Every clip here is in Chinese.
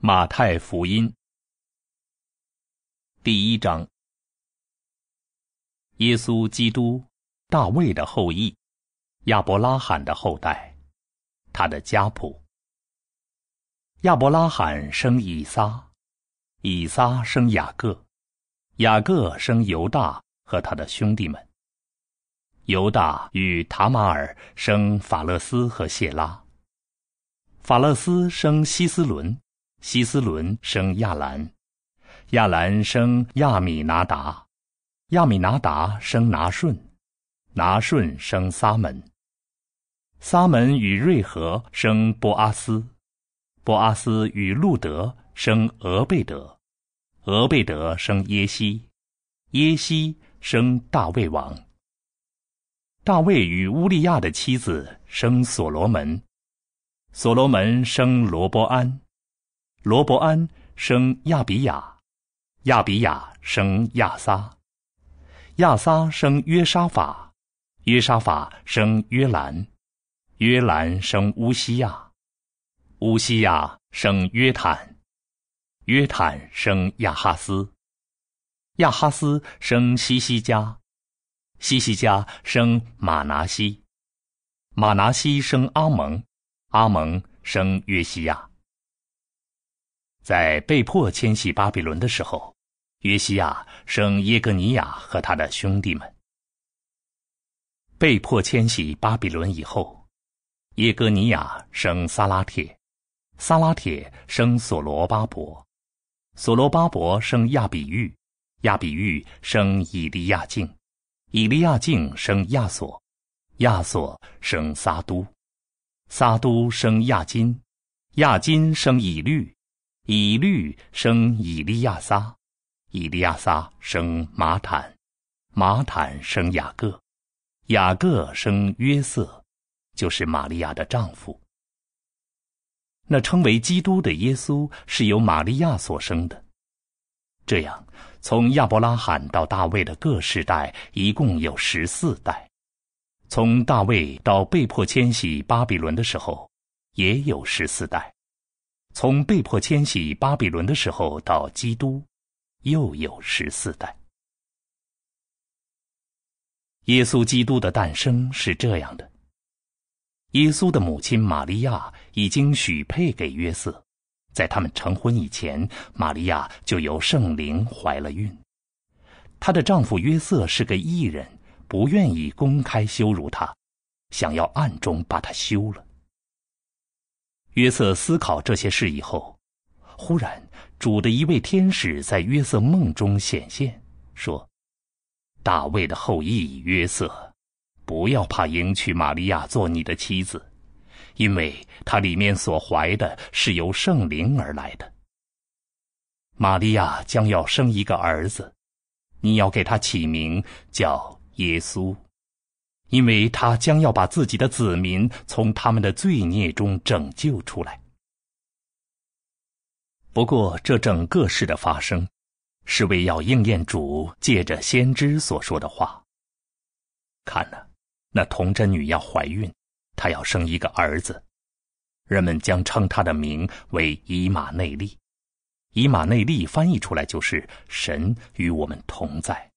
马太福音第一章：耶稣基督，大卫的后裔，亚伯拉罕的后代，他的家谱。亚伯拉罕生以撒，以撒生雅各，雅各生犹大和他的兄弟们。犹大与塔马尔生法勒斯和谢拉。法勒斯生希斯伦，希斯伦生亚兰，亚兰生亚米拿达，亚米拿达生拿顺，拿顺生撒门。撒门与瑞和生波阿斯，波阿斯与路德生俄贝德，俄贝德生耶西，耶西生大卫王。大卫与乌利亚的妻子生所罗门，所罗门生罗伯安，罗伯安生亚比亚，亚比亚生亚撒，亚撒生约沙法，约沙法生约兰，约兰生乌西亚，乌西亚生约坦，约坦生亚哈斯，亚哈斯生西西加。西西家生马拿西，马拿西生阿蒙，阿蒙生约西亚。在被迫迁徙巴比伦的时候，约西亚生耶格尼亚和他的兄弟们。被迫迁徙巴比伦以后，耶格尼亚生撒拉铁，撒拉铁生所罗巴伯，所罗巴伯生亚比玉，亚比玉生以利亚敬。以利亚敬生亚索，亚索生撒都，撒都生亚金，亚金生以律，以律生以利亚撒，以利亚撒生马坦，马坦生雅各，雅各生约瑟，就是玛利亚的丈夫。那称为基督的耶稣是由玛利亚所生的，这样。从亚伯拉罕到大卫的各世代一共有十四代，从大卫到被迫迁徙巴比伦的时候，也有十四代；从被迫迁徙巴比伦的时候到基督，又有十四代。耶稣基督的诞生是这样的：耶稣的母亲玛利亚已经许配给约瑟。在他们成婚以前，玛利亚就由圣灵怀了孕。她的丈夫约瑟是个异人，不愿意公开羞辱她，想要暗中把她休了。约瑟思考这些事以后，忽然主的一位天使在约瑟梦中显现，说：“大卫的后裔约瑟，不要怕迎娶玛利亚做你的妻子。”因为他里面所怀的是由圣灵而来的。玛利亚将要生一个儿子，你要给他起名叫耶稣，因为他将要把自己的子民从他们的罪孽中拯救出来。不过，这整个事的发生，是为要应验主借着先知所说的话。看呐，那童贞女要怀孕。她要生一个儿子，人们将称他的名为以马内利。以马内利翻译出来就是“神与我们同在”。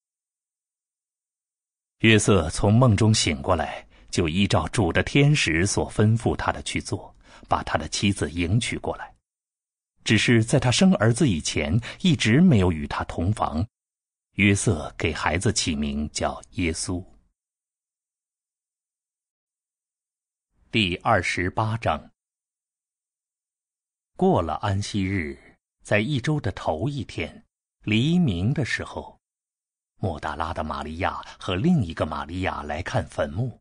约瑟从梦中醒过来，就依照主的天使所吩咐他的去做，把他的妻子迎娶过来。只是在他生儿子以前，一直没有与他同房。约瑟给孩子起名叫耶稣。第二十八章。过了安息日，在一周的头一天，黎明的时候，莫达拉的玛利亚和另一个玛利亚来看坟墓。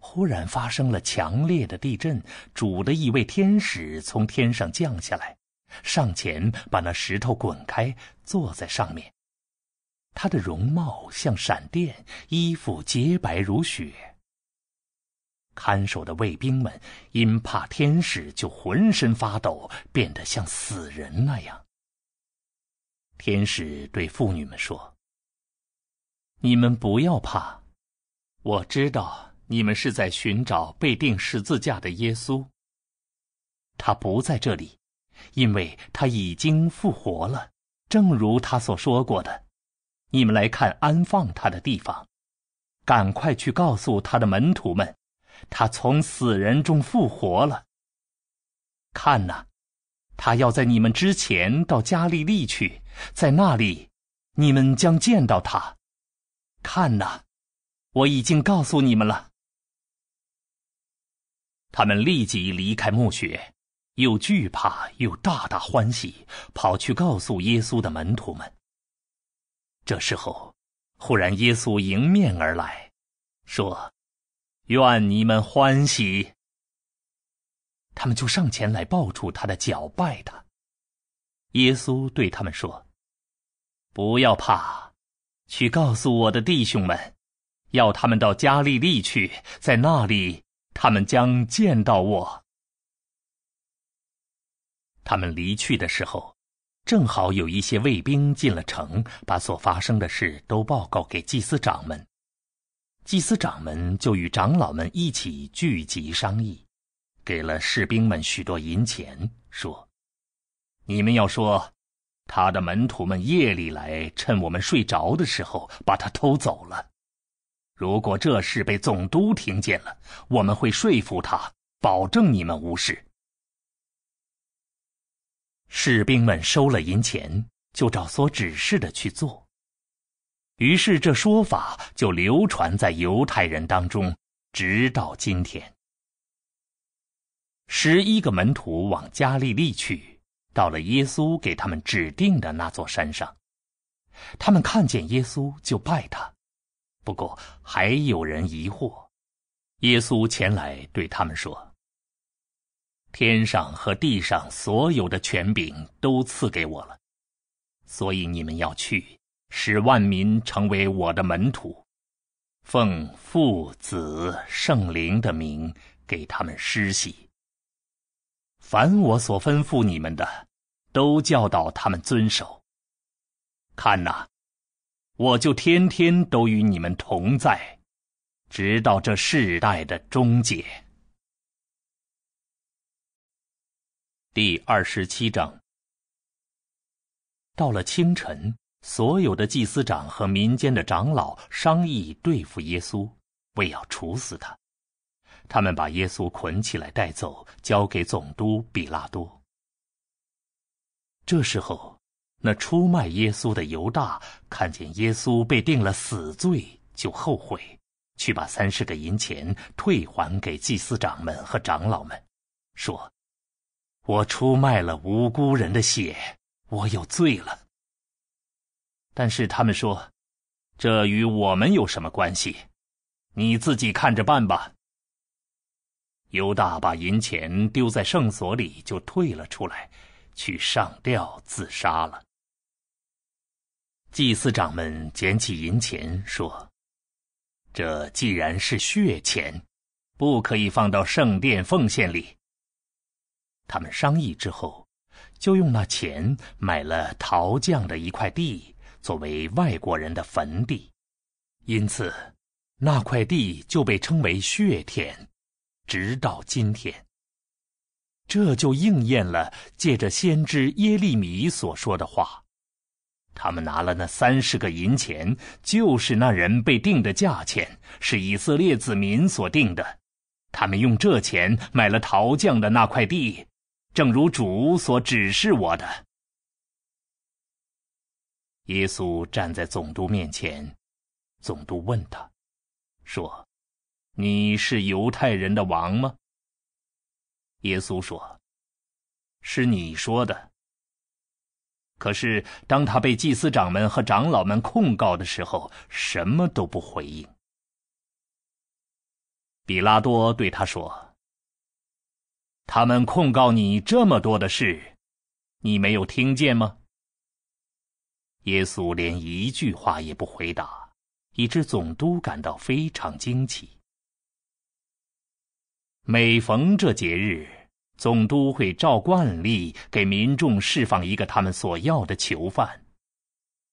忽然发生了强烈的地震，主的一位天使从天上降下来，上前把那石头滚开，坐在上面。他的容貌像闪电，衣服洁白如雪。看守的卫兵们因怕天使，就浑身发抖，变得像死人那样。天使对妇女们说：“你们不要怕，我知道你们是在寻找被钉十字架的耶稣。他不在这里，因为他已经复活了，正如他所说过的。你们来看安放他的地方，赶快去告诉他的门徒们，他从死人中复活了。看呐，他要在你们之前到加利利去，在那里，你们将见到他。看呐，我已经告诉你们了。他们立即离开墓穴，又惧怕又大大欢喜，跑去告诉耶稣的门徒们。这时候，忽然耶稣迎面而来，说：“愿你们欢喜。”他们就上前来抱住他的脚拜他。耶稣对他们说：“不要怕，去告诉我的弟兄们，要他们到加利利去，在那里他们将见到我。”他们离去的时候。正好有一些卫兵进了城，把所发生的事都报告给祭司长们。祭司长们就与长老们一起聚集商议，给了士兵们许多银钱，说：“你们要说，他的门徒们夜里来，趁我们睡着的时候把他偷走了。如果这事被总督听见了，我们会说服他，保证你们无事。”士兵们收了银钱，就照所指示的去做。于是这说法就流传在犹太人当中，直到今天。十一个门徒往加利利去，到了耶稣给他们指定的那座山上，他们看见耶稣就拜他。不过还有人疑惑，耶稣前来对他们说。天上和地上所有的权柄都赐给我了，所以你们要去，使万民成为我的门徒，奉父子圣灵的名给他们施洗。凡我所吩咐你们的，都教导他们遵守。看哪，我就天天都与你们同在，直到这世代的终结。第二十七章。到了清晨，所有的祭司长和民间的长老商议对付耶稣，为要处死他。他们把耶稣捆起来带走，交给总督比拉多。这时候，那出卖耶稣的犹大看见耶稣被定了死罪，就后悔，去把三十个银钱退还给祭司长们和长老们，说。我出卖了无辜人的血，我有罪了。但是他们说，这与我们有什么关系？你自己看着办吧。犹大把银钱丢在圣所里，就退了出来，去上吊自杀了。祭司长们捡起银钱，说：“这既然是血钱，不可以放到圣殿奉献里。”他们商议之后，就用那钱买了陶匠的一块地，作为外国人的坟地，因此那块地就被称为血田，直到今天。这就应验了借着先知耶利米所说的话：他们拿了那三十个银钱，就是那人被定的价钱，是以色列子民所定的。他们用这钱买了陶匠的那块地。正如主所指示我的，耶稣站在总督面前，总督问他，说：“你是犹太人的王吗？”耶稣说：“是你说的。”可是当他被祭司长们和长老们控告的时候，什么都不回应。比拉多对他说。他们控告你这么多的事，你没有听见吗？耶稣连一句话也不回答，以致总督感到非常惊奇。每逢这节日，总督会照惯例给民众释放一个他们所要的囚犯。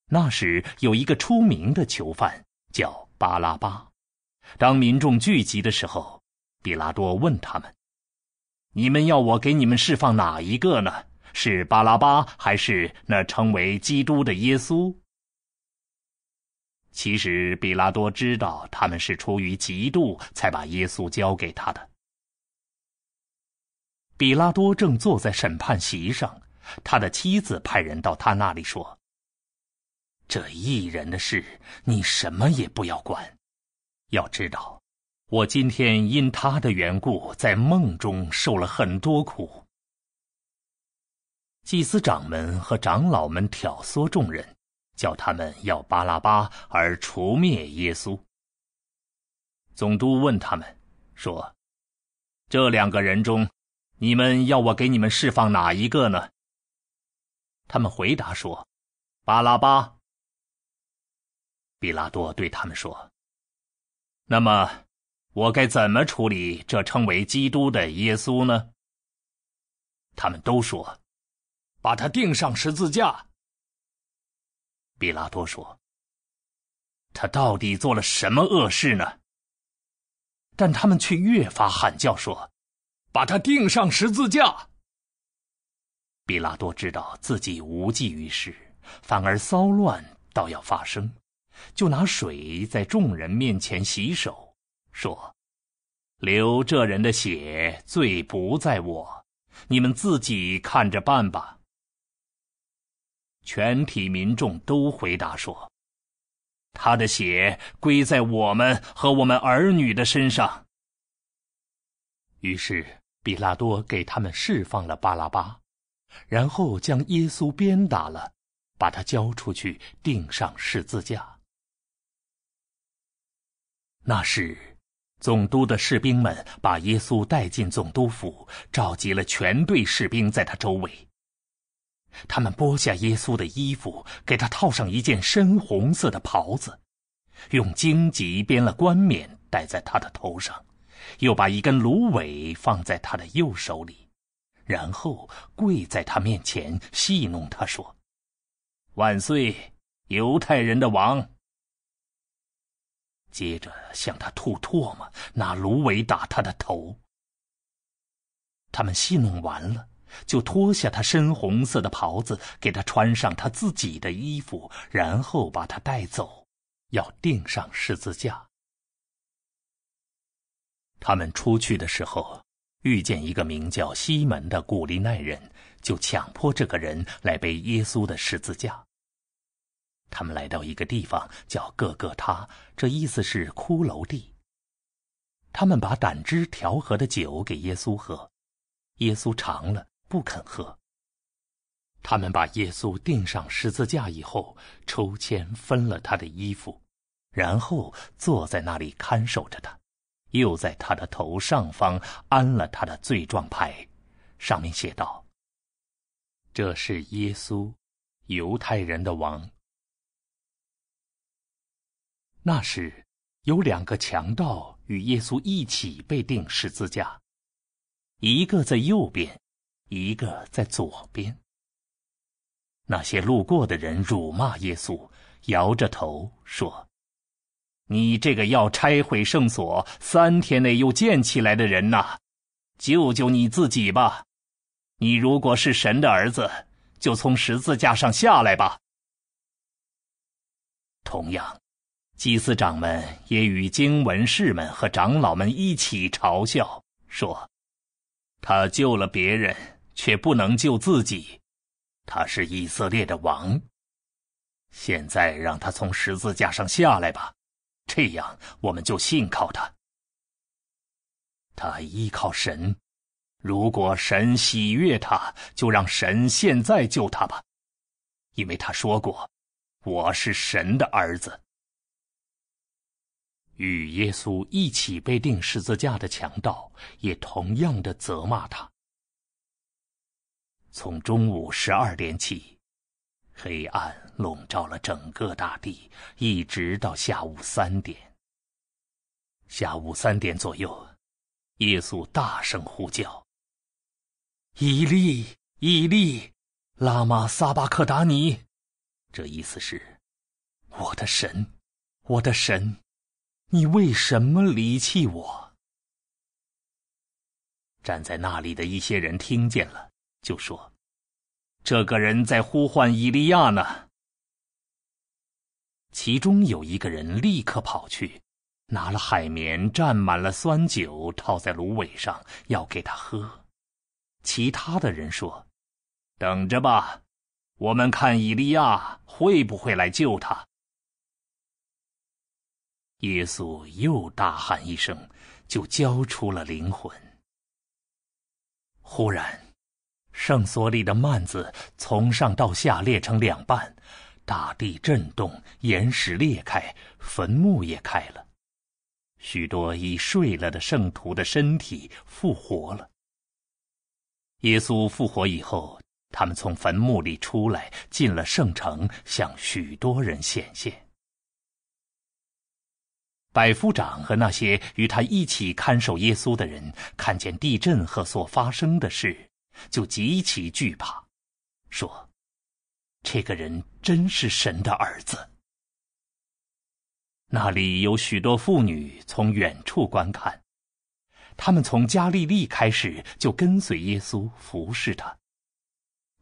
那时有一个出名的囚犯叫巴拉巴。当民众聚集的时候，比拉多问他们。你们要我给你们释放哪一个呢？是巴拉巴还是那称为基督的耶稣？其实，比拉多知道他们是出于嫉妒才把耶稣交给他的。比拉多正坐在审判席上，他的妻子派人到他那里说：“这一人的事，你什么也不要管。要知道，我今天因他的缘故，在梦中受了很多苦。”祭司长们和长老们挑唆众人。叫他们要巴拉巴而除灭耶稣。总督问他们说：“这两个人中，你们要我给你们释放哪一个呢？”他们回答说：“巴拉巴。”比拉多对他们说：“那么，我该怎么处理这称为基督的耶稣呢？”他们都说：“把他钉上十字架。”比拉多说：“他到底做了什么恶事呢？”但他们却越发喊叫说：“把他钉上十字架！”比拉多知道自己无济于事，反而骚乱倒要发生，就拿水在众人面前洗手，说：“流这人的血，罪不在我，你们自己看着办吧。”全体民众都回答说：“他的血归在我们和我们儿女的身上。”于是，比拉多给他们释放了巴拉巴，然后将耶稣鞭打了，把他交出去钉上十字架。那时，总督的士兵们把耶稣带进总督府，召集了全队士兵在他周围。他们剥下耶稣的衣服，给他套上一件深红色的袍子，用荆棘编了冠冕戴在他的头上，又把一根芦苇放在他的右手里，然后跪在他面前戏弄他说：“万岁，犹太人的王！”接着向他吐唾沫，拿芦苇打他的头。他们戏弄完了。就脱下他深红色的袍子，给他穿上他自己的衣服，然后把他带走，要钉上十字架。他们出去的时候，遇见一个名叫西门的古利奈人，就强迫这个人来背耶稣的十字架。他们来到一个地方叫各个他，这意思是骷髅地。他们把胆汁调和的酒给耶稣喝，耶稣尝了。不肯喝。他们把耶稣钉上十字架以后，抽签分了他的衣服，然后坐在那里看守着他，又在他的头上方安了他的罪状牌，上面写道：“这是耶稣，犹太人的王。”那时，有两个强盗与耶稣一起被钉十字架，一个在右边。一个在左边。那些路过的人辱骂耶稣，摇着头说：“你这个要拆毁圣所、三天内又建起来的人呐，救救你自己吧！你如果是神的儿子，就从十字架上下来吧。”同样，祭司长们也与经文士们和长老们一起嘲笑说：“他救了别人。”却不能救自己，他是以色列的王。现在让他从十字架上下来吧，这样我们就信靠他。他依靠神，如果神喜悦他，就让神现在救他吧，因为他说过：“我是神的儿子。”与耶稣一起被钉十字架的强盗也同样的责骂他。从中午十二点起，黑暗笼罩了整个大地，一直到下午三点。下午三点左右，耶稣大声呼叫：“以利，以利，拉玛撒巴克达尼！”这意思是：“我的神，我的神，你为什么离弃我？”站在那里的一些人听见了。就说：“这个人在呼唤以利亚呢。”其中有一个人立刻跑去，拿了海绵蘸满了酸酒，套在芦苇上，要给他喝。其他的人说：“等着吧，我们看以利亚会不会来救他。”耶稣又大喊一声，就交出了灵魂。忽然，圣所里的幔子从上到下裂成两半，大地震动，岩石裂开，坟墓也开了，许多已睡了的圣徒的身体复活了。耶稣复活以后，他们从坟墓里出来，进了圣城，向许多人显现。百夫长和那些与他一起看守耶稣的人，看见地震和所发生的事，就极其惧怕，说：“这个人真是神的儿子。”那里有许多妇女从远处观看。他们从加利利开始就跟随耶稣服侍他，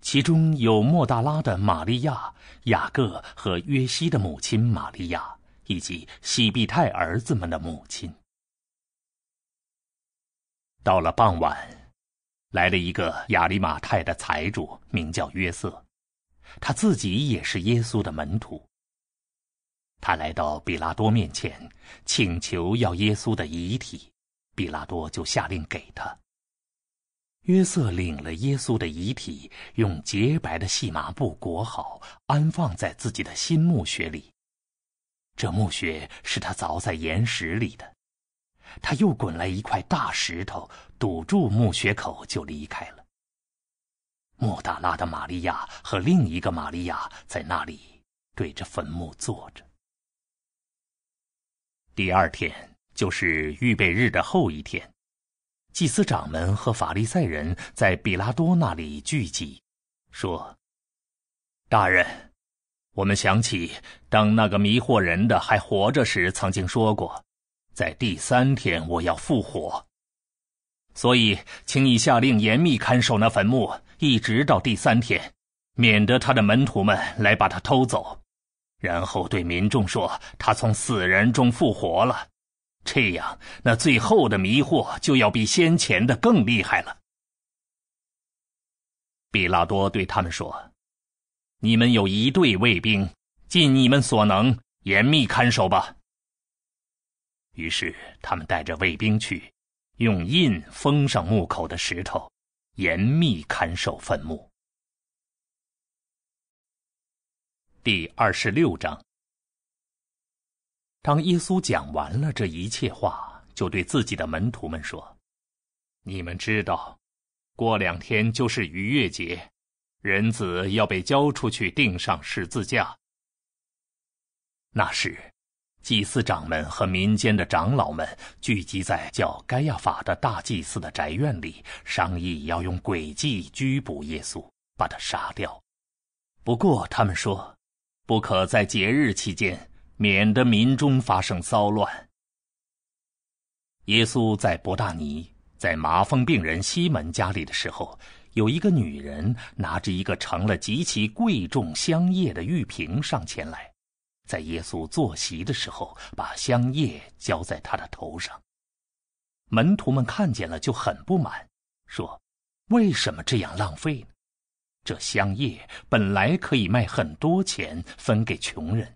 其中有莫大拉的玛利亚、雅各和约西的母亲玛利亚，以及西庇太儿子们的母亲。到了傍晚，来了一个亚利马泰的财主，名叫约瑟，他自己也是耶稣的门徒。他来到比拉多面前，请求要耶稣的遗体。比拉多就下令给他。约瑟领了耶稣的遗体，用洁白的细麻布裹好，安放在自己的新墓穴里。这墓穴是他凿在岩石里的。他又滚来一块大石头，堵住墓穴口，就离开了。莫大拉的玛利亚和另一个玛利亚在那里对着坟墓坐着。第二天。就是预备日的后一天，祭司长们和法利赛人在比拉多那里聚集，说：“大人，我们想起当那个迷惑人的还活着时，曾经说过，在第三天我要复活。所以，请你下令严密看守那坟墓，一直到第三天，免得他的门徒们来把他偷走，然后对民众说他从死人中复活了。”这样，那最后的迷惑就要比先前的更厉害了。比拉多对他们说：“你们有一队卫兵，尽你们所能严密看守吧。”于是他们带着卫兵去，用印封上墓口的石头，严密看守坟墓。第二十六章。当耶稣讲完了这一切话，就对自己的门徒们说：“你们知道，过两天就是逾越节，人子要被交出去，钉上十字架。那时，祭司长们和民间的长老们聚集在叫盖亚法的大祭司的宅院里，商议要用诡计拘捕耶稣，把他杀掉。不过，他们说，不可在节日期间。”免得民中发生骚乱。耶稣在伯大尼，在麻风病人西门家里的时候，有一个女人拿着一个盛了极其贵重香叶的玉瓶上前来，在耶稣坐席的时候，把香叶浇在他的头上。门徒们看见了，就很不满，说：“为什么这样浪费呢？这香叶本来可以卖很多钱，分给穷人。”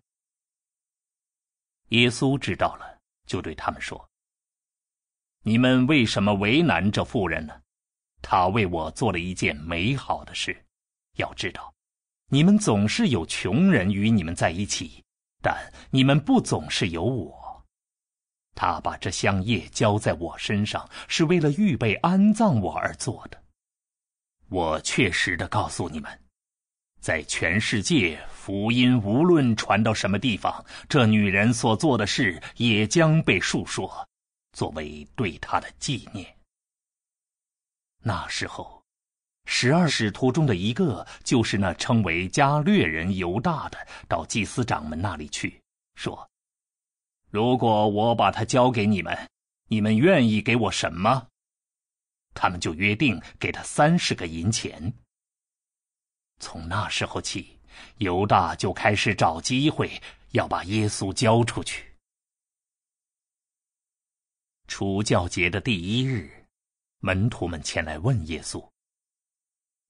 耶稣知道了，就对他们说：“你们为什么为难这妇人呢？她为我做了一件美好的事。要知道，你们总是有穷人与你们在一起，但你们不总是有我。他把这香叶浇在我身上，是为了预备安葬我而做的。我确实的告诉你们。”在全世界，福音无论传到什么地方，这女人所做的事也将被述说，作为对她的纪念。那时候，十二使徒中的一个，就是那称为加略人犹大的，到祭司长们那里去，说：“如果我把他交给你们，你们愿意给我什么？”他们就约定给他三十个银钱。从那时候起，犹大就开始找机会要把耶稣交出去。除教节的第一日，门徒们前来问耶稣：“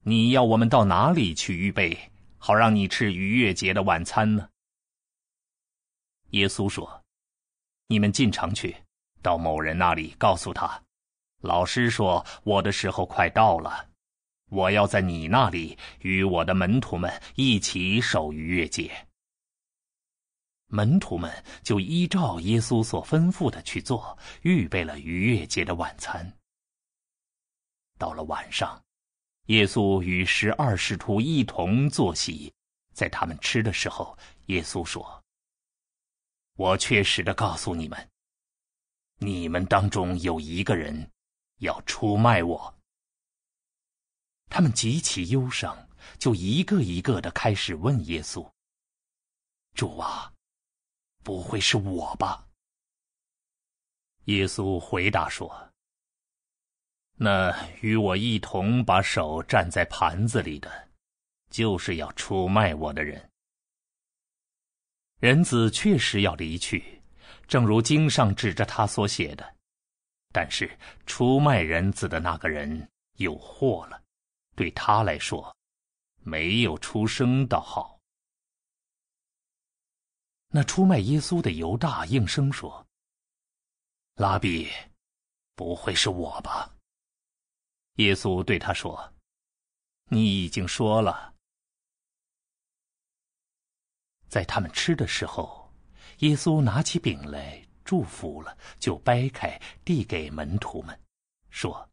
你要我们到哪里去预备，好让你吃逾越节的晚餐呢？”耶稣说：“你们进城去，到某人那里，告诉他，老师说我的时候快到了，我要在你那里与我的门徒们一起守逾越节。”门徒们就依照耶稣所吩咐的去做，预备了逾越节的晚餐。到了晚上，耶稣与十二使徒一同坐席，在他们吃的时候，耶稣说：“我确实的告诉你们，你们当中有一个人要出卖我。”他们极其忧伤，就一个一个的开始问耶稣：“主啊！”不会是我吧？耶稣回答说：“那与我一同把手蘸在盘子里的，就是要出卖我的人。人子确实要离去，正如经上指着他所写的。但是出卖人子的那个人有祸了，对他来说，没有出生倒好。”那出卖耶稣的犹大应声说：“拉比，不会是我吧？”耶稣对他说：“你已经说了。”在他们吃的时候，耶稣拿起饼来祝福了，就掰开递给门徒们，说：“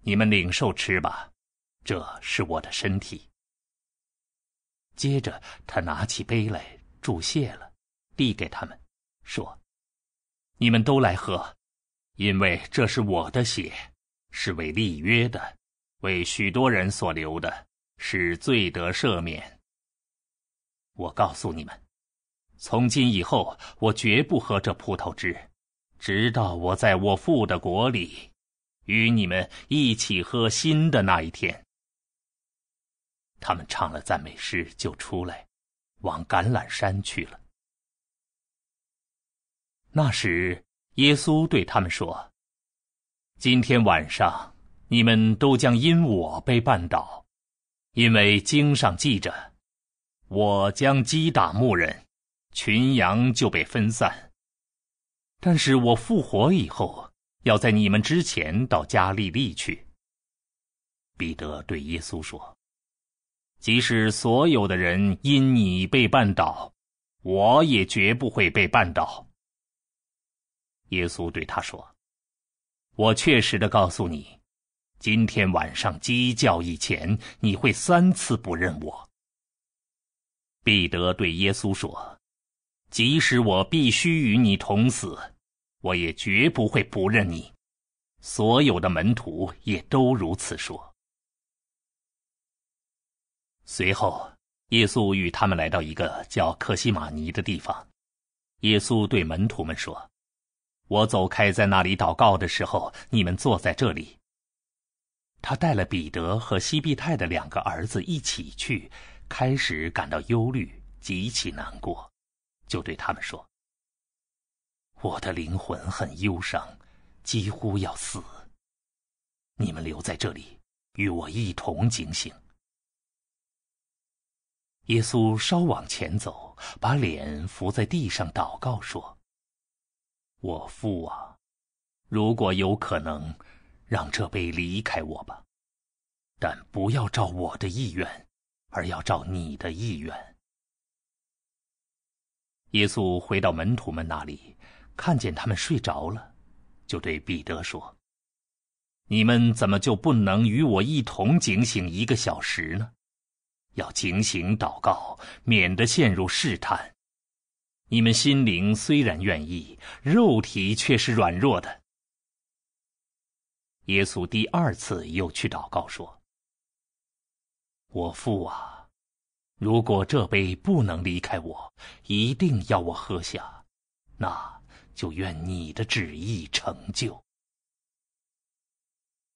你们领受吃吧，这是我的身体。”接着他拿起杯来。注谢了，递给他们，说：“你们都来喝，因为这是我的血，是为立约的，为许多人所留的，使罪得赦免。我告诉你们，从今以后，我绝不喝这葡萄汁，直到我在我父的国里，与你们一起喝新的那一天。”他们唱了赞美诗，就出来。往橄榄山去了。那时，耶稣对他们说：“今天晚上，你们都将因我被绊倒，因为经上记着，我将击打牧人，群羊就被分散。但是我复活以后，要在你们之前到加利利去。”彼得对耶稣说。即使所有的人因你被绊倒，我也绝不会被绊倒。耶稣对他说：“我确实的告诉你，今天晚上鸡叫以前，你会三次不认我。”彼得对耶稣说：“即使我必须与你同死，我也绝不会不认你。”所有的门徒也都如此说。随后，耶稣与他们来到一个叫克西马尼的地方。耶稣对门徒们说：“我走开，在那里祷告的时候，你们坐在这里。”他带了彼得和西庇太的两个儿子一起去，开始感到忧虑，极其难过，就对他们说：“我的灵魂很忧伤，几乎要死。你们留在这里，与我一同警醒。”耶稣稍往前走，把脸伏在地上祷告说：“我父啊，如果有可能，让这杯离开我吧，但不要照我的意愿，而要照你的意愿。”耶稣回到门徒们那里，看见他们睡着了，就对彼得说：“你们怎么就不能与我一同警醒一个小时呢？”要警醒祷告，免得陷入试探。你们心灵虽然愿意，肉体却是软弱的。耶稣第二次又去祷告说：“我父啊，如果这杯不能离开我，一定要我喝下，那就愿你的旨意成就。”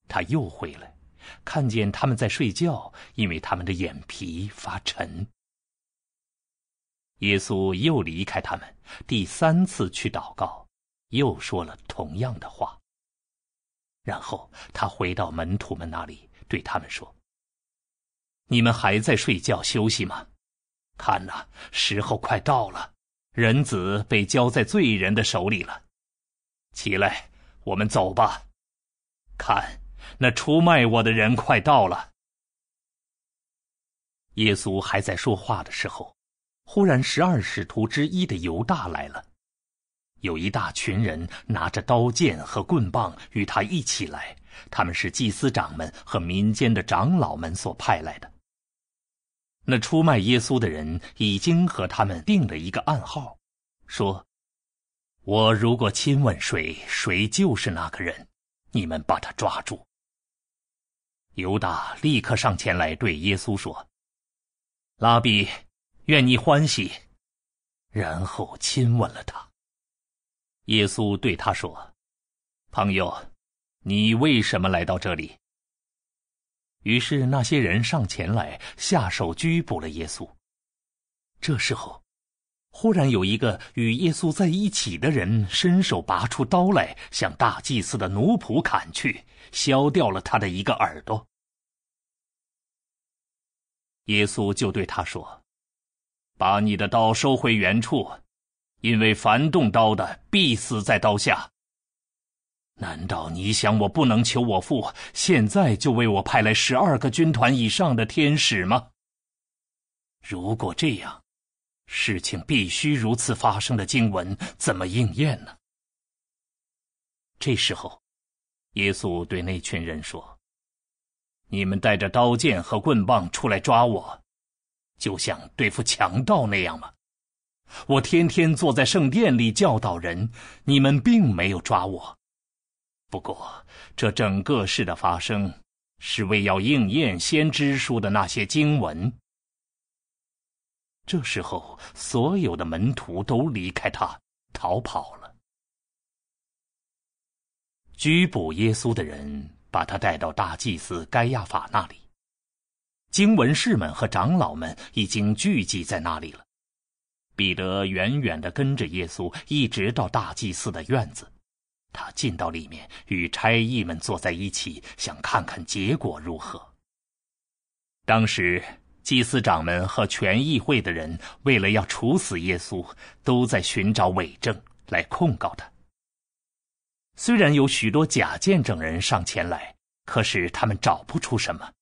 他又回来，看见他们在睡觉，因为他们的眼皮发沉。耶稣又离开他们，第三次去祷告，又说了同样的话。然后他回到门徒们那里，对他们说：“你们还在睡觉休息吗？看呐，时候快到了，人子被交在罪人的手里了。起来，我们走吧。看，那出卖我的人快到了。”耶稣还在说话的时候。忽然，十二使徒之一的犹大来了，有一大群人拿着刀剑和棍棒与他一起来，他们是祭司长们和民间的长老们所派来的。那出卖耶稣的人已经和他们定了一个暗号，说：“我如果亲吻谁，谁就是那个人，你们把他抓住。”犹大立刻上前来对耶稣说：“拉比。”愿你欢喜，然后亲吻了他。耶稣对他说：“朋友，你为什么来到这里？”于是那些人上前来，下手拘捕了耶稣。这时候，忽然有一个与耶稣在一起的人伸手拔出刀来，向大祭司的奴仆砍去，削掉了他的一个耳朵。耶稣就对他说。把你的刀收回原处，因为凡动刀的必死在刀下。难道你想我不能求我父现在就为我派来十二个军团以上的天使吗？如果这样，事情必须如此发生的经文怎么应验呢？这时候，耶稣对那群人说：“你们带着刀剑和棍棒出来抓我。”就像对付强盗那样吗？我天天坐在圣殿里教导人，你们并没有抓我。不过，这整个事的发生，是为要应验先知书的那些经文。这时候，所有的门徒都离开他，逃跑了。拘捕耶稣的人把他带到大祭司该亚法那里。经文士们和长老们已经聚集在那里了。彼得远远的跟着耶稣，一直到大祭司的院子。他进到里面，与差役们坐在一起，想看看结果如何。当时，祭司长们和全议会的人为了要处死耶稣，都在寻找伪证来控告他。虽然有许多假见证人上前来，可是他们找不出什么。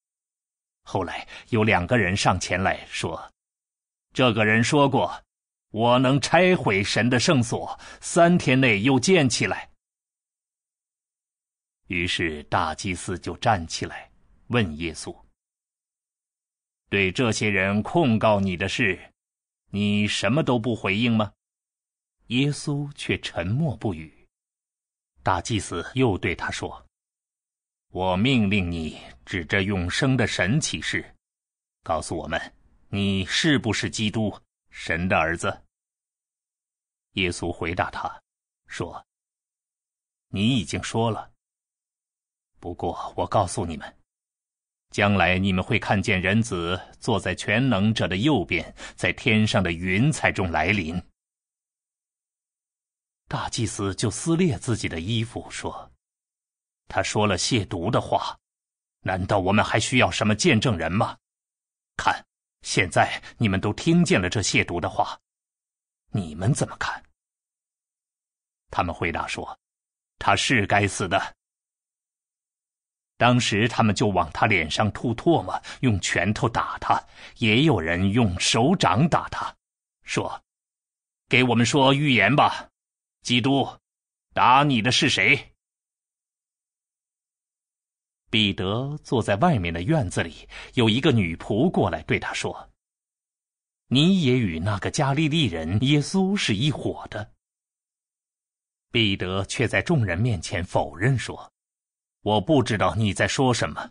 后来有两个人上前来说：“这个人说过，我能拆毁神的圣所，三天内又建起来。”于是大祭司就站起来问耶稣：“对这些人控告你的事，你什么都不回应吗？”耶稣却沉默不语。大祭司又对他说。我命令你指着永生的神启示，告诉我们，你是不是基督，神的儿子？耶稣回答他，说：“你已经说了。不过我告诉你们，将来你们会看见人子坐在全能者的右边，在天上的云彩中来临。”大祭司就撕裂自己的衣服，说。他说了亵渎的话，难道我们还需要什么见证人吗？看，现在你们都听见了这亵渎的话，你们怎么看？他们回答说：“他是该死的。”当时他们就往他脸上吐唾沫，用拳头打他，也有人用手掌打他，说：“给我们说预言吧，基督，打你的是谁？”彼得坐在外面的院子里，有一个女仆过来对他说：“你也与那个加利利人耶稣是一伙的。”彼得却在众人面前否认说：“我不知道你在说什么。”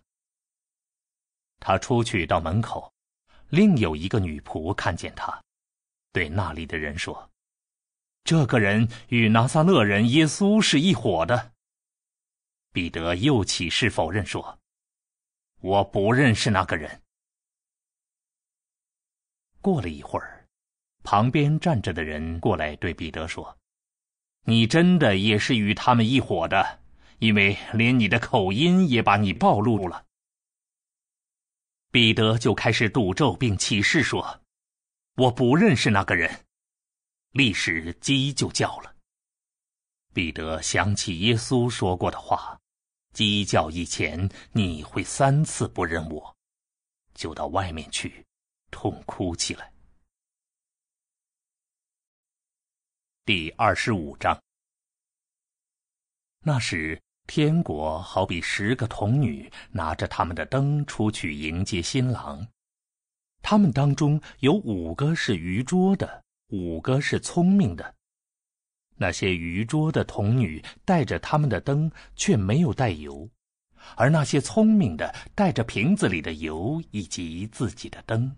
他出去到门口，另有一个女仆看见他，对那里的人说：“这个人与拿撒勒人耶稣是一伙的。”彼得又起誓否认说：“我不认识那个人。”过了一会儿，旁边站着的人过来对彼得说：“你真的也是与他们一伙的，因为连你的口音也把你暴露了。”彼得就开始赌咒并起誓说：“我不认识那个人。”立时鸡就叫了。彼得想起耶稣说过的话：“鸡叫以前，你会三次不认我。”就到外面去。痛哭起来。第二十五章。那时，天国好比十个童女拿着他们的灯出去迎接新郎。他们当中有五个是愚拙的，五个是聪明的。那些愚拙的童女带着他们的灯，却没有带油；而那些聪明的带着瓶子里的油以及自己的灯。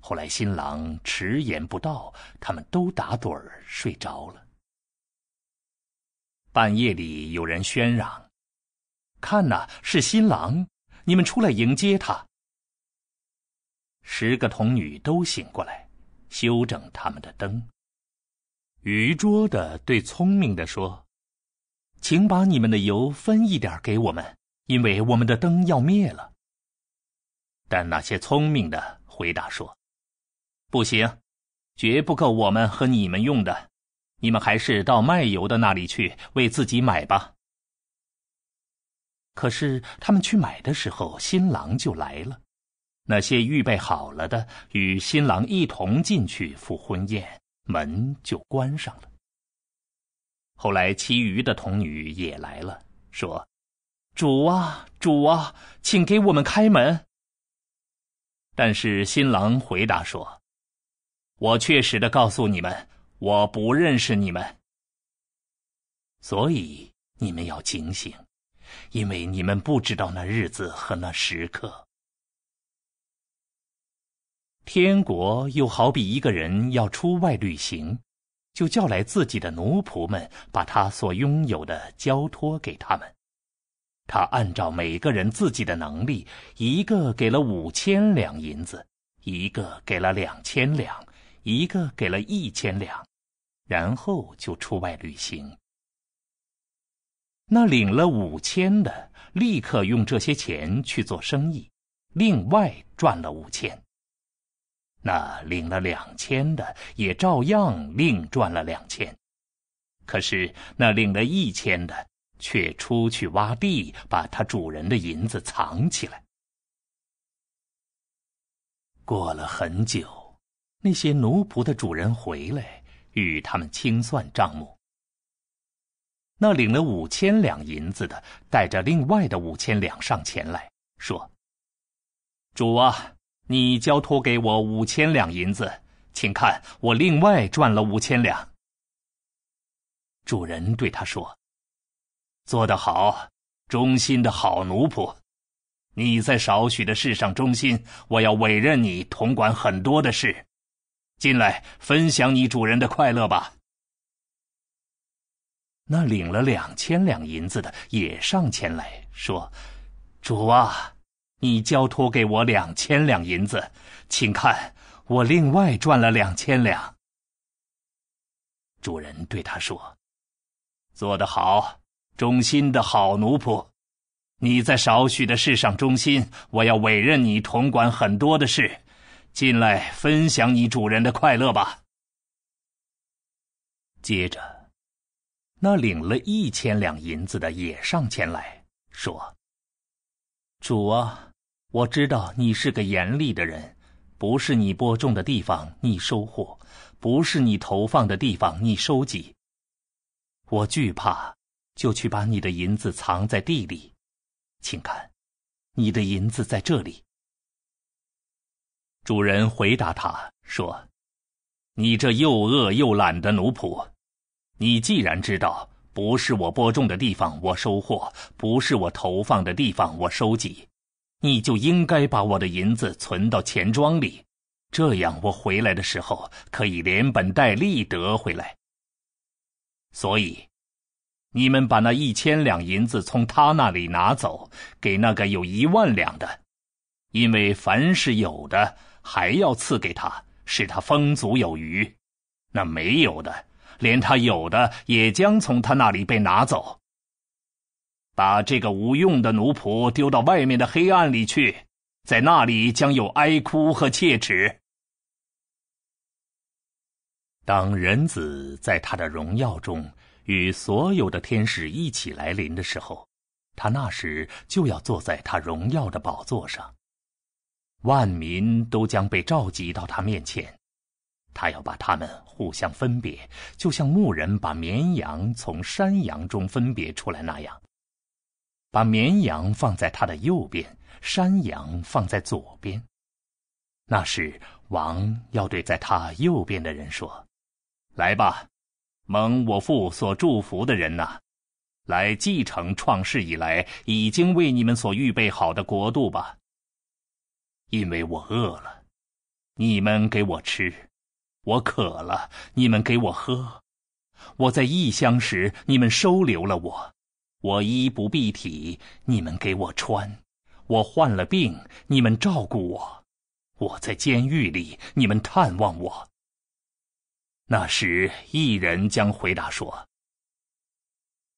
后来新郎迟延不到，他们都打盹儿睡着了。半夜里有人喧嚷：“看呐，是新郎！你们出来迎接他。”十个童女都醒过来，修整他们的灯。愚拙的对聪明的说：“请把你们的油分一点给我们，因为我们的灯要灭了。”但那些聪明的回答说。不行，绝不够我们和你们用的。你们还是到卖油的那里去为自己买吧。可是他们去买的时候，新郎就来了。那些预备好了的，与新郎一同进去赴婚宴，门就关上了。后来其余的童女也来了，说：“主啊，主啊，请给我们开门。”但是新郎回答说。我确实的告诉你们，我不认识你们，所以你们要警醒，因为你们不知道那日子和那时刻。天国又好比一个人要出外旅行，就叫来自己的奴仆们，把他所拥有的交托给他们。他按照每个人自己的能力，一个给了五千两银子，一个给了两千两。一个给了一千两，然后就出外旅行。那领了五千的，立刻用这些钱去做生意，另外赚了五千。那领了两千的，也照样另赚了两千。可是那领了一千的，却出去挖地，把他主人的银子藏起来。过了很久。那些奴仆的主人回来，与他们清算账目。那领了五千两银子的，带着另外的五千两上前来说：“主啊，你交托给我五千两银子，请看我另外赚了五千两。”主人对他说：“做得好，忠心的好奴仆，你在少许的事上忠心，我要委任你统管很多的事。”进来分享你主人的快乐吧。那领了两千两银子的也上前来说：“主啊，你交托给我两千两银子，请看我另外赚了两千两。”主人对他说：“做得好，忠心的好奴仆，你在少许的事上忠心，我要委任你统管很多的事。”进来分享你主人的快乐吧。接着，那领了一千两银子的也上前来说：“主啊，我知道你是个严厉的人，不是你播种的地方你收获，不是你投放的地方你收集。我惧怕，就去把你的银子藏在地里，请看，你的银子在这里。”主人回答他说：“你这又饿又懒的奴仆，你既然知道不是我播种的地方我收获，不是我投放的地方我收集，你就应该把我的银子存到钱庄里，这样我回来的时候可以连本带利得回来。所以，你们把那一千两银子从他那里拿走，给那个有一万两的，因为凡是有的，还要赐给他，使他丰足有余；那没有的，连他有的也将从他那里被拿走。把这个无用的奴仆丢到外面的黑暗里去，在那里将有哀哭和切齿。当人子在他的荣耀中。与所有的天使一起来临的时候，他那时就要坐在他荣耀的宝座上。万民都将被召集到他面前，他要把他们互相分别，就像牧人把绵羊从山羊中分别出来那样，把绵羊放在他的右边，山羊放在左边。那时，王要对在他右边的人说：“来吧。”蒙我父所祝福的人呐，来继承创世以来已经为你们所预备好的国度吧。因为我饿了，你们给我吃；我渴了，你们给我喝；我在异乡时，你们收留了我；我衣不蔽体，你们给我穿；我患了病，你们照顾我；我在监狱里，你们探望我。那时，一人将回答说：“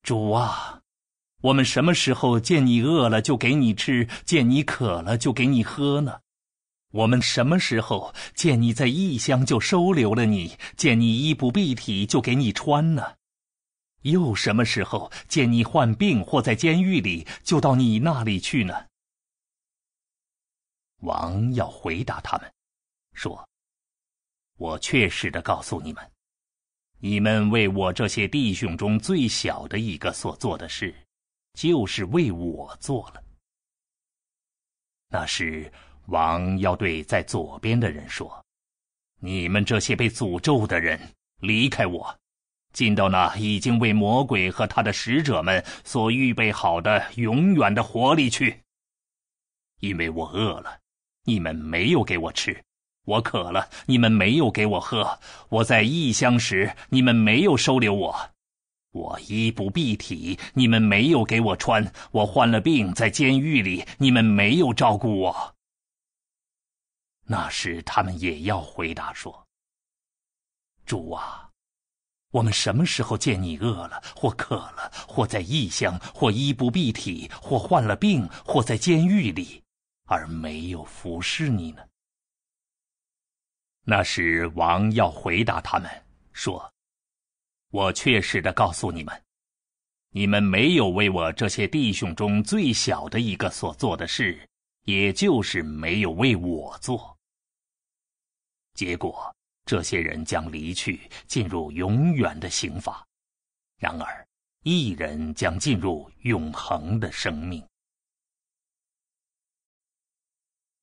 主啊，我们什么时候见你饿了就给你吃，见你渴了就给你喝呢？我们什么时候见你在异乡就收留了你，见你衣不蔽体就给你穿呢？又什么时候见你患病或在监狱里就到你那里去呢？”王要回答他们，说。我确实的告诉你们，你们为我这些弟兄中最小的一个所做的事，就是为我做了。那时，王要对在左边的人说：“你们这些被诅咒的人，离开我，进到那已经为魔鬼和他的使者们所预备好的永远的火里去。因为我饿了，你们没有给我吃。”我渴了，你们没有给我喝；我在异乡时，你们没有收留我；我衣不蔽体，你们没有给我穿；我患了病，在监狱里，你们没有照顾我。那时，他们也要回答说：“主啊，我们什么时候见你饿了，或渴了，或在异乡，或衣不蔽体，或患了病，或在监狱里，而没有服侍你呢？”那时，王要回答他们说：“我确实的告诉你们，你们没有为我这些弟兄中最小的一个所做的事，也就是没有为我做。结果，这些人将离去，进入永远的刑罚；然而，一人将进入永恒的生命。”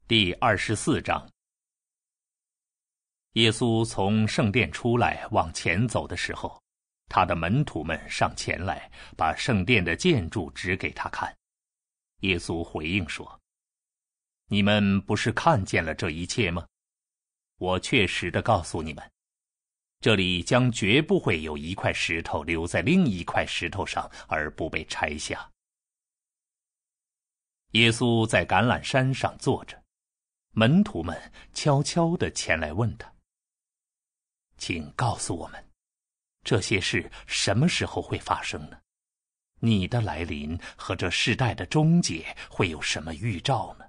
第二十四章。耶稣从圣殿出来往前走的时候，他的门徒们上前来，把圣殿的建筑指给他看。耶稣回应说：“你们不是看见了这一切吗？我确实的告诉你们，这里将绝不会有一块石头留在另一块石头上而不被拆下。”耶稣在橄榄山上坐着，门徒们悄悄的前来问他。请告诉我们，这些事什么时候会发生呢？你的来临和这世代的终结会有什么预兆呢？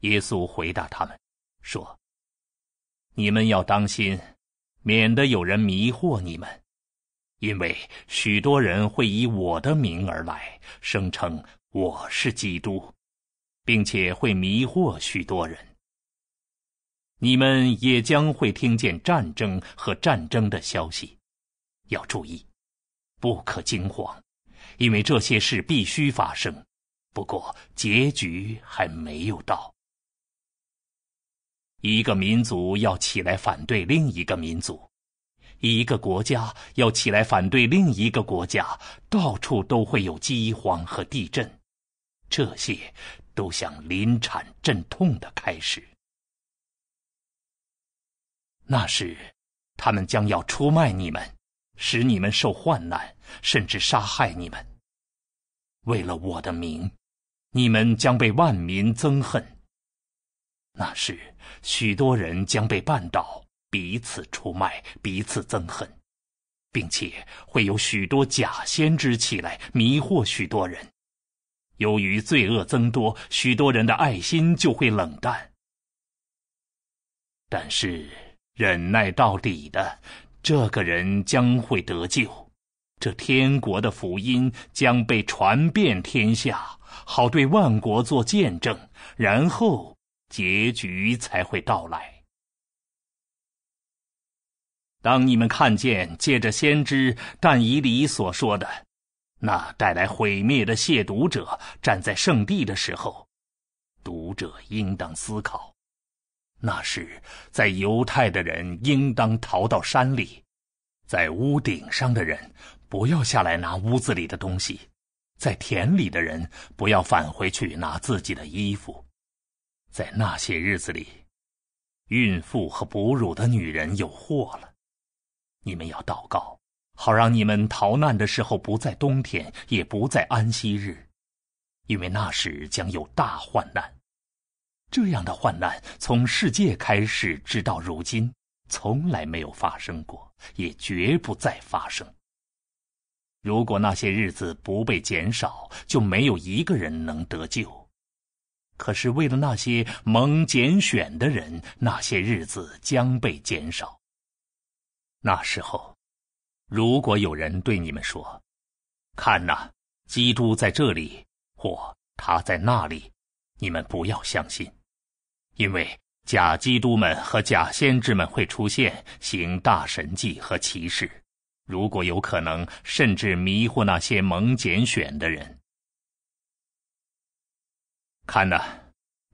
耶稣回答他们说：“你们要当心，免得有人迷惑你们，因为许多人会以我的名而来，声称我是基督，并且会迷惑许多人。”你们也将会听见战争和战争的消息，要注意，不可惊慌，因为这些事必须发生。不过结局还没有到。一个民族要起来反对另一个民族，一个国家要起来反对另一个国家，到处都会有饥荒和地震，这些都像临产阵痛的开始。那时，他们将要出卖你们，使你们受患难，甚至杀害你们。为了我的名，你们将被万民憎恨。那时，许多人将被绊倒，彼此出卖，彼此憎恨，并且会有许多假先知起来迷惑许多人。由于罪恶增多，许多人的爱心就会冷淡。但是忍耐到底的这个人将会得救，这天国的福音将被传遍天下，好对万国做见证，然后结局才会到来。当你们看见借着先知但以理所说的那带来毁灭的亵渎者站在圣地的时候，读者应当思考。那时，在犹太的人应当逃到山里，在屋顶上的人不要下来拿屋子里的东西，在田里的人不要返回去拿自己的衣服。在那些日子里，孕妇和哺乳的女人有祸了。你们要祷告，好让你们逃难的时候不在冬天，也不在安息日，因为那时将有大患难。这样的患难从世界开始直到如今，从来没有发生过，也绝不再发生。如果那些日子不被减少，就没有一个人能得救。可是为了那些蒙拣选的人，那些日子将被减少。那时候，如果有人对你们说：“看呐，基督在这里，或他在那里”，你们不要相信。因为假基督们和假先知们会出现，行大神迹和奇事，如果有可能，甚至迷惑那些蒙拣选的人。看呐，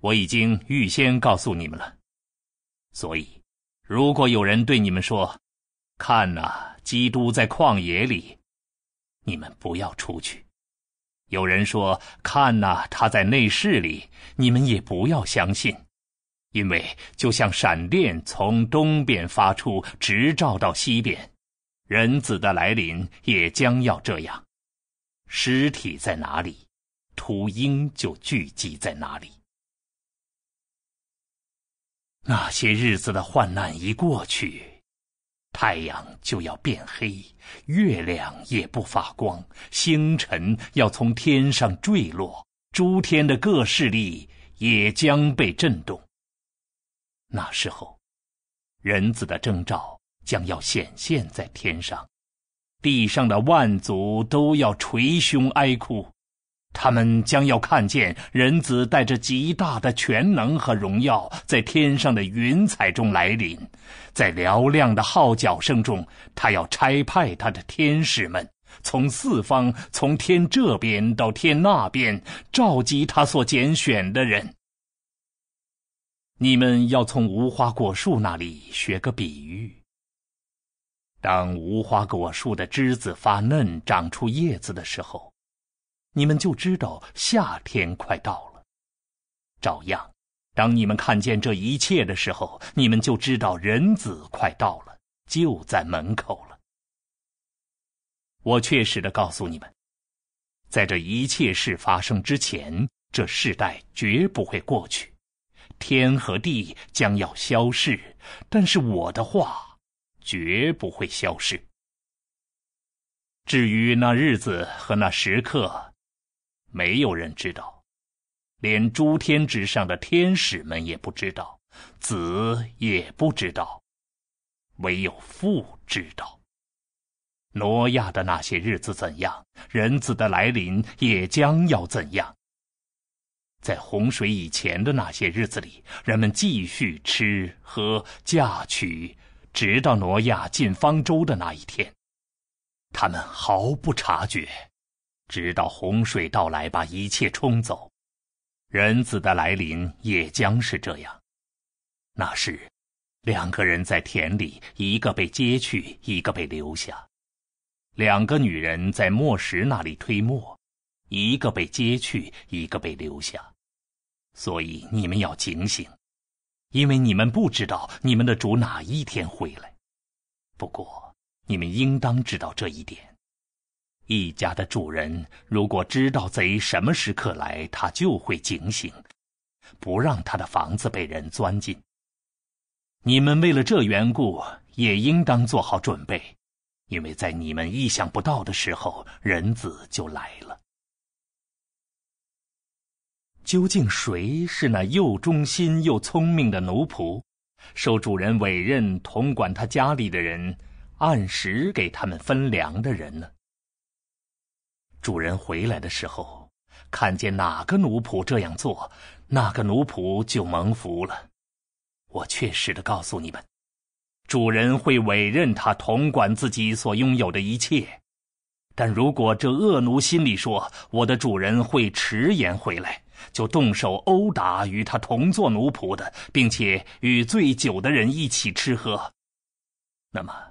我已经预先告诉你们了。所以，如果有人对你们说：“看呐，基督在旷野里”，你们不要出去；有人说：“看呐，他在内室里”，你们也不要相信。因为就像闪电从东边发出，直照到西边，人子的来临也将要这样。尸体在哪里，秃鹰就聚集在哪里。那些日子的患难一过去，太阳就要变黑，月亮也不发光，星辰要从天上坠落，诸天的各势力也将被震动。那时候，人子的征兆将要显现在天上，地上的万族都要捶胸哀哭，他们将要看见人子带着极大的全能和荣耀，在天上的云彩中来临，在嘹亮的号角声中，他要差派他的天使们，从四方，从天这边到天那边，召集他所拣选的人。你们要从无花果树那里学个比喻。当无花果树的枝子发嫩、长出叶子的时候，你们就知道夏天快到了。照样，当你们看见这一切的时候，你们就知道人子快到了，就在门口了。我确实的告诉你们，在这一切事发生之前，这世代绝不会过去。天和地将要消逝，但是我的话绝不会消失。至于那日子和那时刻，没有人知道，连诸天之上的天使们也不知道，子也不知道，唯有父知道。挪亚的那些日子怎样，人子的来临也将要怎样。在洪水以前的那些日子里，人们继续吃喝嫁娶，直到挪亚进方舟的那一天。他们毫不察觉，直到洪水到来把一切冲走。人子的来临也将是这样。那时，两个人在田里，一个被接去，一个被留下；两个女人在磨石那里推磨。一个被接去，一个被留下，所以你们要警醒，因为你们不知道你们的主哪一天回来。不过，你们应当知道这一点。一家的主人如果知道贼什么时刻来，他就会警醒，不让他的房子被人钻进。你们为了这缘故，也应当做好准备，因为在你们意想不到的时候，人子就来了。究竟谁是那又忠心又聪明的奴仆，受主人委任统管他家里的人，按时给他们分粮的人呢？主人回来的时候，看见哪个奴仆这样做，那个奴仆就蒙福了。我确实的告诉你们，主人会委任他统管自己所拥有的一切。但如果这恶奴心里说我的主人会迟延回来，就动手殴打与他同做奴仆的，并且与醉酒的人一起吃喝，那么。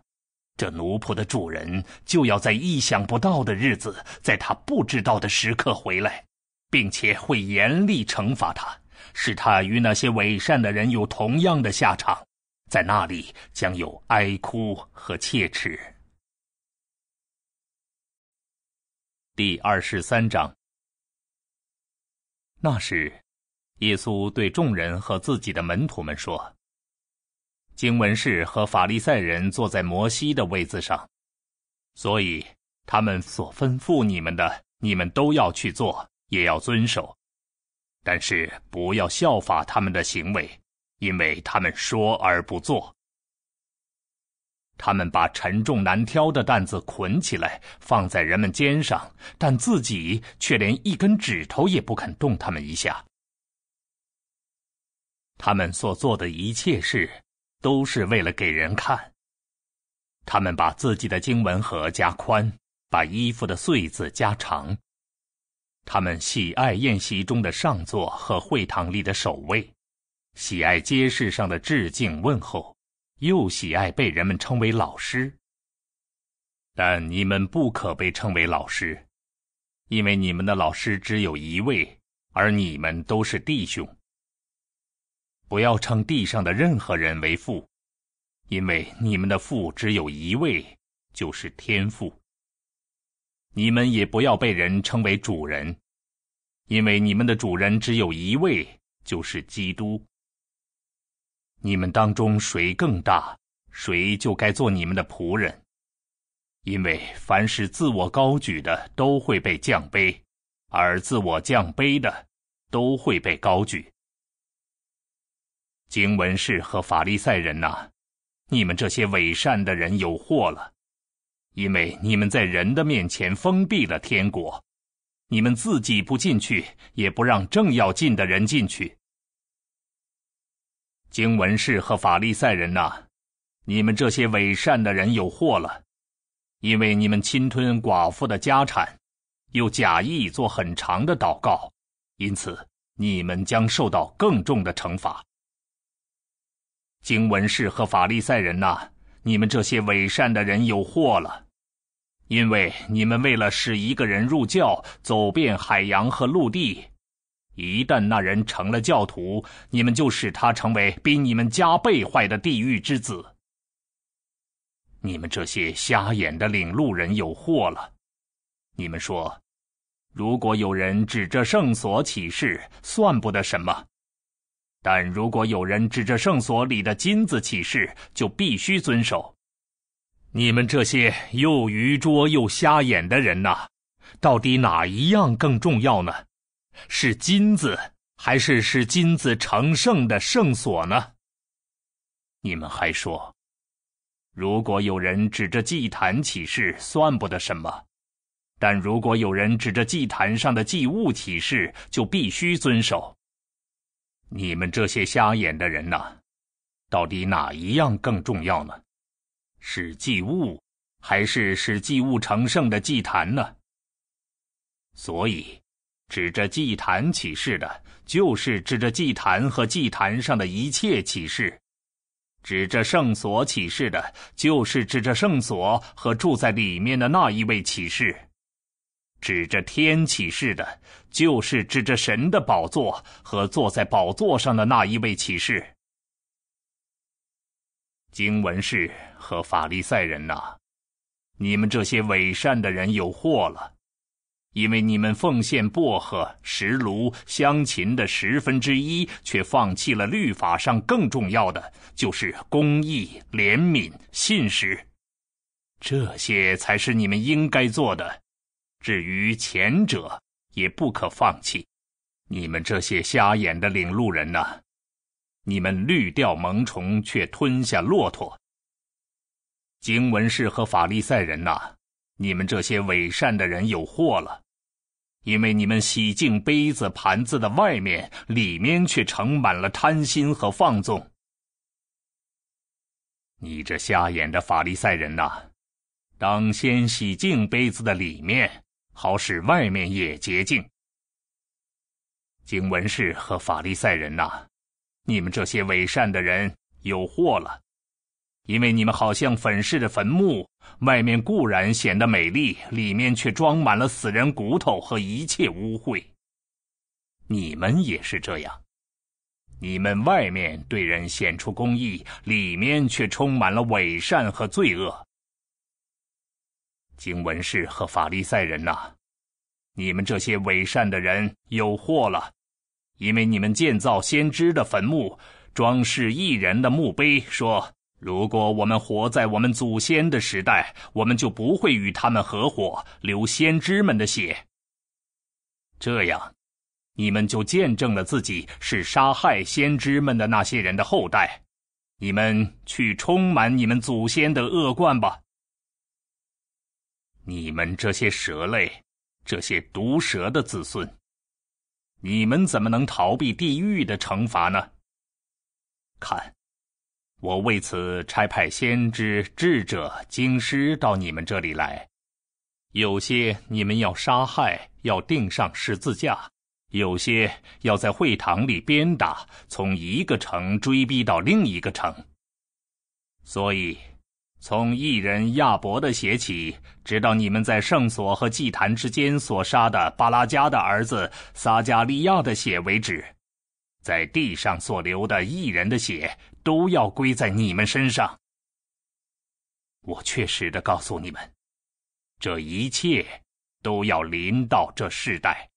这奴仆的主人就要在意想不到的日子，在他不知道的时刻回来，并且会严厉惩罚他，使他与那些伪善的人有同样的下场，在那里将有哀哭和切齿。第二十三章。那时，耶稣对众人和自己的门徒们说。经文士和法利赛人坐在摩西的位子上，所以他们所吩咐你们的，你们都要去做，也要遵守。但是不要效法他们的行为，因为他们说而不做。他们把沉重难挑的担子捆起来，放在人们肩上，但自己却连一根指头也不肯动他们一下。他们所做的一切事。都是为了给人看。他们把自己的经文盒加宽，把衣服的穗子加长。他们喜爱宴席中的上座和会堂里的守卫，喜爱街市上的致敬问候，又喜爱被人们称为老师。但你们不可被称为老师，因为你们的老师只有一位，而你们都是弟兄。不要称地上的任何人为父，因为你们的父只有一位，就是天父。你们也不要被人称为主人，因为你们的主人只有一位，就是基督。你们当中谁更大，谁就该做你们的仆人，因为凡是自我高举的都会被降卑，而自我降卑的都会被高举。经文士和法利赛人呐，你们这些伪善的人有祸了，因为你们在人的面前封闭了天国，你们自己不进去，也不让正要进的人进去。经文士和法利赛人呐，你们这些伪善的人有祸了，因为你们侵吞寡妇的家产，又假意做很长的祷告，因此你们将受到更重的惩罚。经文士和法利赛人呐，你们这些伪善的人有祸了，因为你们为了使一个人入教，走遍海洋和陆地，一旦那人成了教徒，你们就使他成为比你们加倍坏的地狱之子。你们这些瞎眼的领路人有祸了，你们说，如果有人指着圣所起誓，算不得什么。但如果有人指着圣所里的金子起誓，就必须遵守。你们这些又愚拙又瞎眼的人呐，到底哪一样更重要呢？是金子，还是是金子成圣的圣所呢？你们还说，如果有人指着祭坛起誓，算不得什么；但如果有人指着祭坛上的祭物起誓，就必须遵守。你们这些瞎眼的人呐，到底哪一样更重要呢？是祭物，还是使祭物成圣的祭坛呢？所以，指着祭坛起誓的，就是指着祭坛和祭坛上的一切启示；指着圣所起誓的，就是指着圣所和住在里面的那一位启示。指着天启示的，就是指着神的宝座和坐在宝座上的那一位启示。经文士和法利赛人呐，你们这些伪善的人有祸了，因为你们奉献薄荷、石炉、香芹的十分之一，却放弃了律法上更重要的，就是公义、怜悯、信实。这些才是你们应该做的。至于前者，也不可放弃。你们这些瞎眼的领路人呐，你们绿掉萌虫，却吞下骆驼。经文士和法利赛人呐，你们这些伪善的人有祸了，因为你们洗净杯子盘子的外面，里面却盛满了贪心和放纵。你这瞎眼的法利赛人呐，当先洗净杯子的里面，好使外面也洁净。经文士和法利赛人呐，你们这些伪善的人有祸了。因为你们好像粉饰的坟墓，外面固然显得美丽，里面却装满了死人骨头和一切污秽。你们也是这样，你们外面对人显出公义，里面却充满了伪善和罪恶。经文士和法利赛人呐，你们这些伪善的人有祸了，因为你们建造先知的坟墓，装饰异人的墓碑，说。如果我们活在我们祖先的时代，我们就不会与他们合伙流先知们的血。这样，你们就见证了自己是杀害先知们的那些人的后代。你们去充满你们祖先的恶贯吧！你们这些蛇类，这些毒蛇的子孙，你们怎么能逃避地狱的惩罚呢？看。我为此差派先知、智者、经师到你们这里来，有些你们要杀害，要钉上十字架；有些要在会堂里鞭打，从一个城追逼到另一个城。所以，从异人亚伯的血起，直到你们在圣所和祭坛之间所杀的巴拉加的儿子撒加利亚的血为止。在地上所流的异人的血，都要归在你们身上。我确实的告诉你们，这一切都要临到这世代。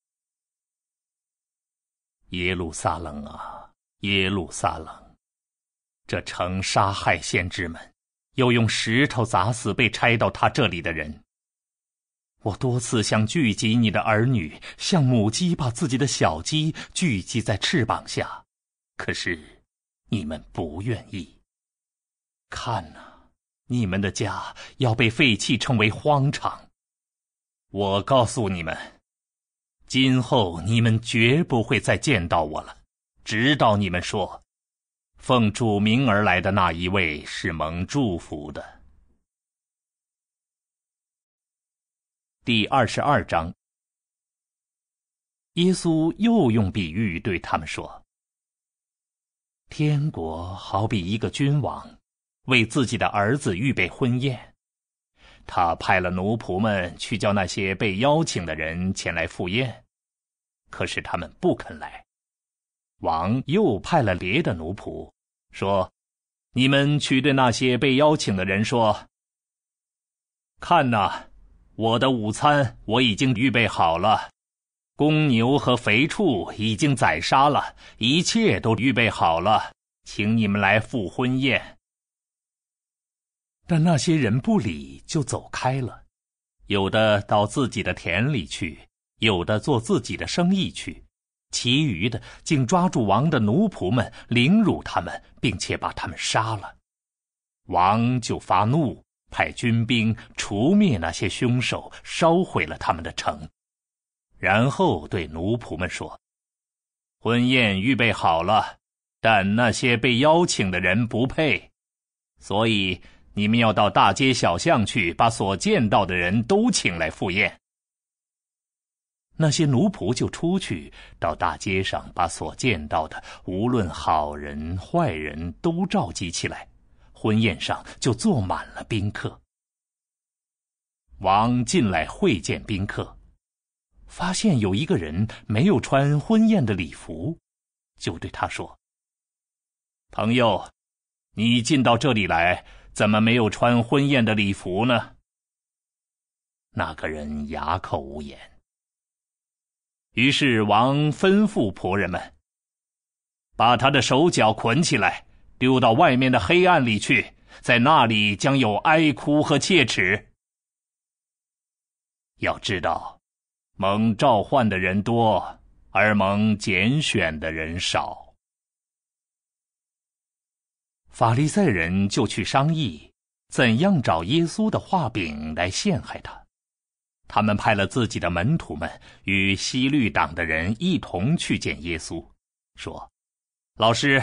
耶路撒冷啊，耶路撒冷，这城杀害先知们，又用石头砸死被拆到他这里的人。我多次想聚集你的儿女，像母鸡把自己的小鸡聚集在翅膀下，可是你们不愿意。看呐，你们的家要被废弃，成为荒场。我告诉你们，今后你们绝不会再见到我了，直到你们说，奉主名而来的那一位是蒙祝福的。第二十二章，耶稣又用比喻对他们说：“天国好比一个君王，为自己的儿子预备婚宴。他派了奴仆们去叫那些被邀请的人前来赴宴，可是他们不肯来。王又派了别的奴仆，说：‘你们去对那些被邀请的人说：看呐。’”我的午餐我已经预备好了，公牛和肥畜已经宰杀了，一切都预备好了，请你们来赴婚宴。但那些人不理，就走开了，有的到自己的田里去，有的做自己的生意去，其余的竟抓住王的奴仆们，凌辱他们，并且把他们杀了。王就发怒。派军兵除灭那些凶手，烧毁了他们的城，然后对奴仆们说：“婚宴预备好了，但那些被邀请的人不配，所以你们要到大街小巷去，把所见到的人都请来赴宴。”那些奴仆就出去到大街上，把所见到的，无论好人坏人都召集起来。婚宴上就坐满了宾客。王进来会见宾客，发现有一个人没有穿婚宴的礼服，就对他说：“朋友，你进到这里来，怎么没有穿婚宴的礼服呢？”那个人哑口无言。于是王吩咐仆人们，把他的手脚捆起来，丢到外面的黑暗里去，在那里将有哀哭和切齿。要知道，蒙召唤的人多，而蒙拣选的人少。法利赛人就去商议，怎样找耶稣的画饼来陷害他。他们派了自己的门徒们与西律党的人一同去见耶稣，说：“老师，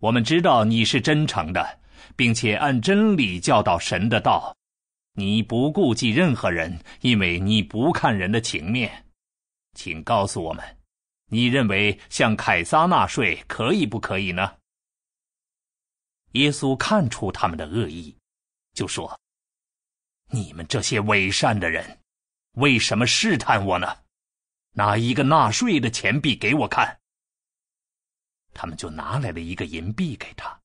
我们知道你是真诚的，并且按真理教导神的道。你不顾忌任何人，因为你不看人的情面。请告诉我们，你认为向凯撒纳税可以不可以呢？”耶稣看出他们的恶意，就说：“你们这些伪善的人，为什么试探我呢？拿一个纳税的钱币给我看。”他们就拿来了一个银币给他。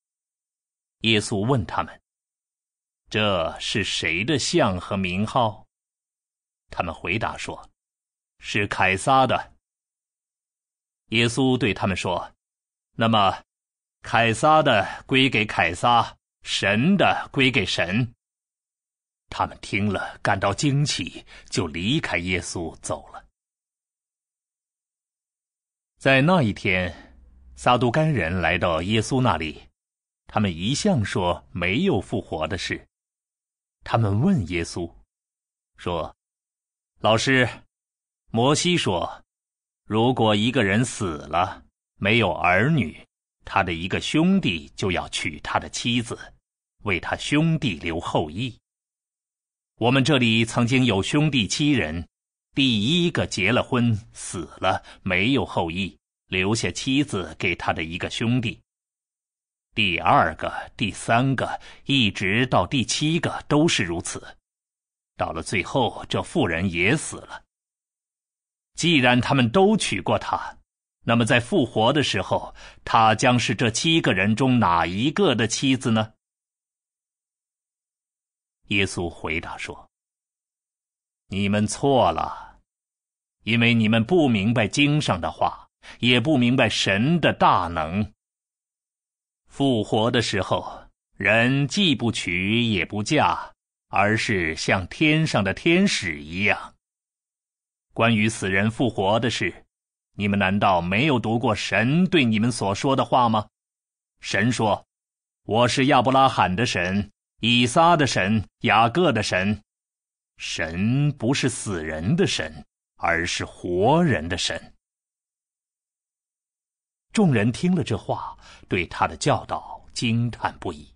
耶稣问他们：“这是谁的像和名号？”他们回答说：“是凯撒的。”耶稣对他们说：“那么。”凯撒的归给凯撒，神的归给神。他们听了，感到惊奇，就离开耶稣走了。在那一天，撒都该人来到耶稣那里，他们一向说没有复活的事。他们问耶稣，说：“老师，摩西说，如果一个人死了，没有儿女。”他的一个兄弟就要娶他的妻子，为他兄弟留后裔。我们这里曾经有兄弟七人，第一个结了婚死了，没有后裔，留下妻子给他的一个兄弟。第二个、第三个，一直到第七个都是如此。到了最后，这妇人也死了。既然他们都娶过她。那么，在复活的时候，她将是这七个人中哪一个的妻子呢？耶稣回答说：“你们错了，因为你们不明白经上的话，也不明白神的大能。复活的时候，人既不娶也不嫁，而是像天上的天使一样。关于死人复活的事。”你们难道没有读过神对你们所说的话吗？神说：“我是亚伯拉罕的神，以撒的神，雅各的神。神不是死人的神，而是活人的神。”众人听了这话，对他的教导惊叹不已。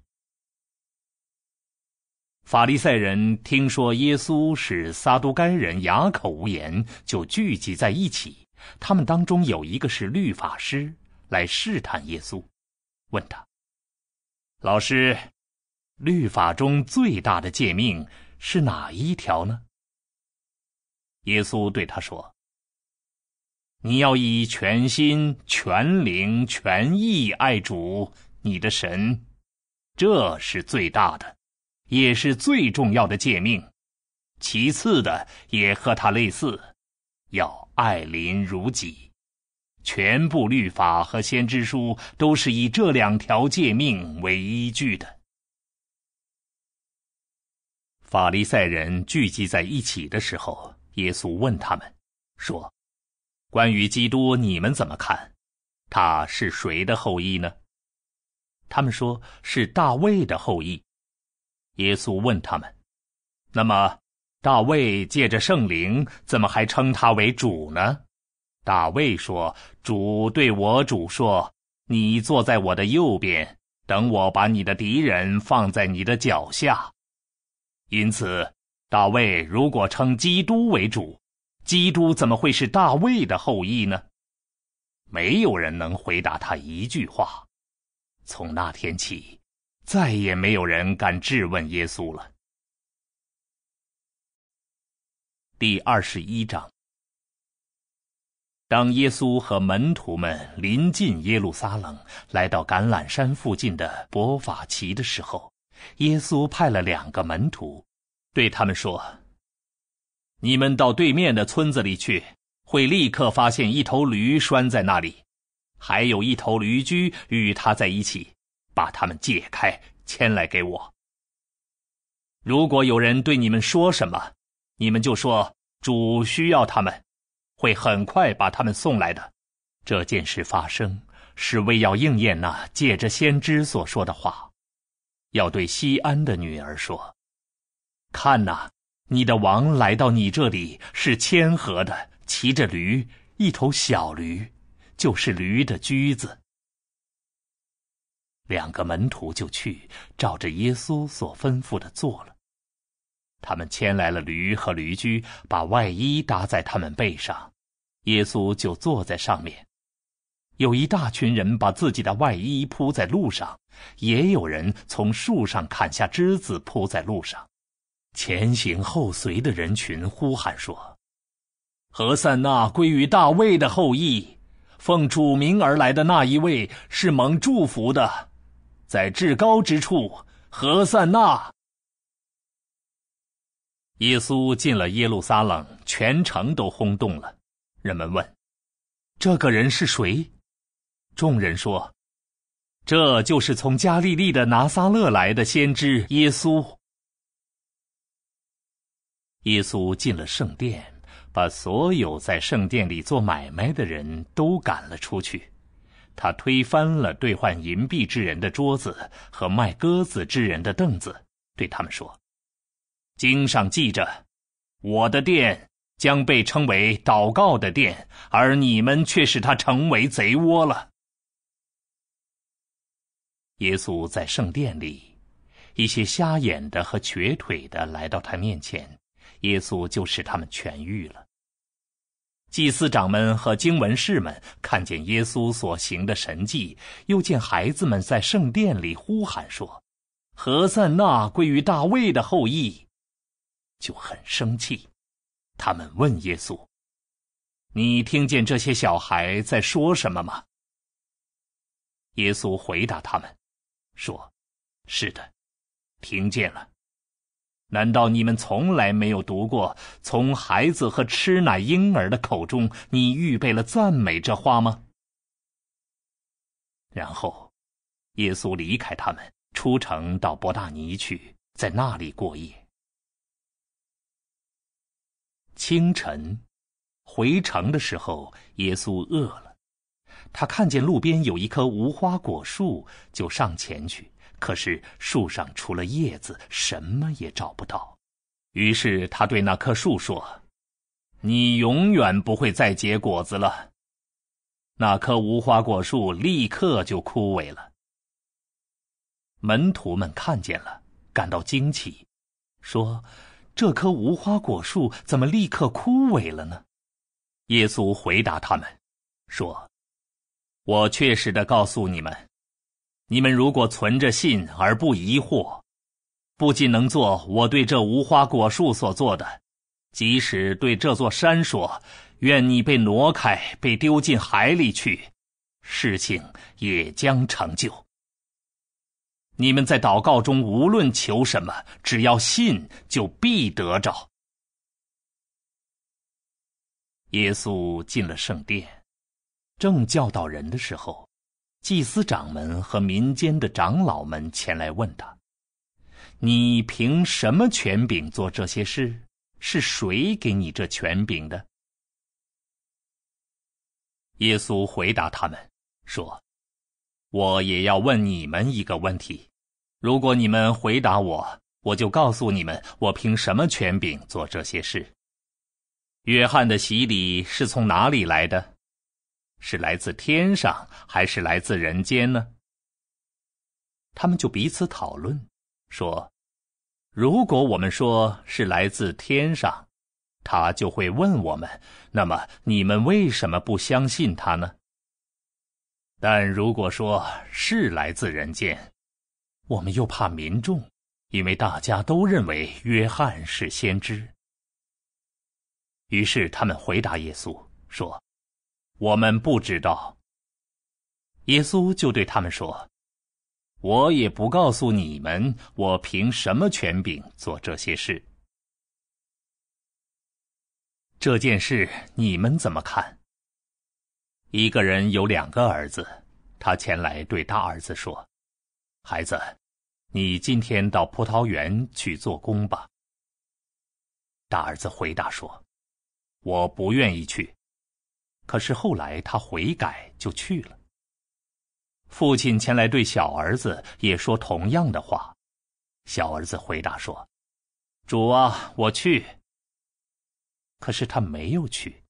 法利赛人听说耶稣使撒都该人哑口无言，就聚集在一起。他们当中有一个是律法师，来试探耶稣，问他：“老师，律法中最大的诫命是哪一条呢？”耶稣对他说：“你要以全心、全灵、全意爱主你的神，这是最大的，也是最重要的诫命。其次的也和它类似，要。”爱邻如己，全部律法和先知书都是以这两条诫命为依据的。法利赛人聚集在一起的时候，耶稣问他们说：“关于基督，你们怎么看？他是谁的后裔呢？”他们说是大卫的后裔。耶稣问他们：“那么？”大卫借着圣灵，怎么还称他为主呢？大卫说：“主对我主说，你坐在我的右边，等我把你的敌人放在你的脚下。”因此，大卫如果称基督为主，基督怎么会是大卫的后裔呢？没有人能回答他一句话。从那天起，再也没有人敢质问耶稣了。第二十一章。当耶稣和门徒们临近耶路撒冷，来到橄榄山附近的伯法奇的时候，耶稣派了两个门徒，对他们说：“你们到对面的村子里去，会立刻发现一头驴拴在那里，还有一头驴驹与它在一起，把它们解开，牵来给我。如果有人对你们说什么，你们就说主需要他们，会很快把他们送来的。这件事发生，是为要应验那借着先知所说的话，要对西安的女儿说：“看哪，你的王来到你这里是谦和的，骑着驴，一头小驴，就是驴的驹子。”两个门徒就去照着耶稣所吩咐的做了。他们牵来了驴和驴驹，把外衣搭在他们背上，耶稣就坐在上面。有一大群人把自己的外衣铺在路上，也有人从树上砍下枝子铺在路上。前行后随的人群呼喊说：“何塞那归于大卫的后裔，奉主名而来的那一位是蒙祝福的，在至高之处，何塞那。”耶稣进了耶路撒冷，全城都轰动了。人们问：“这个人是谁？”众人说：“这就是从加利利的拿撒勒来的先知耶稣。”耶稣进了圣殿，把所有在圣殿里做买卖的人都赶了出去。他推翻了兑换银币之人的桌子和卖鸽子之人的凳子，对他们说。经上记着，我的殿将被称为祷告的殿，而你们却使它成为贼窝了。耶稣在圣殿里，一些瞎眼的和瘸腿的来到他面前，耶稣就使他们痊愈了。祭司长们和经文士们看见耶稣所行的神迹，又见孩子们在圣殿里呼喊说：“何塞那归于大卫的后裔。”就很生气，他们问耶稣：“你听见这些小孩在说什么吗？”耶稣回答他们说：“是的，听见了。难道你们从来没有读过从孩子和吃奶婴儿的口中，你预备了赞美这话吗？”然后，耶稣离开他们，出城到伯大尼去，在那里过夜。清晨，回城的时候，耶稣饿了。他看见路边有一棵无花果树，就上前去。可是树上除了叶子，什么也找不到。于是他对那棵树说：“你永远不会再结果子了。”那棵无花果树立刻就枯萎了。门徒们看见了，感到惊奇，说。这棵无花果树怎么立刻枯萎了呢？耶稣回答他们说：“我确实的告诉你们，你们如果存着信而不疑惑，不仅能做我对这无花果树所做的，即使对这座山说：‘愿你被挪开，被丢进海里去’，事情也将成就。”你们在祷告中无论求什么，只要信，就必得着。耶稣进了圣殿，正教导人的时候，祭司长们和民间的长老们前来问他：“你凭什么权柄做这些事？是谁给你这权柄的？”耶稣回答他们说。我也要问你们一个问题，如果你们回答我，我就告诉你们，我凭什么权柄做这些事。约翰的洗礼是从哪里来的？是来自天上还是来自人间呢？他们就彼此讨论，说：如果我们说是来自天上，他就会问我们：那么你们为什么不相信他呢？但如果说是来自人间，我们又怕民众，因为大家都认为约翰是先知。于是他们回答耶稣说：“我们不知道。”耶稣就对他们说：“我也不告诉你们，我凭什么权柄做这些事。”这件事你们怎么看？”一个人有两个儿子，他前来对大儿子说：“孩子，你今天到葡萄园去做工吧。”大儿子回答说：“我不愿意去。”可是后来他悔改，就去了。父亲前来对小儿子也说同样的话，小儿子回答说：“主啊，我去。”可是他没有去。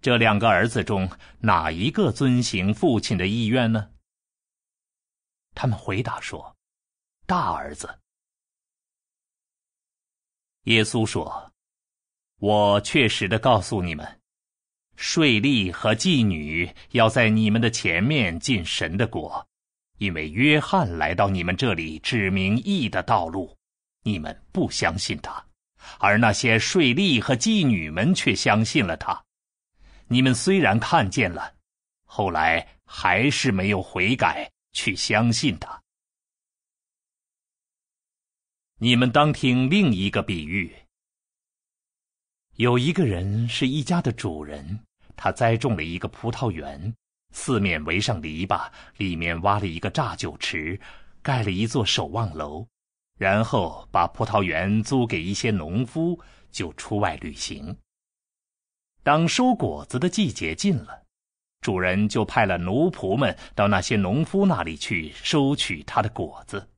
这两个儿子中，哪一个遵行父亲的意愿呢？他们回答说：“大儿子。”耶稣说：“我确实的告诉你们，税吏和妓女要在你们的前面进神的国，因为约翰来到你们这里指明义的道路，你们不相信他，而那些税吏和妓女们却相信了他。”你们虽然看见了，后来还是没有悔改，去相信他。你们当听另一个比喻：有一个人是一家的主人，他栽种了一个葡萄园，四面围上篱笆，里面挖了一个榨酒池，盖了一座守望楼，然后把葡萄园租给一些农夫，就出外旅行。当收果子的季节近了，主人就派了奴仆们到那些农夫那里去收取他的果子，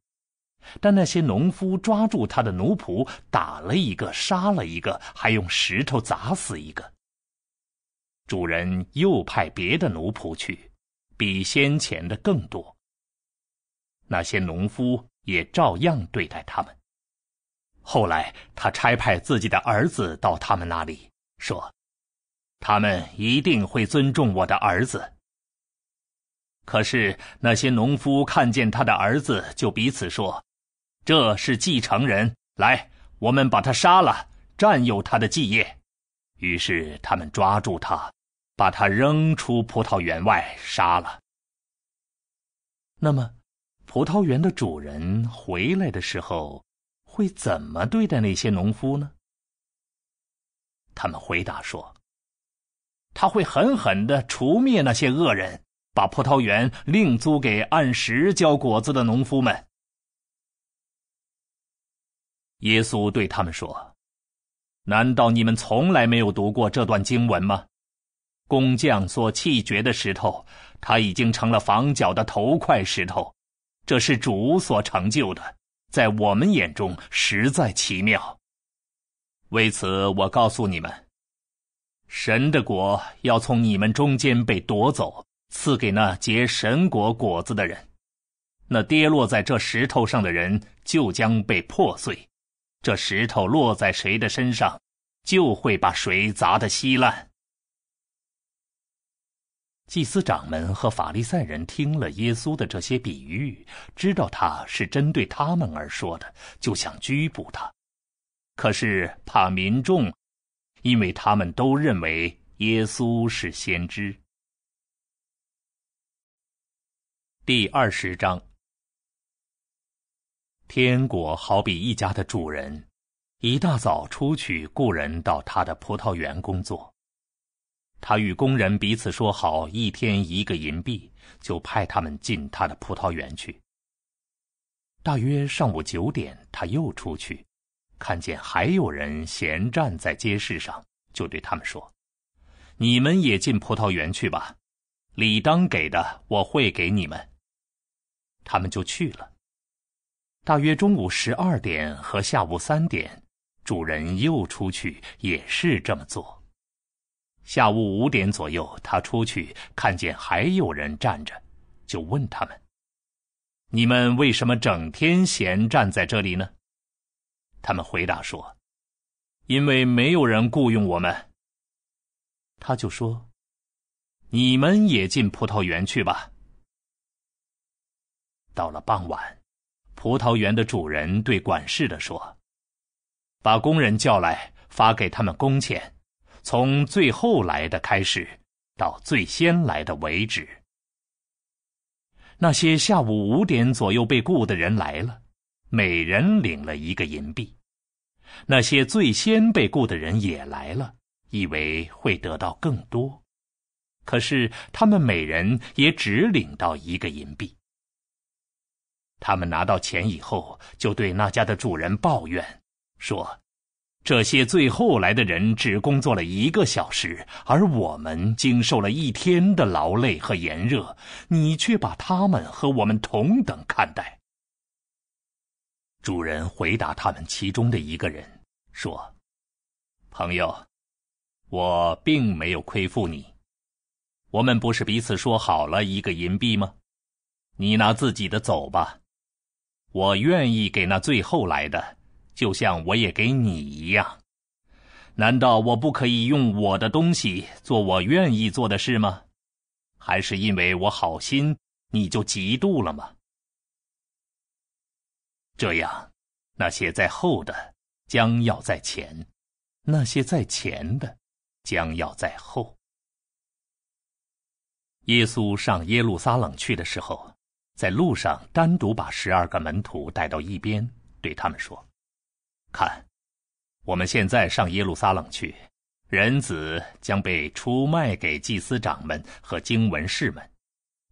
但那些农夫抓住他的奴仆，打了一个，杀了一个，还用石头砸死一个。主人又派别的奴仆去，比先前的更多。那些农夫也照样对待他们。后来他差派自己的儿子到他们那里，说。他们一定会尊重我的儿子。可是那些农夫看见他的儿子，就彼此说：“这是继承人，来，我们把他杀了，占有他的继业。”于是他们抓住他，把他扔出葡萄园外杀了。那么，葡萄园的主人回来的时候，会怎么对待那些农夫呢？他们回答说。他会狠狠的除灭那些恶人，把葡萄园另租给按时交果子的农夫们。耶稣对他们说：“难道你们从来没有读过这段经文吗？工匠所弃绝的石头，它已经成了房角的头块石头，这是主所成就的，在我们眼中实在奇妙。为此，我告诉你们。”神的果要从你们中间被夺走，赐给那结神果果子的人。那跌落在这石头上的人就将被破碎。这石头落在谁的身上，就会把谁砸得稀烂。祭司长们和法利赛人听了耶稣的这些比喻，知道他是针对他们而说的，就想拘捕他，可是怕民众。因为他们都认为耶稣是先知。第二十章，天国好比一家的主人，一大早出去雇人到他的葡萄园工作。他与工人彼此说好，一天一个银币，就派他们进他的葡萄园去。大约上午九点，他又出去。看见还有人闲站在街市上，就对他们说：“你们也进葡萄园去吧，理当给的我会给你们。”他们就去了。大约中午十二点和下午三点，主人又出去，也是这么做。下午五点左右，他出去看见还有人站着，就问他们：“你们为什么整天闲站在这里呢？”他们回答说：“因为没有人雇佣我们。”他就说：“你们也进葡萄园去吧。”到了傍晚，葡萄园的主人对管事的说：“把工人叫来，发给他们工钱，从最后来的开始，到最先来的为止。”那些下午五点左右被雇的人来了。每人领了一个银币，那些最先被雇的人也来了，以为会得到更多，可是他们每人也只领到一个银币。他们拿到钱以后，就对那家的主人抱怨，说：“这些最后来的人只工作了一个小时，而我们经受了一天的劳累和炎热，你却把他们和我们同等看待。”主人回答他们其中的一个人说：“朋友，我并没有亏负你。我们不是彼此说好了一个银币吗？你拿自己的走吧。”我愿意给那最后来的，就像我也给你一样。难道我不可以用我的东西做我愿意做的事吗？还是因为我好心，你就嫉妒了吗？这样，那些在后的将要在前，那些在前的将要在后。耶稣上耶路撒冷去的时候。在路上，单独把十二个门徒带到一边，对他们说：“看，我们现在上耶路撒冷去，人子将被出卖给祭司长们和经文士们，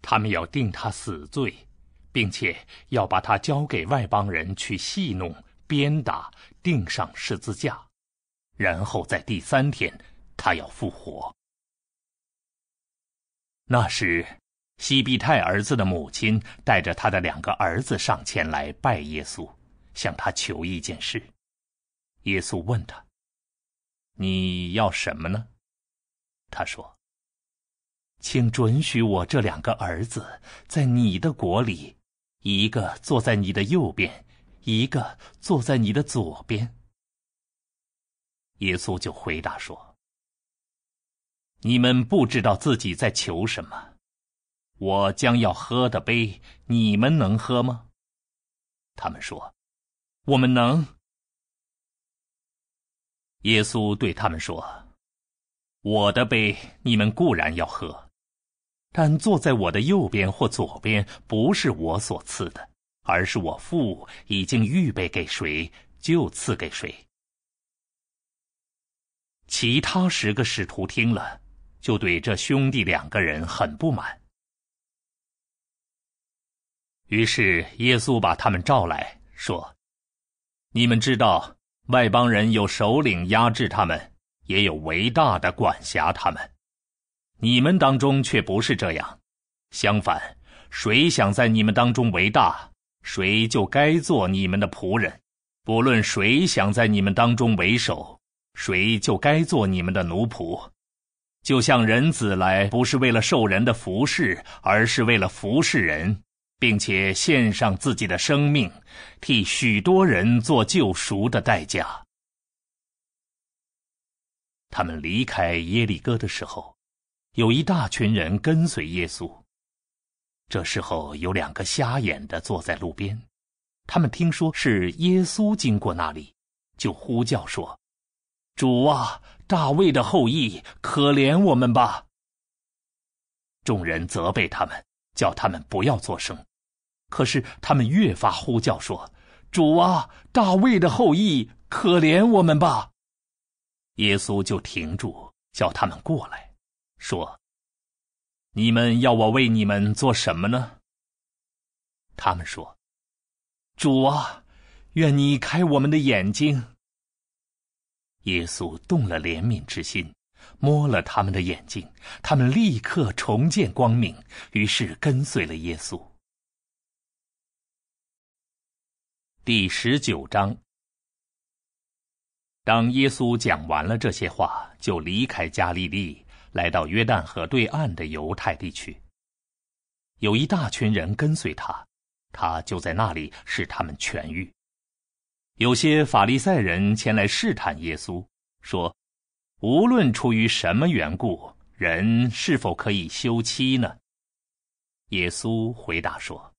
他们要定他死罪，并且要把他交给外邦人去戏弄、鞭打、钉上十字架，然后在第三天，他要复活。那时。”西庇太儿子的母亲带着他的两个儿子上前来拜耶稣，向他求一件事。耶稣问他：“你要什么呢？”他说：“请准许我这两个儿子在你的国里，一个坐在你的右边，一个坐在你的左边。”耶稣就回答说：“你们不知道自己在求什么。”我将要喝的杯，你们能喝吗？他们说：“我们能。”耶稣对他们说：“我的杯，你们固然要喝，但坐在我的右边或左边，不是我所赐的，而是我父已经预备给谁，就赐给谁。”其他十个使徒听了，就对这兄弟两个人很不满。于是耶稣把他们召来说：“你们知道，外邦人有首领压制他们，也有伟大的管辖他们。你们当中却不是这样。相反，谁想在你们当中为大，谁就该做你们的仆人；不论谁想在你们当中为首，谁就该做你们的奴仆。就像人子来，不是为了受人的服侍，而是为了服侍人。”并且献上自己的生命，替许多人做救赎的代价。他们离开耶利哥的时候，有一大群人跟随耶稣。这时候有两个瞎眼的坐在路边，他们听说是耶稣经过那里，就呼叫说：“主啊，大卫的后裔，可怜我们吧！”众人责备他们，叫他们不要作声。可是他们越发呼叫说：“主啊，大卫的后裔，可怜我们吧！”耶稣就停住，叫他们过来，说：“你们要我为你们做什么呢？”他们说：“主啊，愿你开我们的眼睛。”耶稣动了怜悯之心，摸了他们的眼睛，他们立刻重见光明，于是跟随了耶稣。第十九章。当耶稣讲完了这些话，就离开加利利，来到约旦河对岸的犹太地区。有一大群人跟随他，他就在那里使他们痊愈。有些法利赛人前来试探耶稣，说：“无论出于什么缘故，人是否可以休妻呢？”耶稣回答说。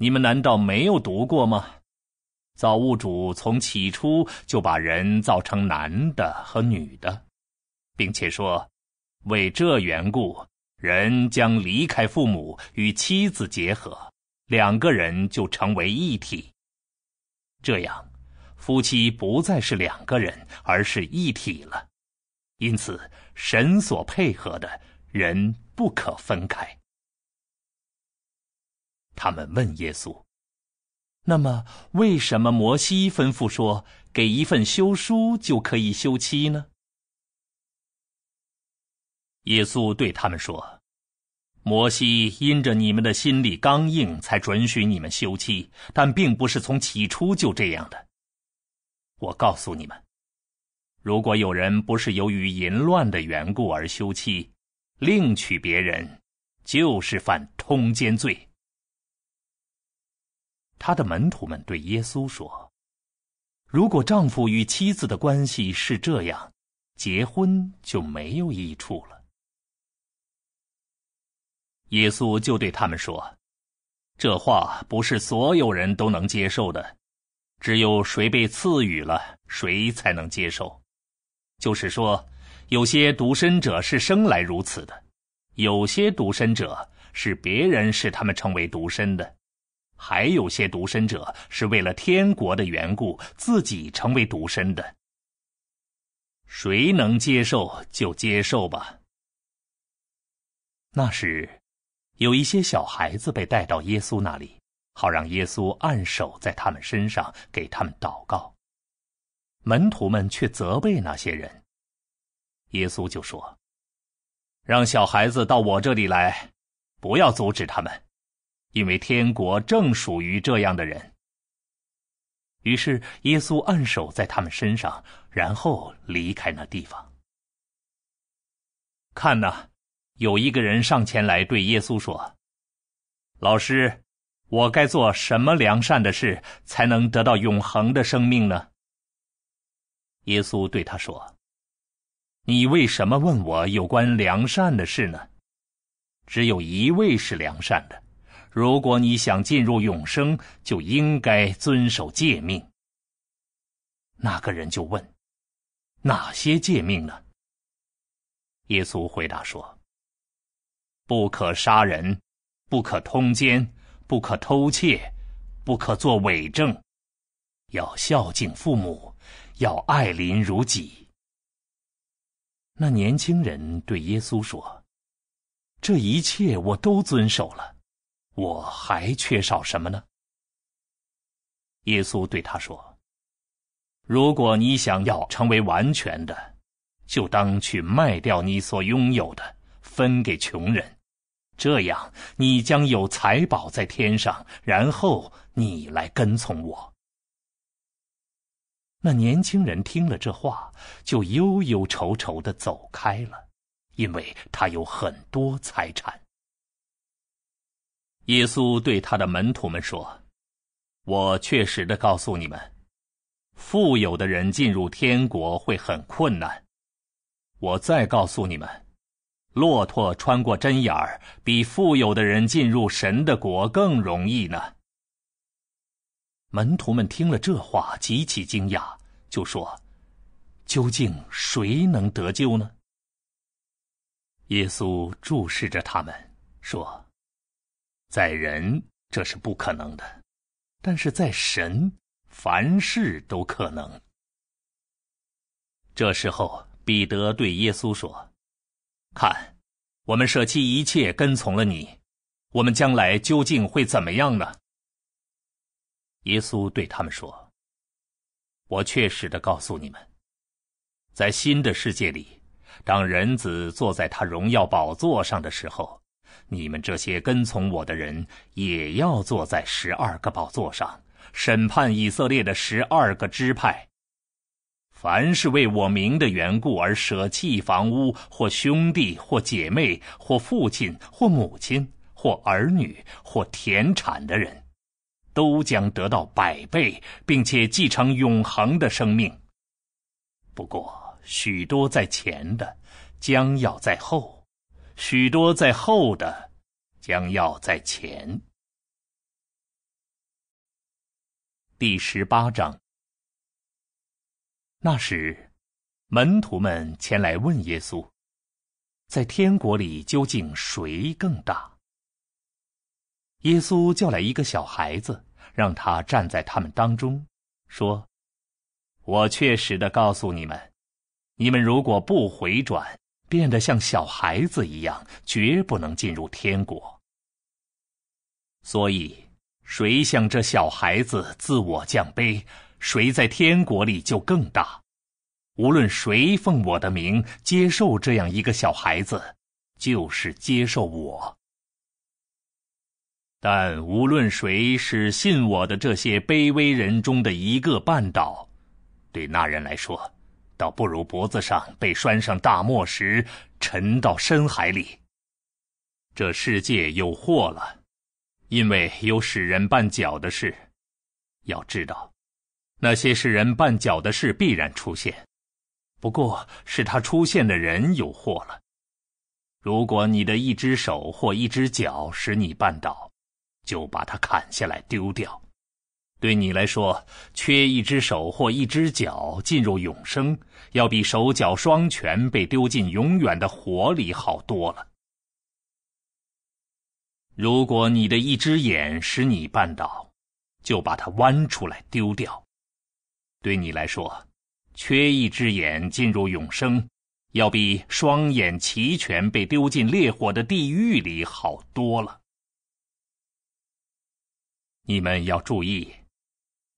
你们难道没有读过吗？造物主从起初就把人造成男的和女的，并且说，为这缘故，人将离开父母与妻子结合，两个人就成为一体。这样，夫妻不再是两个人，而是一体了。因此神所配合的人不可分开。他们问耶稣：“那么，为什么摩西吩咐说，给一份休书就可以休妻呢？”耶稣对他们说：“摩西因着你们的心里刚硬，才准许你们休妻，但并不是从起初就这样的。我告诉你们，如果有人不是由于淫乱的缘故而休妻，另娶别人，就是犯通奸罪。”他的门徒们对耶稣说：“如果丈夫与妻子的关系是这样，结婚就没有益处了。”耶稣就对他们说：“这话不是所有人都能接受的，只有谁被赐予了，谁才能接受。就是说，有些独身者是生来如此的，有些独身者是别人使他们成为独身的。”还有些独身者是为了天国的缘故，自己成为独身的。谁能接受就接受吧。那时，有一些小孩子被带到耶稣那里，好让耶稣按手在他们身上，给他们祷告。门徒们却责备那些人。耶稣就说：“让小孩子到我这里来，不要阻止他们。”因为天国正属于这样的人。于是耶稣按手在他们身上，然后离开那地方。看呐，有一个人上前来对耶稣说：“老师，我该做什么良善的事，才能得到永恒的生命呢？”耶稣对他说：“你为什么问我有关良善的事呢？只有一位是良善的。”如果你想进入永生，就应该遵守诫命。那个人就问：“哪些诫命呢？”耶稣回答说：“不可杀人，不可通奸，不可偷窃，不可作伪证，要孝敬父母，要爱邻如己。”那年轻人对耶稣说：“这一切我都遵守了。”我还缺少什么呢？耶稣对他说：“如果你想要成为完全的，就当去卖掉你所拥有的，分给穷人，这样你将有财宝在天上。然后你来跟从我。”那年轻人听了这话，就忧忧愁愁的走开了，因为他有很多财产。耶稣对他的门徒们说：“我确实的告诉你们，富有的人进入天国会很困难。我再告诉你们，骆驼穿过针眼儿，比富有的人进入神的国更容易呢。”门徒们听了这话，极其惊讶，就说：“究竟谁能得救呢？”耶稣注视着他们，说。在人这是不可能的，但是在神，凡事都可能。这时候，彼得对耶稣说：“看，我们舍弃一切跟从了你，我们将来究竟会怎么样呢？”耶稣对他们说：“我确实的告诉你们，在新的世界里，当人子坐在他荣耀宝座上的时候。”你们这些跟从我的人，也要坐在十二个宝座上，审判以色列的十二个支派。凡是为我名的缘故而舍弃房屋、或兄弟、或姐妹、或父亲、或母亲、或儿女、或田产的人，都将得到百倍，并且继承永恒的生命。不过，许多在前的，将要在后。许多在后的，将要在前。第十八章。那时，门徒们前来问耶稣：“在天国里究竟谁更大？”耶稣叫来一个小孩子，让他站在他们当中，说：“我确实的告诉你们。”你们如果不回转，变得像小孩子一样，绝不能进入天国。所以，谁向这小孩子自我降卑，谁在天国里就更大。无论谁奉我的名接受这样一个小孩子，就是接受我。但无论谁是信我的这些卑微人中的一个半岛，对那人来说，倒不如脖子上被拴上大磨石，沉到深海里。这世界有祸了，因为有使人绊脚的事。要知道，那些使人绊脚的事必然出现，不过是他出现的人有祸了。如果你的一只手或一只脚使你绊倒，就把它砍下来丢掉。对你来说，缺一只手或一只脚进入永生，要比手脚双全被丢进永远的火里好多了。如果你的一只眼使你绊倒，就把它剜出来丢掉。对你来说，缺一只眼进入永生，要比双眼齐全被丢进烈火的地狱里好多了。你们要注意，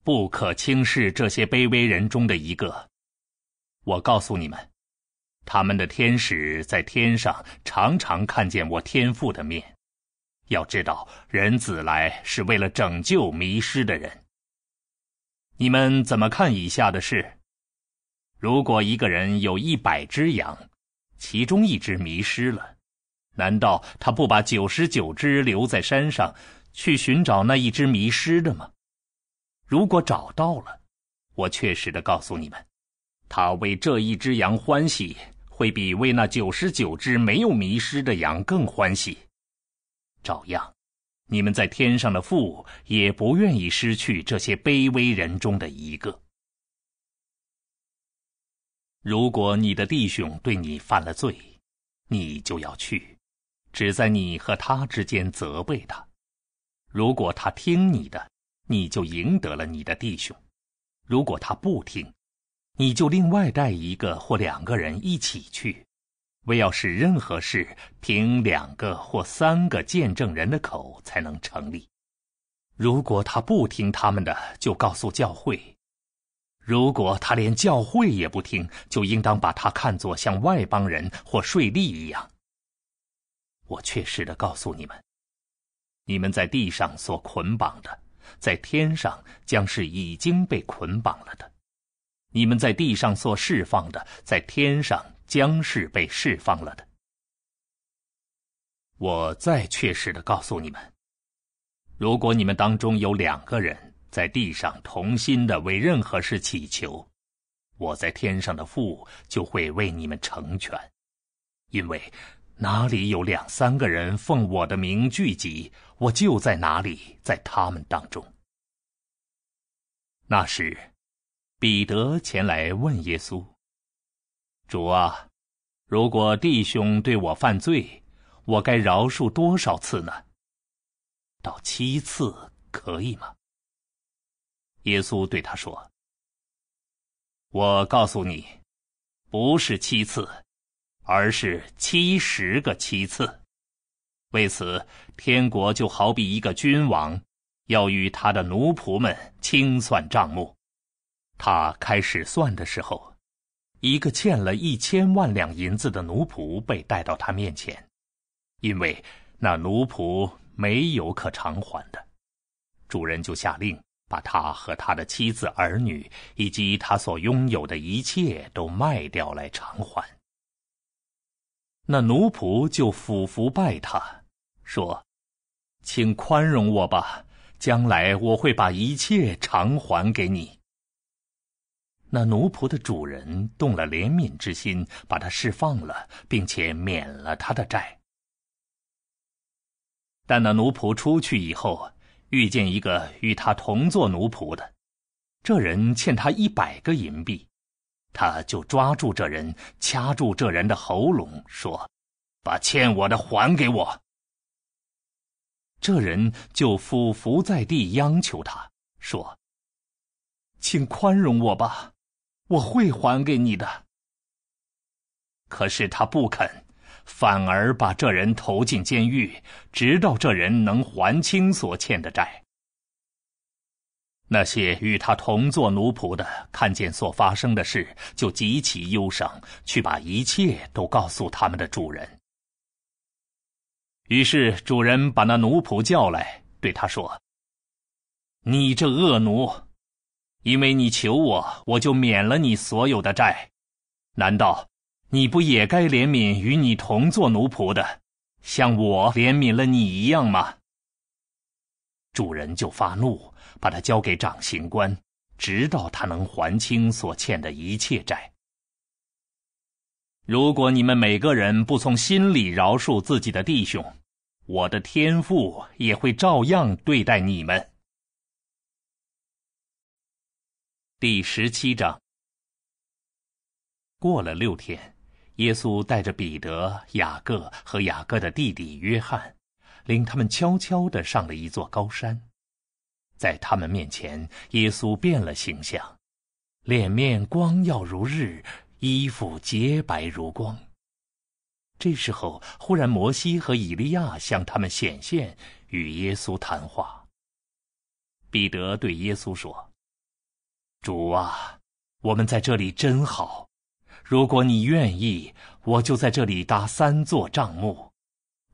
不可轻视这些卑微人中的一个。我告诉你们，他们的天使在天上常常看见我天父的面。要知道，人子来是为了拯救迷失的人。你们怎么看以下的事？如果一个人有一百只羊，其中一只迷失了，难道他不把九十九只留在山上？去寻找那一只迷失的吗？如果找到了，我确实的告诉你们，他为这一只羊欢喜，会比为那九十九只没有迷失的羊更欢喜。照样，你们在天上的父也不愿意失去这些卑微人中的一个。如果你的弟兄对你犯了罪，你就要去，只在你和他之间责备他。如果他听你的，你就赢得了你的弟兄；如果他不听，你就另外带一个或两个人一起去，为要使任何事凭两个或三个见证人的口才能成立。如果他不听他们的，就告诉教会；如果他连教会也不听，就应当把他看作像外邦人或税吏一样。我确实的告诉你们。你们在地上所捆绑的，在天上将是已经被捆绑了的；你们在地上所释放的，在天上将是被释放了的。我再确实的告诉你们：如果你们当中有两个人在地上同心的为任何事祈求，我在天上的父就会为你们成全，因为。哪里有两三个人奉我的名聚集，我就在哪里，在他们当中。那时，彼得前来问耶稣：“主啊，如果弟兄对我犯罪，我该饶恕多少次呢？到七次可以吗？”耶稣对他说：“我告诉你，不是七次。”而是七十个七次，为此，天国就好比一个君王，要与他的奴仆们清算账目。他开始算的时候，一个欠了一千万两银子的奴仆被带到他面前，因为那奴仆没有可偿还的，主人就下令把他和他的妻子儿女以及他所拥有的一切都卖掉来偿还。那奴仆就俯伏拜他，说：“请宽容我吧，将来我会把一切偿还给你。”那奴仆的主人动了怜悯之心，把他释放了，并且免了他的债。但那奴仆出去以后，遇见一个与他同做奴仆的，这人欠他一百个银币。他就抓住这人，掐住这人的喉咙，说：“把欠我的还给我。”这人就俯伏在地央求他说：“请宽容我吧，我会还给你的。”可是他不肯，反而把这人投进监狱，直到这人能还清所欠的债。那些与他同做奴仆的，看见所发生的事，就极其忧伤，去把一切都告诉他们的主人。于是主人把那奴仆叫来，对他说：“你这恶奴，因为你求我，我就免了你所有的债。难道你不也该怜悯与你同做奴仆的，像我怜悯了你一样吗？”主人就发怒。把他交给掌刑官，直到他能还清所欠的一切债。如果你们每个人不从心里饶恕自己的弟兄，我的天父也会照样对待你们。第十七章。过了六天，耶稣带着彼得、雅各和雅各的弟弟约翰，领他们悄悄的上了一座高山。在他们面前，耶稣变了形象，脸面光耀如日，衣服洁白如光。这时候，忽然摩西和以利亚向他们显现，与耶稣谈话。彼得对耶稣说：“主啊，我们在这里真好。如果你愿意，我就在这里搭三座帐幕，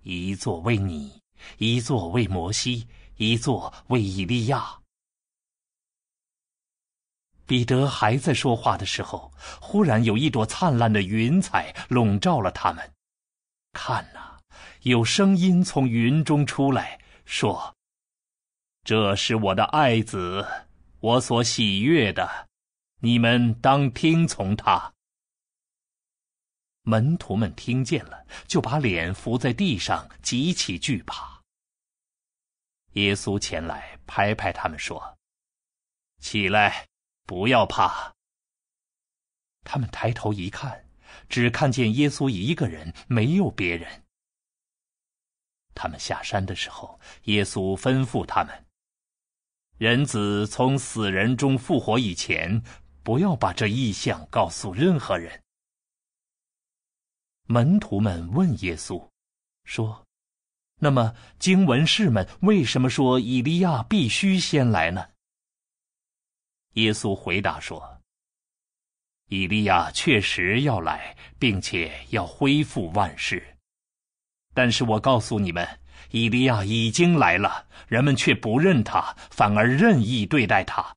一座为你，一座为摩西。”一座为以利亚。彼得还在说话的时候，忽然有一朵灿烂的云彩笼罩了他们。看呐，有声音从云中出来，说：“这是我的爱子，我所喜悦的，你们当听从他。”门徒们听见了，就把脸伏在地上，极其惧怕。耶稣前来拍拍他们说：“起来，不要怕。”他们抬头一看，只看见耶稣一个人，没有别人。他们下山的时候，耶稣吩咐他们：“人子从死人中复活以前，不要把这异象告诉任何人。”门徒们问耶稣，说。那么，经文士们为什么说以利亚必须先来呢？耶稣回答说：“以利亚确实要来，并且要恢复万事。但是我告诉你们，以利亚已经来了，人们却不认他，反而任意对待他，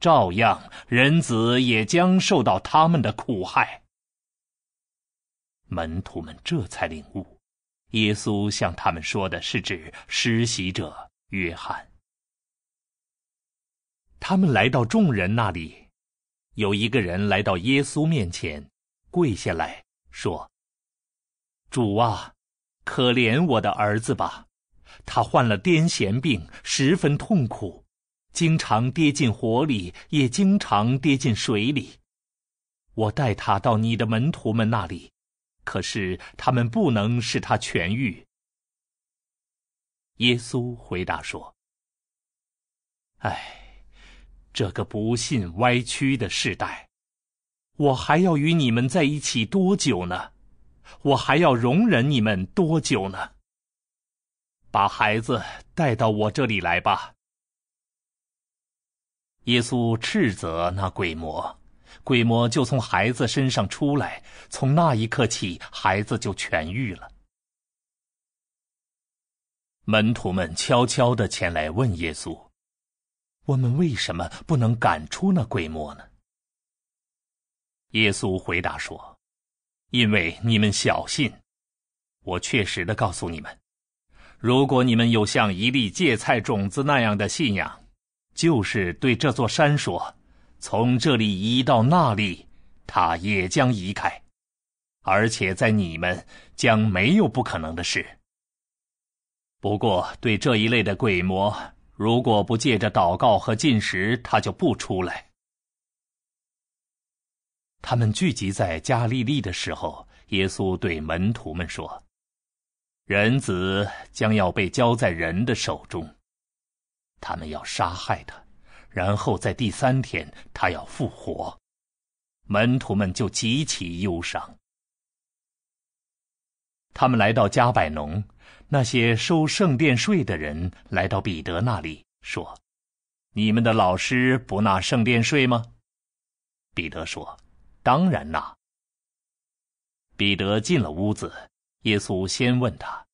照样人子也将受到他们的苦害。”门徒们这才领悟。耶稣向他们说的是指施洗者约翰。他们来到众人那里，有一个人来到耶稣面前，跪下来说：“主啊，可怜我的儿子吧，他患了癫痫病，十分痛苦，经常跌进火里，也经常跌进水里。我带他到你的门徒们那里。”可是他们不能使他痊愈。耶稣回答说：“唉，这个不信歪曲的时代，我还要与你们在一起多久呢？我还要容忍你们多久呢？把孩子带到我这里来吧。”耶稣斥责那鬼魔。鬼魔就从孩子身上出来，从那一刻起，孩子就痊愈了。门徒们悄悄的前来问耶稣：“我们为什么不能赶出那鬼魔呢？”耶稣回答说：“因为你们小信。我确实的告诉你们，如果你们有像一粒芥菜种子那样的信仰，就是对这座山说。”从这里移到那里，他也将移开，而且在你们将没有不可能的事。不过，对这一类的鬼魔，如果不借着祷告和进食，他就不出来。他们聚集在加利利的时候，耶稣对门徒们说：“人子将要被交在人的手中，他们要杀害他。”然后在第三天，他要复活，门徒们就极其忧伤。他们来到加百农，那些收圣殿税的人来到彼得那里，说：“你们的老师不纳圣殿税吗？”彼得说：“当然纳。”彼得进了屋子，耶稣先问他：“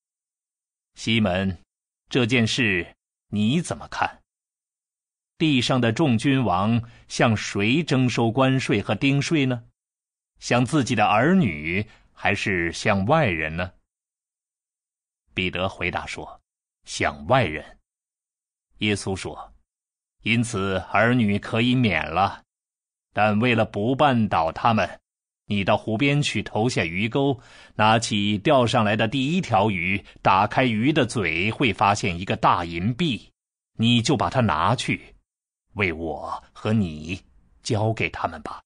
西门，这件事你怎么看？地上的众君王向谁征收关税和丁税呢？向自己的儿女，还是向外人呢？”彼得回答说：“向外人。”耶稣说：“因此儿女可以免了。”但为了不绊倒他们，你到湖边去投下鱼钩，拿起钓上来的第一条鱼，打开鱼的嘴，会发现一个大银币，你就把它拿去，为我和你交给他们吧。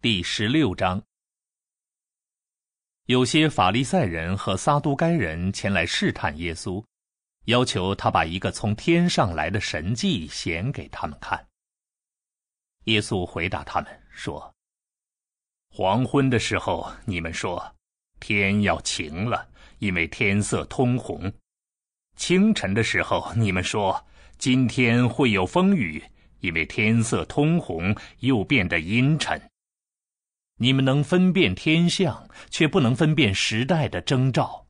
第十六章，有些法利赛人和撒都该人前来试探耶稣。要求他把一个从天上来的神迹显给他们看。耶稣回答他们说：“黄昏的时候，你们说天要晴了，因为天色通红；清晨的时候，你们说今天会有风雨，因为天色通红又变得阴沉。你们能分辨天象，却不能分辨时代的征兆。”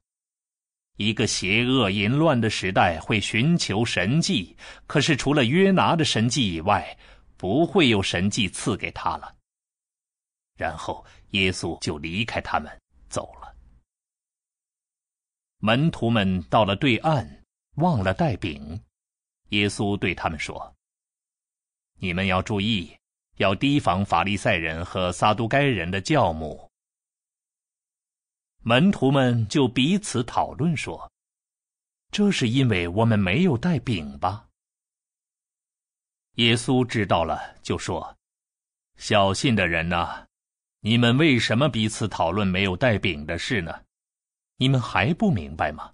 一个邪恶淫乱的时代会寻求神迹，可是除了约拿的神迹以外，不会有神迹赐给他了。然后耶稣就离开他们走了。门徒们到了对岸，忘了带饼。耶稣对他们说：“你们要注意，要提防法利赛人和撒都该人的教母。”门徒们就彼此讨论说：“这是因为我们没有带饼吧？”耶稣知道了，就说：“小信的人呐，你们为什么彼此讨论没有带饼的事呢？你们还不明白吗？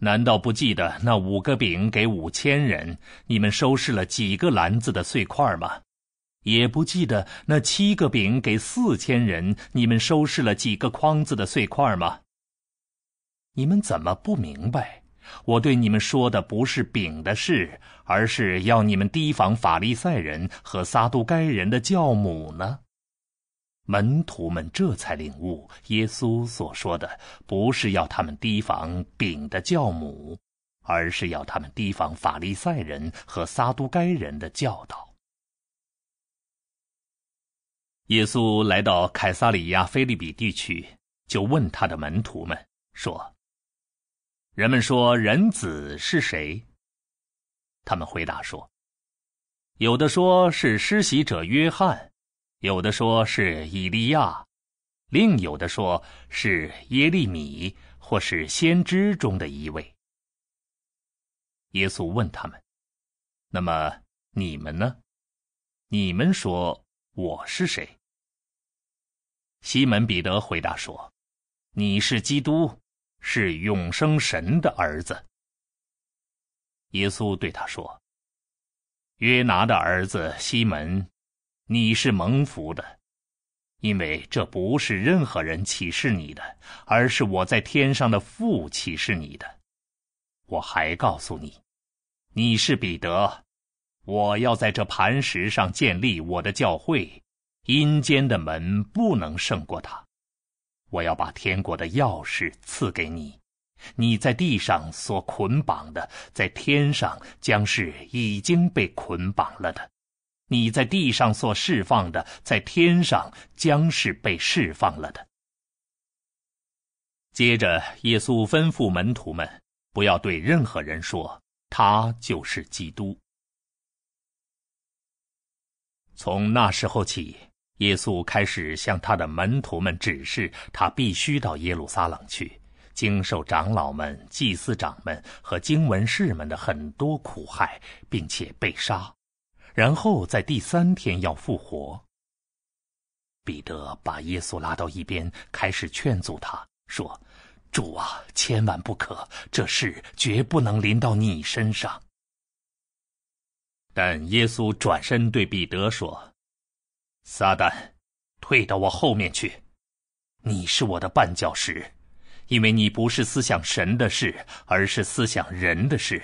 难道不记得那五个饼给五千人，你们收拾了几个篮子的碎块吗？”也不记得那七个饼给四千人，你们收拾了几个筐子的碎块吗？你们怎么不明白？我对你们说的不是饼的事，而是要你们提防法利赛人和撒都该人的教母呢。门徒们这才领悟，耶稣所说的不是要他们提防饼的教母，而是要他们提防法利赛人和撒都该人的教导。耶稣来到凯撒里亚菲利比地区，就问他的门徒们说：“人们说人子是谁？”他们回答说：“有的说是施洗者约翰，有的说是以利亚，另有的说是耶利米，或是先知中的一位。”耶稣问他们：“那么你们呢？你们说我是谁？”西门彼得回答说：“你是基督，是永生神的儿子。”耶稣对他说：“约拿的儿子西门，你是蒙福的，因为这不是任何人启示你的，而是我在天上的父启示你的。我还告诉你，你是彼得，我要在这磐石上建立我的教会。”阴间的门不能胜过他，我要把天国的钥匙赐给你。你在地上所捆绑的，在天上将是已经被捆绑了的；你在地上所释放的，在天上将是被释放了的。接着，耶稣吩咐门徒们，不要对任何人说他就是基督。从那时候起。耶稣开始向他的门徒们指示，他必须到耶路撒冷去，经受长老们、祭司长们和经文士们的很多苦害，并且被杀，然后在第三天要复活。彼得把耶稣拉到一边，开始劝阻他说：“主啊，千万不可，这事绝不能临到你身上。”但耶稣转身对彼得说。撒旦，退到我后面去！你是我的绊脚石，因为你不是思想神的事，而是思想人的事。”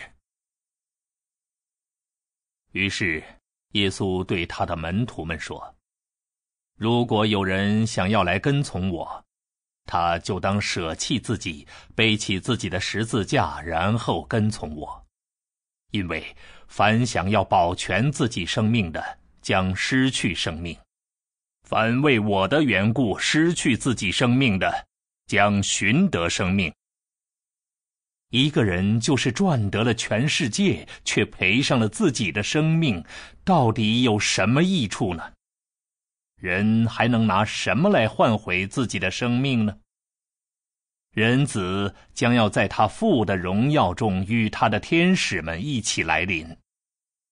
于是，耶稣对他的门徒们说：“如果有人想要来跟从我，他就当舍弃自己，背起自己的十字架，然后跟从我。因为凡想要保全自己生命的，将失去生命；凡为我的缘故失去自己生命的，将寻得生命。”一个人就是赚得了全世界，却赔上了自己的生命，到底有什么益处呢？人还能拿什么来换回自己的生命呢？人子将要在他父的荣耀中与他的天使们一起来临，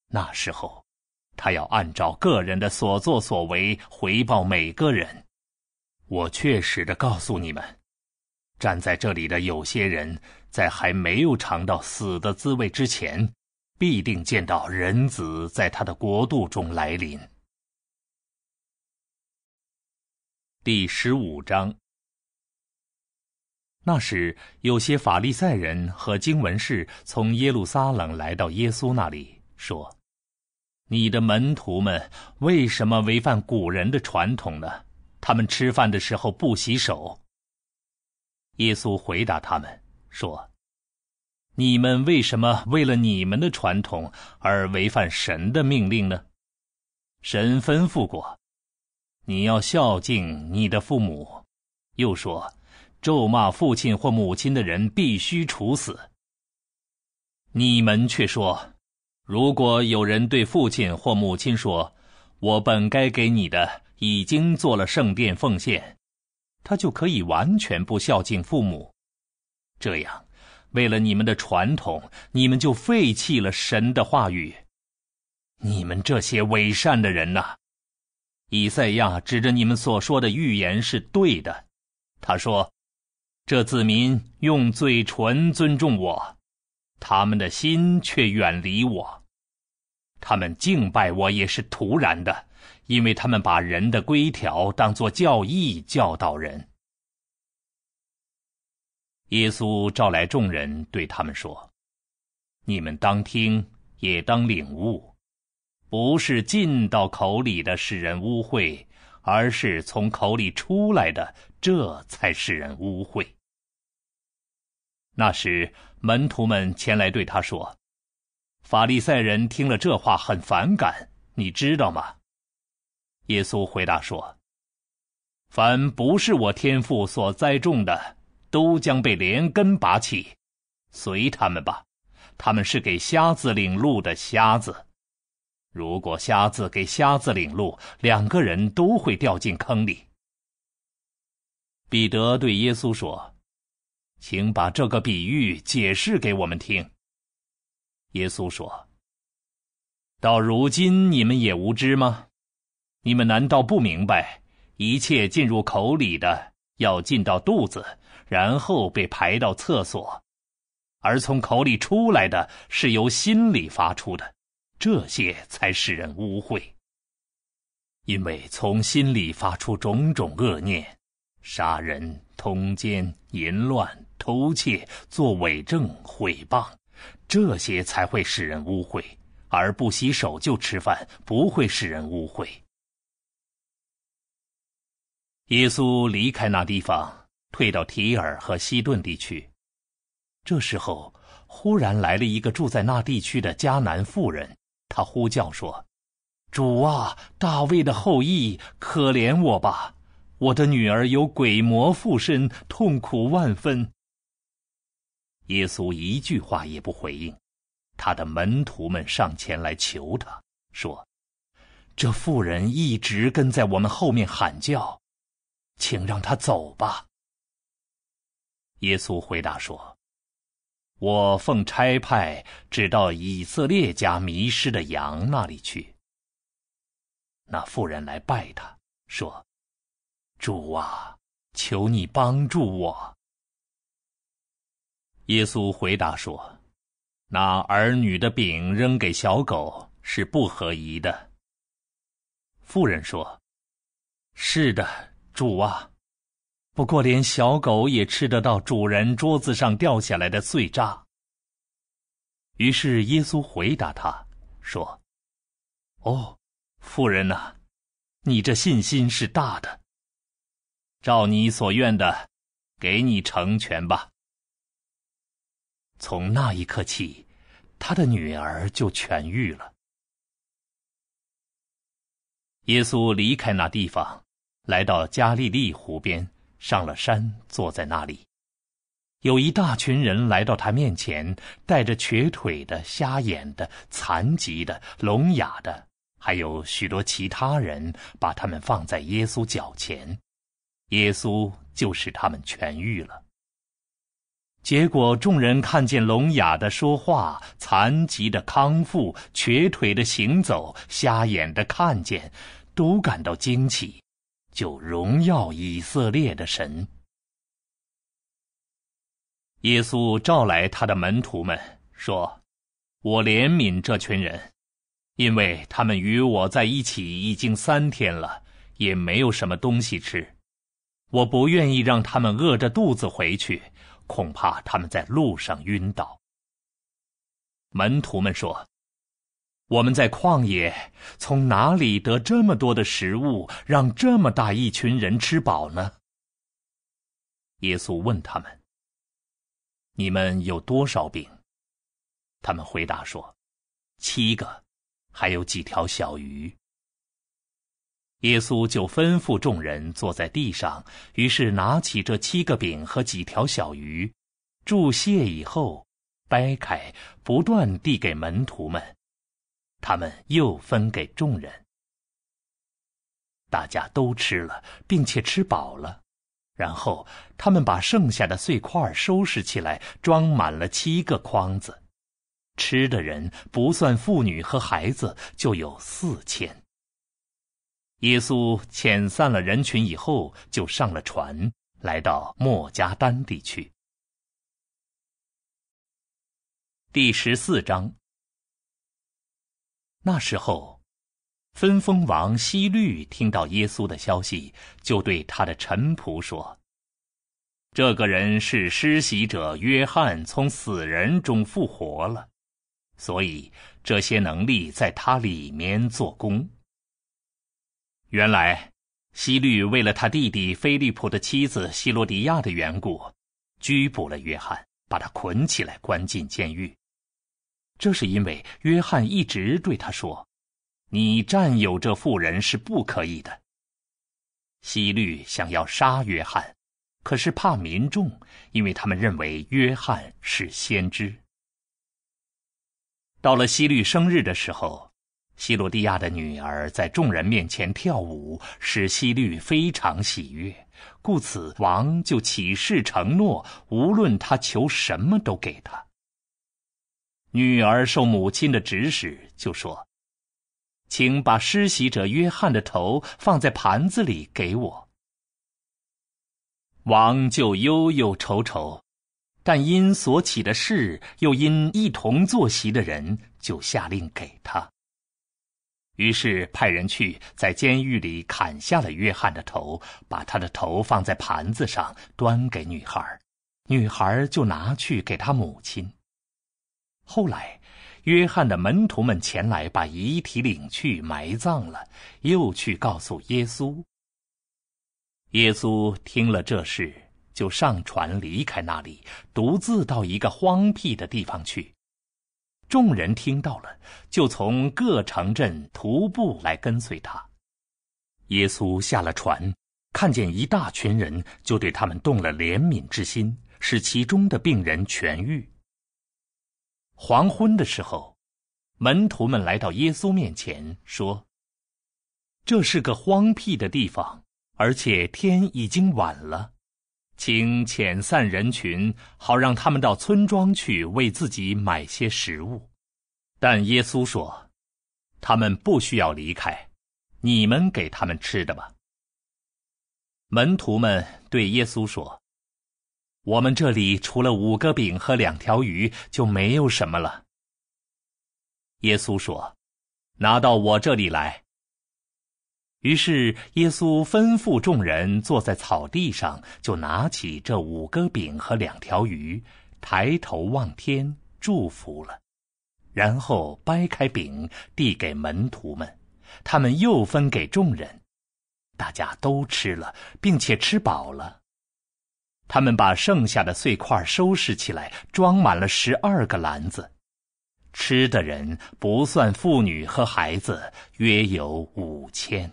那时候，他要按照个人的所作所为回报每个人。我确实的告诉你们。站在这里的有些人，在还没有尝到死的滋味之前，必定见到人子在他的国度中来临。第十五章。那时，有些法利赛人和经文士从耶路撒冷来到耶稣那里，说：“你的门徒们为什么违反古人的传统呢？他们吃饭的时候不洗手。”耶稣回答他们说：“你们为什么为了你们的传统而违反神的命令呢？神吩咐过，你要孝敬你的父母，又说，咒骂父亲或母亲的人必须处死。你们却说，如果有人对父亲或母亲说，我本该给你的已经做了圣殿奉献。”他就可以完全不孝敬父母，这样，为了你们的传统，你们就废弃了神的话语。你们这些伪善的人呐！以赛亚指着你们所说的预言是对的，他说：“这子民用嘴唇尊重我，他们的心却远离我。他们敬拜我也是徒然的。”因为他们把人的规条当作教义教导人。耶稣召来众人，对他们说：“你们当听，也当领悟，不是进到口里的使人污秽，而是从口里出来的，这才使人污秽。”那时，门徒们前来对他说：“法利赛人听了这话很反感，你知道吗？”耶稣回答说：“凡不是我天父所栽种的，都将被连根拔起。随他们吧，他们是给瞎子领路的瞎子。如果瞎子给瞎子领路，两个人都会掉进坑里。”彼得对耶稣说：“请把这个比喻解释给我们听。”耶稣说：“到如今你们也无知吗？”你们难道不明白，一切进入口里的要进到肚子，然后被排到厕所，而从口里出来的是由心里发出的，这些才使人污秽。因为从心里发出种种恶念，杀人、通奸、淫乱、偷窃、作伪证、毁谤，这些才会使人污秽。而不洗手就吃饭，不会使人污秽。耶稣离开那地方，退到提尔和西顿地区。这时候，忽然来了一个住在那地区的迦南妇人，她呼叫说：“主啊，大卫的后裔，可怜我吧！我的女儿有鬼魔附身，痛苦万分。”耶稣一句话也不回应。他的门徒们上前来求他说：“这妇人一直跟在我们后面喊叫。”请让他走吧。耶稣回答说：“我奉差派，只到以色列家迷失的羊那里去。”那妇人来拜他，说：“主啊，求你帮助我。”耶稣回答说：“拿儿女的饼扔给小狗是不合宜的。”妇人说：“是的。”主啊，不过连小狗也吃得到主人桌子上掉下来的碎渣。”于是耶稣回答他说：“哦，妇人呐，你这信心是大的。照你所愿的，给你成全吧。”从那一刻起，他的女儿就痊愈了。耶稣离开那地方，来到加利利湖边，上了山，坐在那里。有一大群人来到他面前，带着瘸腿的、瞎眼的、残疾的、聋哑的，还有许多其他人，把他们放在耶稣脚前，耶稣就使他们痊愈了。结果，众人看见聋哑的说话、残疾的康复、瘸腿的行走、瞎眼的看见，都感到惊奇，就荣耀以色列的神。耶稣召来他的门徒们，说：“我怜悯这群人，因为他们与我在一起已经三天了，也没有什么东西吃。我不愿意让他们饿着肚子回去。”恐怕他们在路上晕倒。门徒们说：“我们在旷野，从哪里得这么多的食物，让这么大一群人吃饱呢？”耶稣问他们：“你们有多少饼？”他们回答说：“七个，还有几条小鱼。”耶稣就吩咐众人坐在地上，于是拿起这七个饼和几条小鱼，注谢以后，掰开，不断递给门徒们，他们又分给众人。大家都吃了，并且吃饱了，然后他们把剩下的碎块收拾起来，装满了七个筐子。吃的人不算妇女和孩子，就有四千。耶稣遣散了人群以后，就上了船，来到莫加丹地区。第十四章。那时候，分封王希律听到耶稣的消息，就对他的臣仆说：“这个人是施洗者约翰从死人中复活了，所以这些能力在他里面做工。”原来，希律为了他弟弟菲利普的妻子希罗迪亚的缘故，拘捕了约翰，把他捆起来关进监狱。这是因为约翰一直对他说：“你占有这妇人是不可以的。”希律想要杀约翰，可是怕民众，因为他们认为约翰是先知。到了希律生日的时候。希罗蒂亚的女儿在众人面前跳舞，使希律非常喜悦，故此王就起誓承诺，无论他求什么都给他。女儿受母亲的指使，就说：“请把施洗者约翰的头放在盘子里给我。”王就忧忧愁愁，但因所起的事，又因一同坐席的人，就下令给他。于是派人去，在监狱里砍下了约翰的头，把他的头放在盘子上，端给女孩，女孩就拿去给他母亲。后来，约翰的门徒们前来，把遗体领去埋葬了，又去告诉耶稣。耶稣听了这事，就上船离开那里，独自到一个荒僻的地方去。众人听到了，就从各城镇徒步来跟随他。耶稣下了船，看见一大群人，就对他们动了怜悯之心，使其中的病人痊愈。黄昏的时候，门徒们来到耶稣面前，说：“这是个荒僻的地方，而且天已经晚了。”请遣散人群，好让他们到村庄去为自己买些食物。但耶稣说：“他们不需要离开，你们给他们吃的吧。”门徒们对耶稣说：“我们这里除了五个饼和两条鱼，就没有什么了。”耶稣说：“拿到我这里来。”于是耶稣吩咐众人坐在草地上，就拿起这五个饼和两条鱼，抬头望天祝福了，然后掰开饼递给门徒们，他们又分给众人，大家都吃了，并且吃饱了。他们把剩下的碎块收拾起来，装满了十二个篮子，吃的人不算妇女和孩子，约有五千。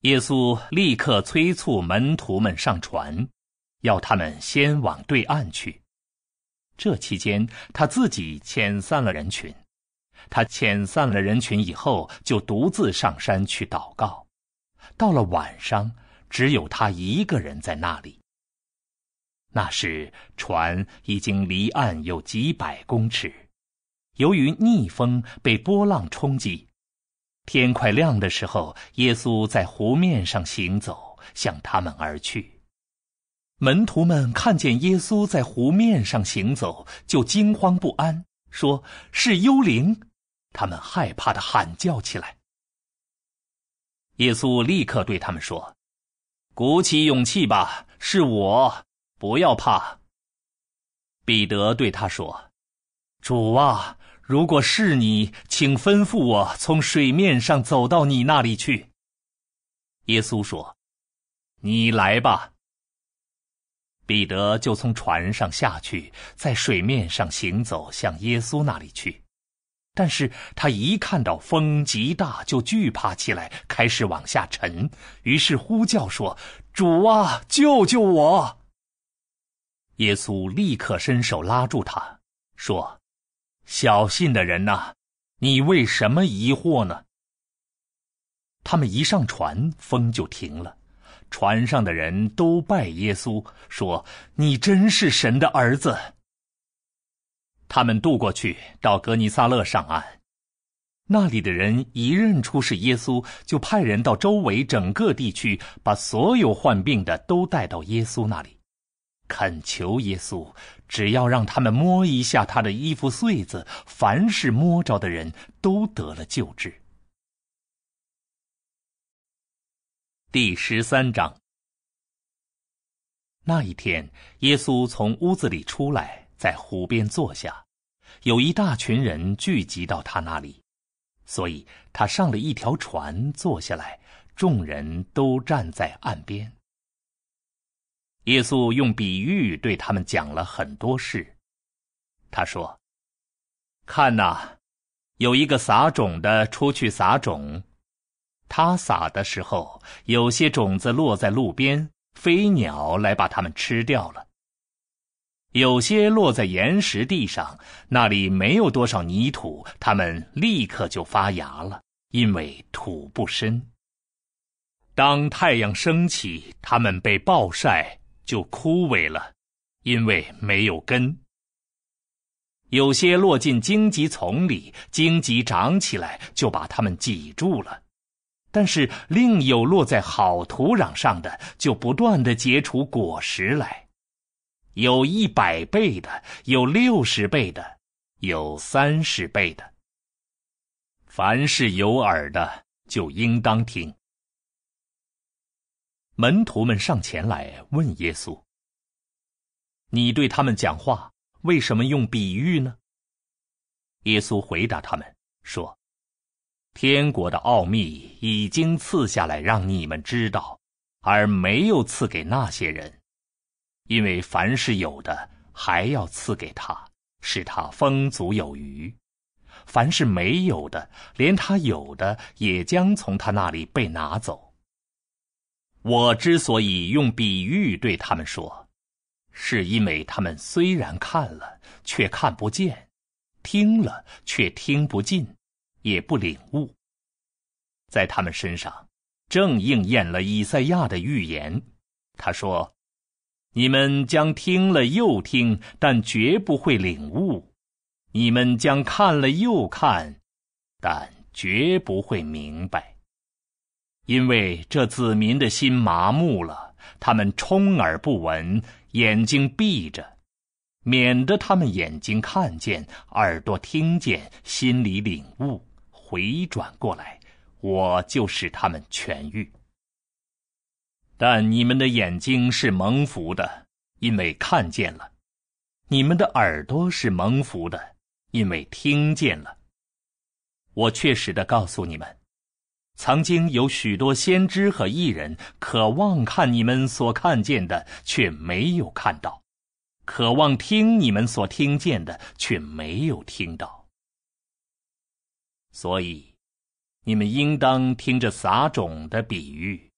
耶稣立刻催促门徒们上船，要他们先往对岸去。这期间，他自己遣散了人群。他遣散了人群以后，就独自上山去祷告。到了晚上，只有他一个人在那里。那时，船已经离岸有几百公尺，由于逆风被波浪冲击。天快亮的时候，耶稣在湖面上行走，向他们而去。门徒们看见耶稣在湖面上行走，就惊慌不安，说是幽灵。他们害怕的喊叫起来。耶稣立刻对他们说：“鼓起勇气吧，是我，不要怕。”彼得对他说：“主啊！”如果是你，请吩咐我从水面上走到你那里去。耶稣说：“你来吧。”彼得就从船上下去，在水面上行走，向耶稣那里去。但是他一看到风极大，就惧怕起来，开始往下沉。于是呼叫说：“主啊，救救我！”耶稣立刻伸手拉住他，说。小信的人呐，你为什么疑惑呢？他们一上船，风就停了。船上的人都拜耶稣，说：“你真是神的儿子。”他们渡过去，到格尼撒勒上岸。那里的人一认出是耶稣，就派人到周围整个地区，把所有患病的都带到耶稣那里。恳求耶稣，只要让他们摸一下他的衣服穗子，凡是摸着的人都得了救治。第十三章。那一天，耶稣从屋子里出来，在湖边坐下，有一大群人聚集到他那里，所以他上了一条船，坐下来，众人都站在岸边。耶稣用比喻对他们讲了很多事。他说：“看呐，有一个撒种的出去撒种，他撒的时候，有些种子落在路边，飞鸟来把它们吃掉了；有些落在岩石地上，那里没有多少泥土，它们立刻就发芽了，因为土不深。当太阳升起，它们被暴晒。”就枯萎了，因为没有根。有些落进荆棘丛里，荆棘长起来就把它们挤住了；但是另有落在好土壤上的，就不断的结出果实来。有一百倍的，有六十倍的，有三十倍的。凡是有耳的，就应当听。门徒们上前来问耶稣：“你对他们讲话，为什么用比喻呢？”耶稣回答他们说：“天国的奥秘已经赐下来让你们知道，而没有赐给那些人，因为凡是有的，还要赐给他，使他丰足有余；凡是没有的，连他有的也将从他那里被拿走。”我之所以用比喻对他们说，是因为他们虽然看了，却看不见；听了，却听不进，也不领悟。在他们身上，正应验了以赛亚的预言。他说：“你们将听了又听，但绝不会领悟；你们将看了又看，但绝不会明白。”因为这子民的心麻木了，他们充耳不闻，眼睛闭着，免得他们眼睛看见，耳朵听见，心里领悟，回转过来，我就使他们痊愈。但你们的眼睛是蒙福的，因为看见了；你们的耳朵是蒙福的，因为听见了。我确实的告诉你们，曾经有许多先知和艺人渴望看你们所看见的，却没有看到；渴望听你们所听见的，却没有听到。所以，你们应当听着撒种的比喻。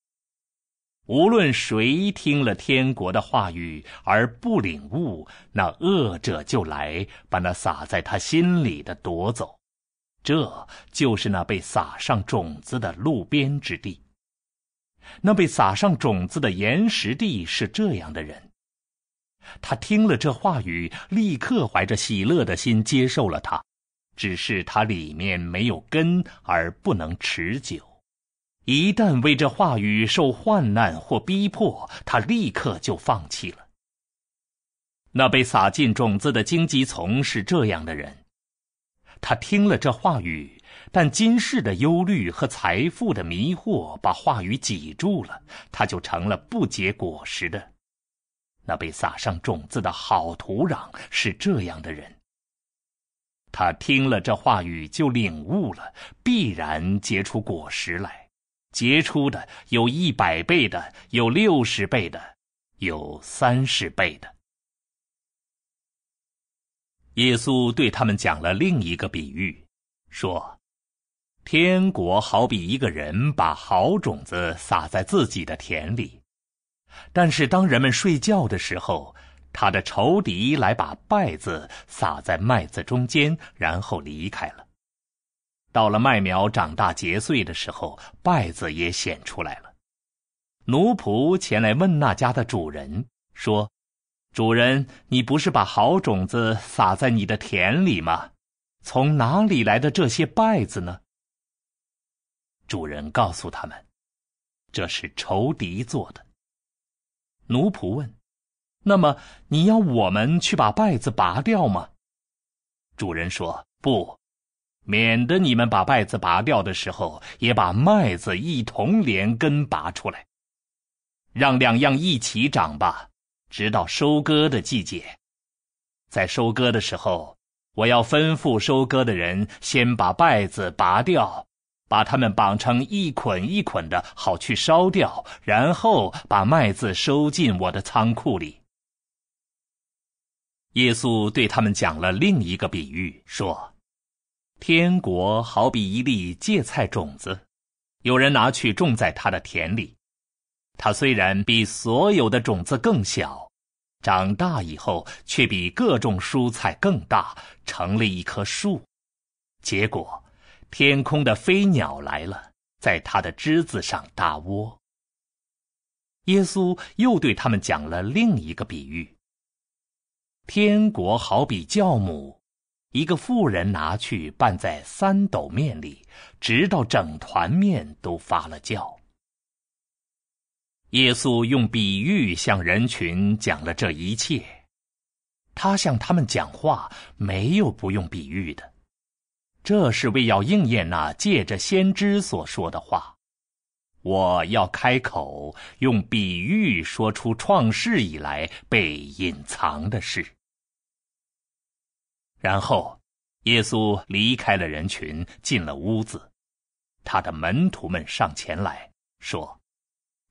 无论谁听了天国的话语而不领悟，那恶者就来把那撒在他心里的夺走。这就是那被撒上种子的路边之地。那被撒上种子的岩石地是这样的人。他听了这话语，立刻怀着喜乐的心接受了他，只是他里面没有根，而不能持久。一旦为这话语受患难或逼迫，他立刻就放弃了。那被撒进种子的荆棘丛是这样的人。他听了这话语，但今世的忧虑和财富的迷惑把话语挤住了，他就成了不结果实的。那被撒上种子的好土壤是这样的人。他听了这话语就领悟了，必然结出果实来，结出的有一百倍的，有六十倍的，有三十倍的。耶稣对他们讲了另一个比喻，说：“天国好比一个人把好种子撒在自己的田里，但是当人们睡觉的时候，他的仇敌来把稗子撒在麦子中间，然后离开了。到了麦苗长大结穗的时候，稗子也显出来了。奴仆前来问那家的主人说。”主人，你不是把好种子撒在你的田里吗？从哪里来的这些稗子呢？主人告诉他们，这是仇敌做的。奴仆问：“那么你要我们去把稗子拔掉吗？”主人说：“不，免得你们把稗子拔掉的时候，也把麦子一同连根拔出来，让两样一起长吧。”直到收割的季节，在收割的时候，我要吩咐收割的人先把稗子拔掉，把它们绑成一捆一捆的，好去烧掉，然后把麦子收进我的仓库里。耶稣对他们讲了另一个比喻，说：“天国好比一粒芥菜种子，有人拿去种在他的田里。”它虽然比所有的种子更小，长大以后却比各种蔬菜更大，成了一棵树。结果，天空的飞鸟来了，在它的枝子上搭窝。耶稣又对他们讲了另一个比喻：天国好比酵母，一个妇人拿去拌在三斗面里，直到整团面都发了酵。耶稣用比喻向人群讲了这一切，他向他们讲话没有不用比喻的，这是为要应验那借着先知所说的话：“我要开口用比喻说出创世以来被隐藏的事。”然后，耶稣离开了人群，进了屋子，他的门徒们上前来说。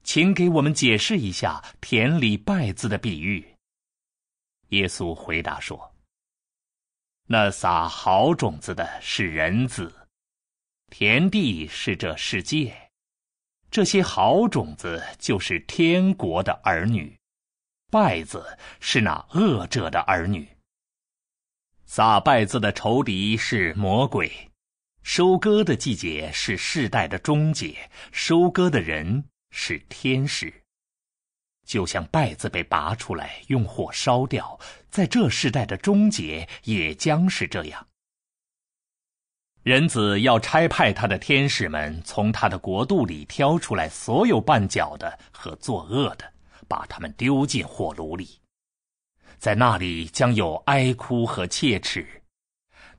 请给我们解释一下田里稗子的比喻。耶稣回答说：“那撒好种子的是人子，田地是这世界，这些好种子就是天国的儿女，稗子是那恶者的儿女。撒稗子的仇敌是魔鬼，收割的季节是世代的终结，收割的人。”是天使，就像稗子被拔出来用火烧掉，在这世代的终结也将是这样。人子要差派他的天使们从他的国度里挑出来所有绊脚的和作恶的，把他们丢进火炉里，在那里将有哀哭和切齿，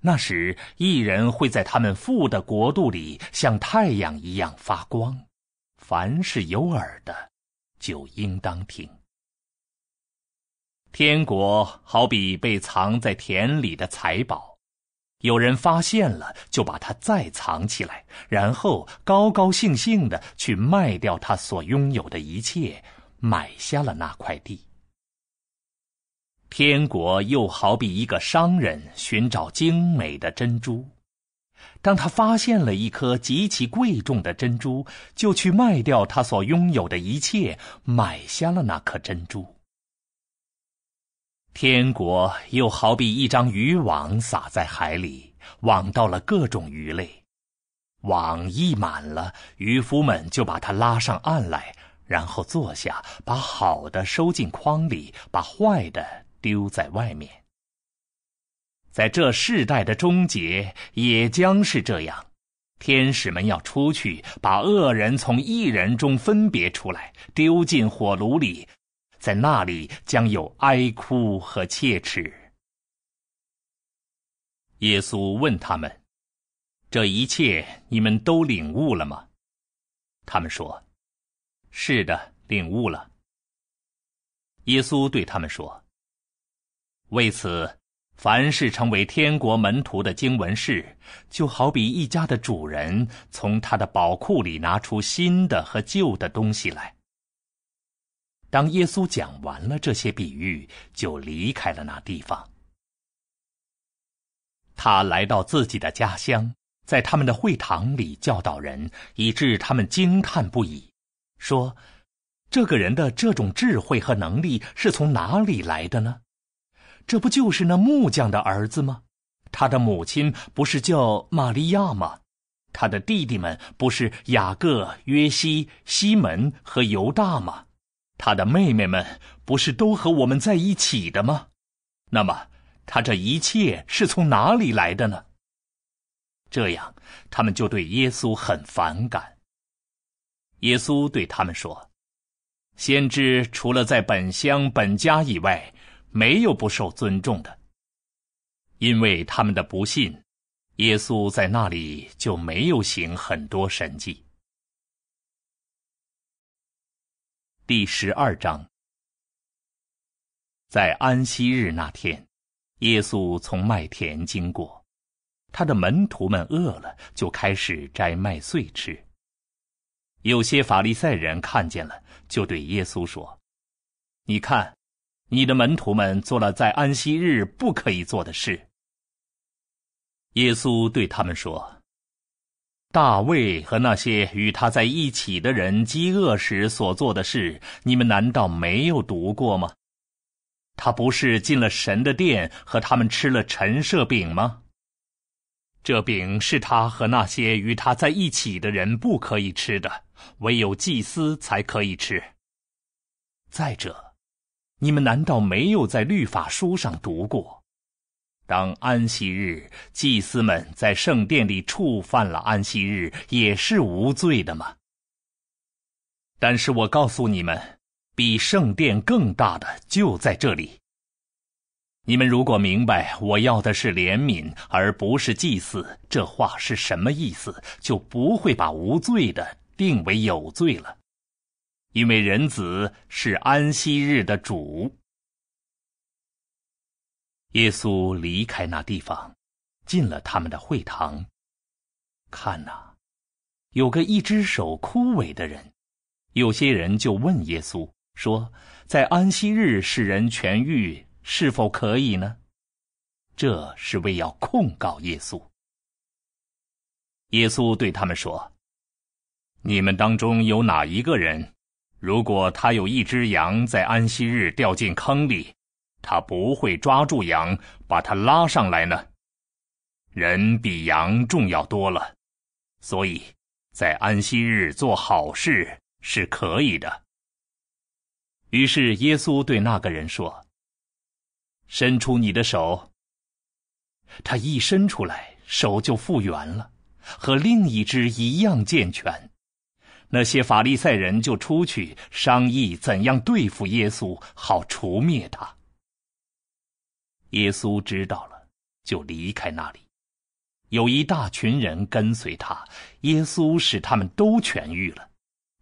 那时一人会在他们父的国度里像太阳一样发光。凡是有耳的，就应当听。天国好比被藏在田里的财宝，有人发现了，就把它再藏起来，然后高高兴兴的去卖掉他所拥有的一切，买下了那块地。天国又好比一个商人寻找精美的珍珠，当他发现了一颗极其贵重的珍珠，就去卖掉他所拥有的一切，买下了那颗珍珠。天国又好比一张渔网撒在海里，网到了各种鱼类，网一满了，渔夫们就把它拉上岸来，然后坐下，把好的收进筐里，把坏的丢在外面。在这世代的终结，也将是这样，天使们要出去，把恶人从异人中分别出来，丢进火炉里。在那里将有哀哭和切齿。耶稣问他们：“这一切你们都领悟了吗？”他们说：“是的，领悟了。”耶稣对他们说：“为此，凡是成为天国门徒的经文士，就好比一家的主人从他的宝库里拿出新的和旧的东西来。”当耶稣讲完了这些比喻，就离开了那地方。他来到自己的家乡，在他们的会堂里教导人，以致他们惊叹不已，说：“这个人的这种智慧和能力是从哪里来的呢？这不就是那木匠的儿子吗？他的母亲不是叫玛利亚吗？他的弟弟们不是雅各、约西、西门和犹大吗？”他的妹妹们不是都和我们在一起的吗？那么他这一切是从哪里来的呢？这样，他们就对耶稣很反感。耶稣对他们说：“先知除了在本乡本家以外，没有不受尊重的。因为他们的不信，耶稣在那里就没有行很多神迹。”第十二章，在安息日那天，耶稣从麦田经过，他的门徒们饿了，就开始摘麦穗吃。有些法利赛人看见了，就对耶稣说：“你看，你的门徒们做了在安息日不可以做的事。”耶稣对他们说。大卫和那些与他在一起的人饥饿时所做的事，你们难道没有读过吗？他不是进了神的殿和他们吃了陈设饼吗？这饼是他和那些与他在一起的人不可以吃的，唯有祭司才可以吃。再者，你们难道没有在律法书上读过？当安息日，祭司们在圣殿里触犯了安息日，也是无罪的吗？但是我告诉你们，比圣殿更大的就在这里。你们如果明白我要的是怜悯，而不是祭祀，这话是什么意思，就不会把无罪的定为有罪了，因为人子是安息日的主。耶稣离开那地方，进了他们的会堂。看呐，有个一只手枯萎的人。有些人就问耶稣说：“在安息日使人痊愈，是否可以呢？”这是为要控告耶稣。耶稣对他们说：“你们当中有哪一个人，如果他有一只羊在安息日掉进坑里？”他不会抓住羊，把它拉上来呢。人比羊重要多了，所以，在安息日做好事是可以的。于是耶稣对那个人说：“伸出你的手。”他一伸出来，手就复原了，和另一只一样健全。那些法利赛人就出去商议怎样对付耶稣，好除灭他。耶稣知道了，就离开那里。有一大群人跟随他，耶稣使他们都痊愈了，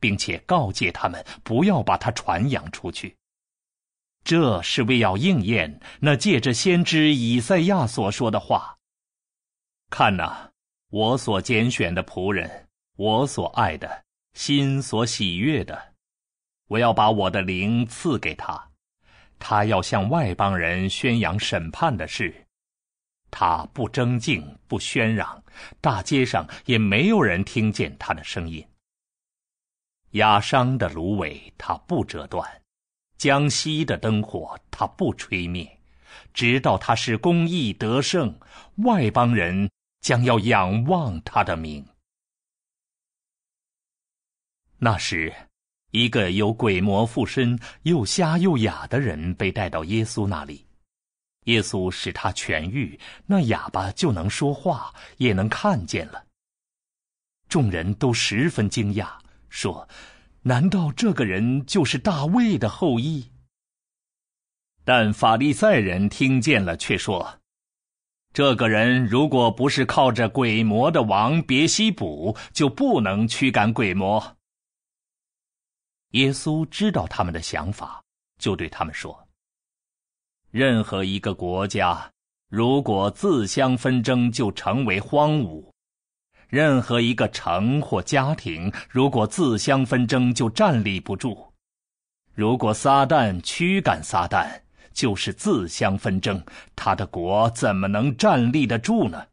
并且告诫他们不要把他传扬出去。这是为要应验那借着先知以赛亚所说的话：“看哪，我所拣选的仆人，我所爱的，心所喜悦的，我要把我的灵赐给他，他要向外邦人宣扬审判的事。”他不争竞，不喧嚷，大街上也没有人听见他的声音。压伤的芦苇，他不折断；江西的灯火，他不吹灭，直到他是公义得胜，外邦人将要仰望他的名。那时，一个有鬼魔附身、又瞎又哑的人被带到耶稣那里。耶稣使他痊愈，那哑巴就能说话，也能看见了。众人都十分惊讶，说：“难道这个人就是大卫的后裔？”但法利赛人听见了，却说：“这个人如果不是靠着鬼魔的王别西卜，就不能驱赶鬼魔。”耶稣知道他们的想法，就对他们说。任何一个国家，如果自相纷争，就成为荒芜；任何一个城或家庭，如果自相纷争，就站立不住。如果撒旦驱赶撒旦，就是自相纷争，他的国怎么能站立得住呢？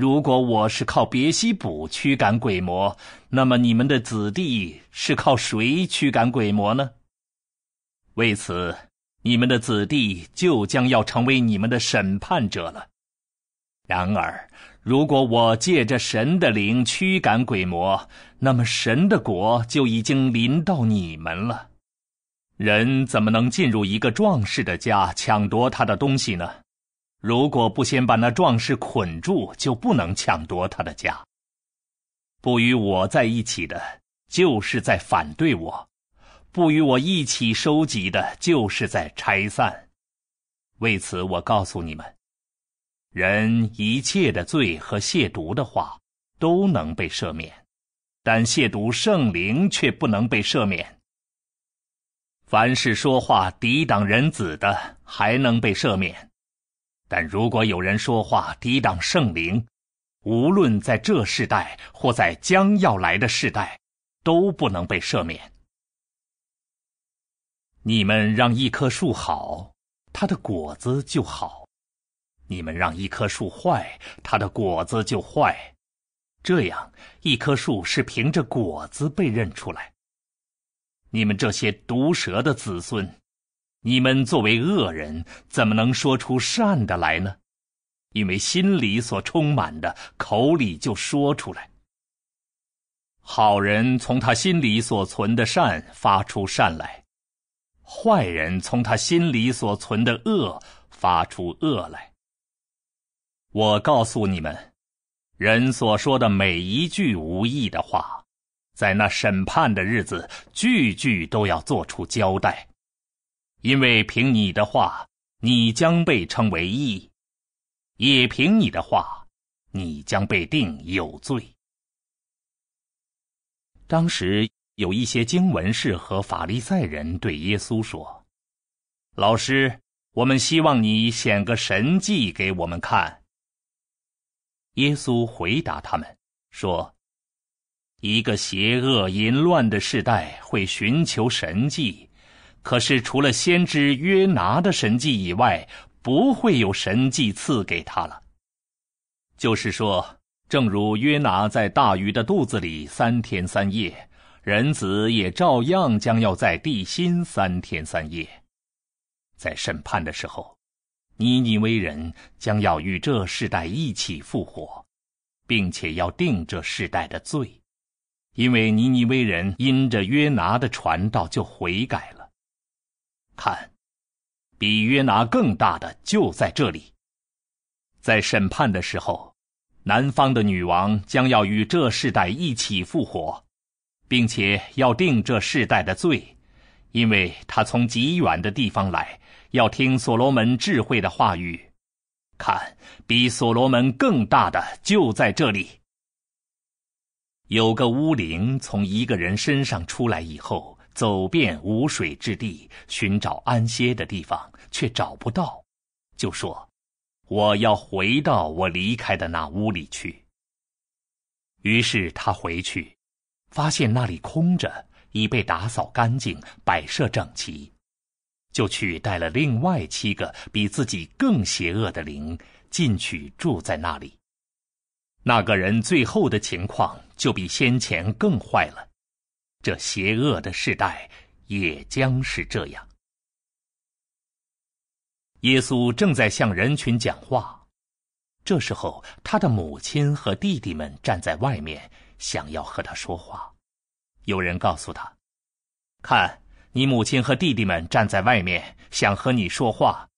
如果我是靠别西卜驱赶鬼魔，那么你们的子弟是靠谁驱赶鬼魔呢？为此。你们的子弟就将要成为你们的审判者了。然而，如果我借着神的灵驱赶鬼魔，那么神的国就已经临到你们了。人怎么能进入一个壮士的家抢夺他的东西呢？如果不先把那壮士捆住，就不能抢夺他的家。不与我在一起的，就是在反对我。不与我一起收集的，就是在拆散。为此，我告诉你们：人一切的罪和亵渎的话，都能被赦免；但亵渎圣灵却不能被赦免。凡是说话抵挡人子的，还能被赦免；但如果有人说话抵挡圣灵，无论在这世代或在将要来的世代，都不能被赦免。你们让一棵树好，它的果子就好；你们让一棵树坏，它的果子就坏。这样，一棵树是凭着果子被认出来。你们这些毒蛇的子孙，你们作为恶人，怎么能说出善的来呢？因为心里所充满的，口里就说出来。好人从他心里所存的善发出善来。坏人从他心里所存的恶发出恶来。我告诉你们，人所说的每一句无意的话，在那审判的日子，句句都要做出交代，因为凭你的话，你将被称为义；也凭你的话，你将被定有罪。当时。有一些经文士和法利赛人对耶稣说：“老师，我们希望你显个神迹给我们看。”耶稣回答他们说：“一个邪恶淫乱的时代会寻求神迹，可是除了先知约拿的神迹以外，不会有神迹赐给他了。就是说，正如约拿在大鱼的肚子里三天三夜。”人子也照样将要在地心三天三夜，在审判的时候，尼尼微人将要与这世代一起复活，并且要定这世代的罪，因为尼尼微人因着约拿的传道就悔改了。看，比约拿更大的就在这里，在审判的时候，南方的女王将要与这世代一起复活。并且要定这世代的罪，因为他从极远的地方来，要听所罗门智慧的话语。看，比所罗门更大的就在这里。有个巫灵从一个人身上出来以后，走遍无水之地，寻找安歇的地方，却找不到，就说：“我要回到我离开的那屋里去。”于是他回去，发现那里空着，已被打扫干净，摆设整齐。就去带了另外七个比自己更邪恶的灵进去住在那里。那个人最后的情况就比先前更坏了。这邪恶的时代也将是这样。耶稣正在向人群讲话，这时候他的母亲和弟弟们站在外面，想要和他说话。有人告诉他：“看。”你母亲和弟弟们站在外面，想和你说话。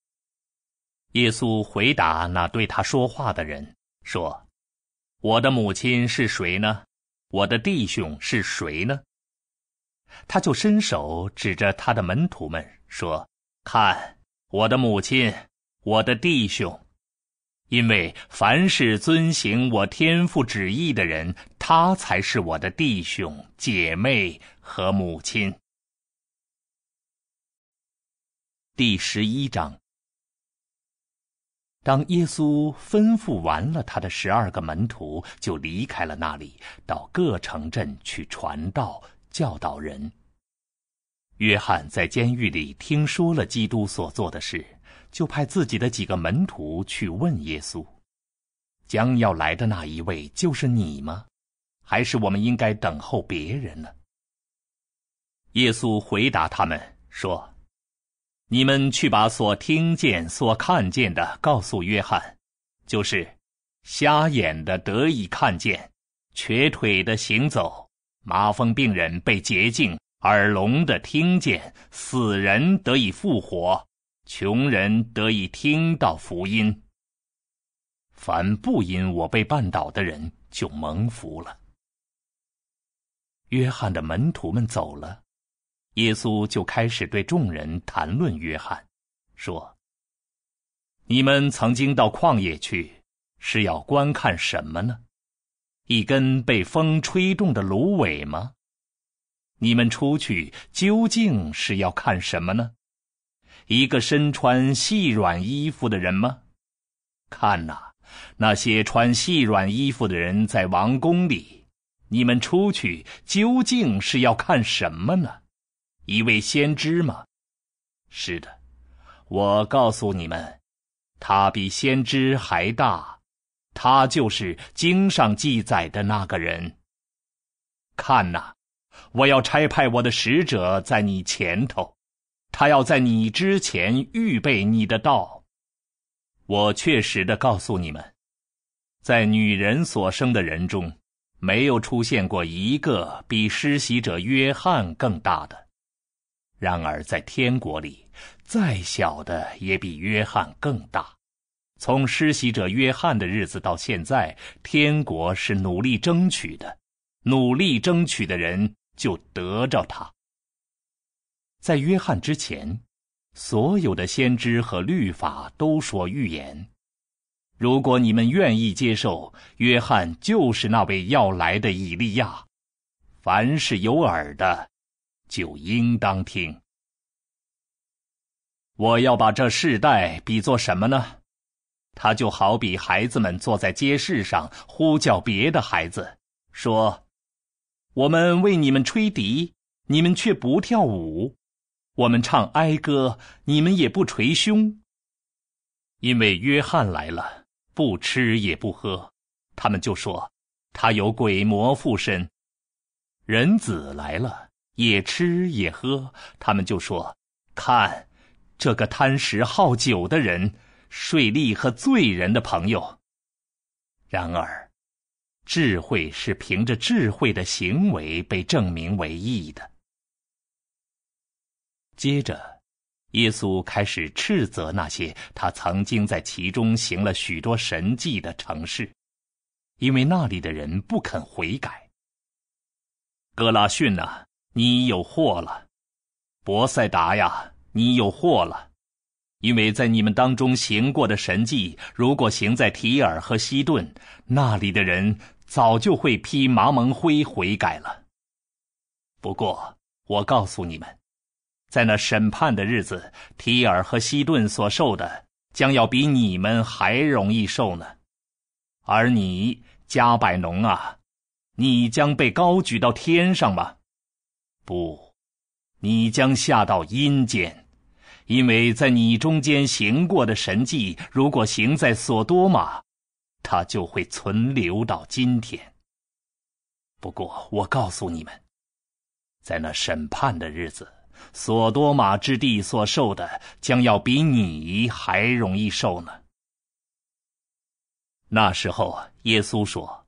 耶稣回答那对他说话的人说：“我的母亲是谁呢？我的弟兄是谁呢？”他就伸手指着他的门徒们说：“看，我的母亲，我的弟兄。因为凡是遵行我天父旨意的人，他才是我的弟兄、姐妹和母亲。”第十一章。当耶稣吩咐完了他的十二个门徒，就离开了那里，到各城镇去传道、教导人。约翰在监狱里听说了基督所做的事，就派自己的几个门徒去问耶稣：“将要来的那一位就是你吗？还是我们应该等候别人呢？”耶稣回答他们说。你们去把所听见、所看见的告诉约翰，就是：瞎眼的得以看见，瘸腿的行走，麻风病人被洁净，耳聋的听见，死人得以复活，穷人得以听到福音。凡不因我被绊倒的人，就蒙福了。约翰的门徒们走了。耶稣就开始对众人谈论约翰，说：“你们曾经到旷野去，是要观看什么呢？一根被风吹动的芦苇吗？你们出去究竟是要看什么呢？一个身穿细软衣服的人吗？看呐，那些穿细软衣服的人在王宫里。你们出去究竟是要看什么呢？”一位先知吗？是的，我告诉你们，他比先知还大，他就是经上记载的那个人。看呐，我要差派我的使者在你前头，他要在你之前预备你的道。我确实的告诉你们，在女人所生的人中，没有出现过一个比施洗者约翰更大的。然而，在天国里，再小的也比约翰更大。从施洗者约翰的日子到现在，天国是努力争取的，努力争取的人就得着他。在约翰之前，所有的先知和律法都说预言。如果你们愿意接受，约翰就是那位要来的以利亚。凡是有耳的。就应当听。我要把这世代比作什么呢？他就好比孩子们坐在街市上呼叫别的孩子，说：“我们为你们吹笛，你们却不跳舞；我们唱哀歌，你们也不捶胸。因为约翰来了，不吃也不喝，他们就说他有鬼魔附身。人子来了。”也吃也喝，他们就说：“看，这个贪食好酒的人，税吏和罪人的朋友。”然而，智慧是凭着智慧的行为被证明为义的。接着，耶稣开始斥责那些他曾经在其中行了许多神迹的城市，因为那里的人不肯悔改。哥拉逊呐！你有祸了，博塞达呀！你有祸了，因为在你们当中行过的神迹，如果行在提尔和西顿，那里的人早就会披麻蒙灰悔改了。不过，我告诉你们，在那审判的日子，提尔和西顿所受的，将要比你们还容易受呢。而你，加百农啊，你将被高举到天上吗？不，你将下到阴间。因为在你中间行过的神迹，如果行在索多玛，它就会存留到今天。不过我告诉你们，在那审判的日子，索多玛之地所受的，将要比你还容易受呢。那时候，耶稣说：“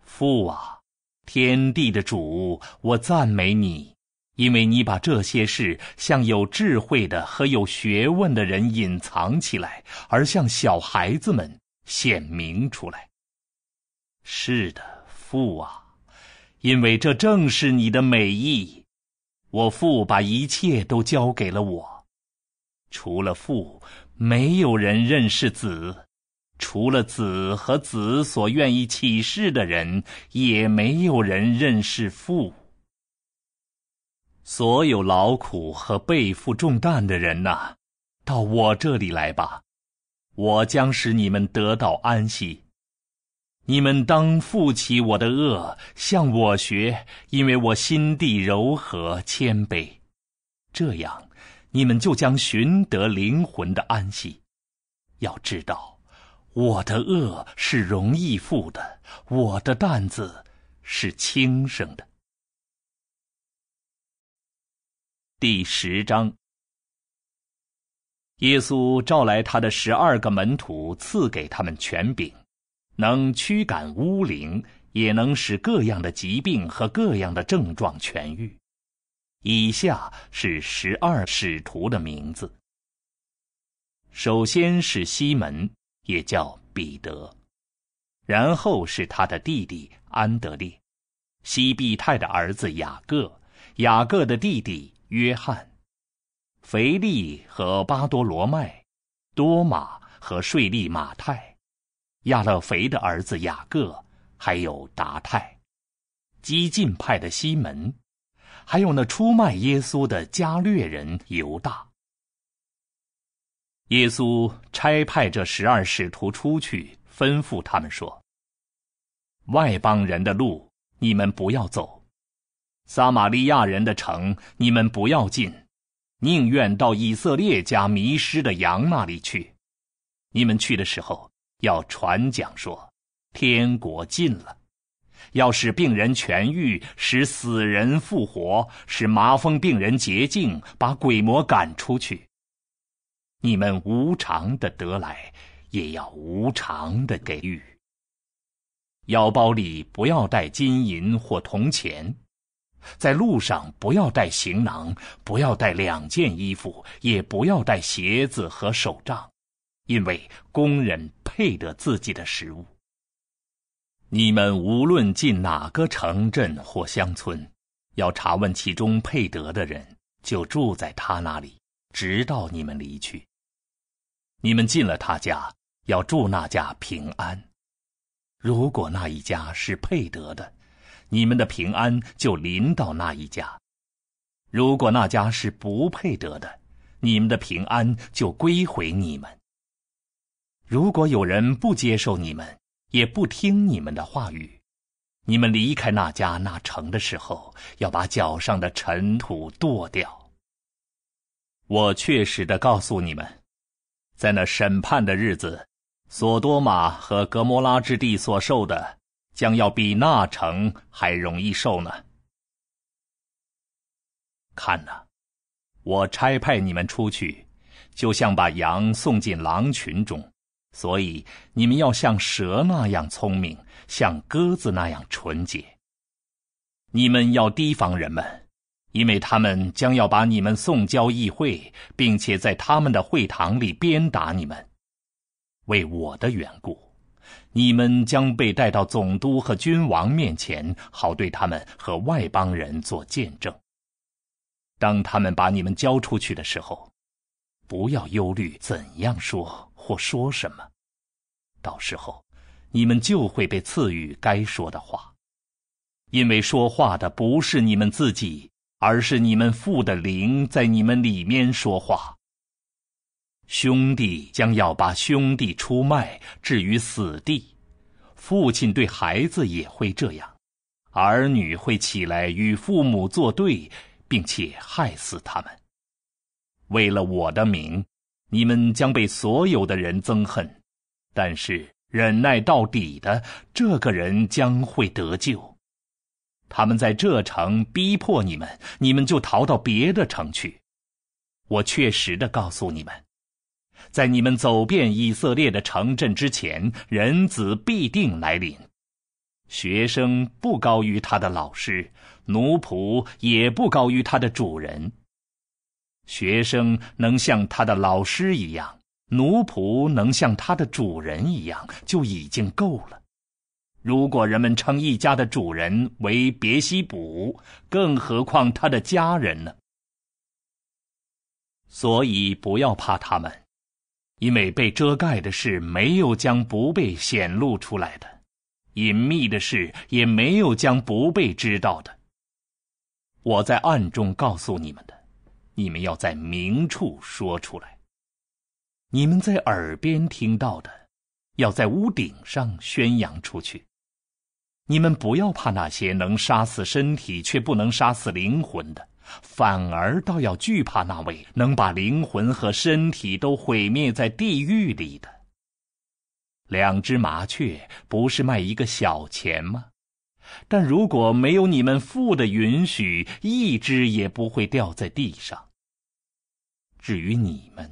父啊，天地的主，我赞美你。”因为你把这些事向有智慧的和有学问的人隐藏起来，而向小孩子们显明出来。是的，父啊，因为这正是你的美意。我父把一切都交给了我，除了父，没有人认识子；除了子和子所愿意启示的人，也没有人认识父。所有劳苦和背负重担的人呐，到我这里来吧，我将使你们得到安息。你们当负起我的恶，向我学，因为我心地柔和谦卑，这样你们就将寻得灵魂的安息。要知道，我的恶是容易负的，我的担子是轻省的。第十章，耶稣召来他的十二个门徒，赐给他们权柄，能驱赶巫灵，也能使各样的疾病和各样的症状痊愈。以下是十二使徒的名字。首先是西门，也叫彼得；然后是他的弟弟安德烈，西庇太的儿子雅各，雅各的弟弟。约翰、腓力和巴多罗麦、多马和税利马太、亚勒腓的儿子雅各，还有达太、激进派的西门，还有那出卖耶稣的加略人犹大。耶稣差派这十二使徒出去，吩咐他们说：“外邦人的路，你们不要走。”撒玛利亚人的城，你们不要进，宁愿到以色列家迷失的羊那里去。你们去的时候，要传讲说，天国近了，要使病人痊愈，使死人复活，使麻风病人洁净，把鬼魔赶出去。你们无偿的得来，也要无偿的给予。腰包里不要带金银或铜钱。在路上不要带行囊，不要带两件衣服，也不要带鞋子和手杖，因为工人配得自己的食物。你们无论进哪个城镇或乡村，要查问其中配得的人，就住在他那里，直到你们离去。你们进了他家，要住那家平安。如果那一家是配得的，你们的平安就临到那一家；如果那家是不配得的，你们的平安就归回你们。如果有人不接受你们，也不听你们的话语，你们离开那家那城的时候，要把脚上的尘土跺掉。我确实的告诉你们，在那审判的日子，索多玛和格摩拉之地所受的。将要比那城还容易受呢。看呐，我差派你们出去，就像把羊送进狼群中，所以你们要像蛇那样聪明，像鸽子那样纯洁。你们要提防人们，因为他们将要把你们送交议会，并且在他们的会堂里鞭打你们，为我的缘故。你们将被带到总督和君王面前，好对他们和外邦人做见证。当他们把你们交出去的时候，不要忧虑怎样说或说什么。到时候，你们就会被赐予该说的话，因为说话的不是你们自己，而是你们父的灵在你们里面说话。兄弟将要把兄弟出卖，置于死地；父亲对孩子也会这样，儿女会起来与父母作对，并且害死他们。为了我的名，你们将被所有的人憎恨。但是忍耐到底的这个人将会得救。他们在这城逼迫你们，你们就逃到别的城去。我确实的告诉你们，在你们走遍以色列的城镇之前，人子必定来临。学生不高于他的老师，奴仆也不高于他的主人。学生能像他的老师一样。奴仆能像他的主人一样，就已经够了。如果人们称一家的主人为别西卜，更何况他的家人呢？所以不要怕他们，因为被遮盖的事没有将不被显露出来的，隐秘的事也没有将不被知道的。我在暗中告诉你们的，你们要在明处说出来。你们在耳边听到的，要在屋顶上宣扬出去。你们不要怕那些能杀死身体却不能杀死灵魂的，反而倒要惧怕那位能把灵魂和身体都毁灭在地狱里的。两只麻雀不是卖一个小钱吗？但如果没有你们父的允许，一只也不会掉在地上。至于你们，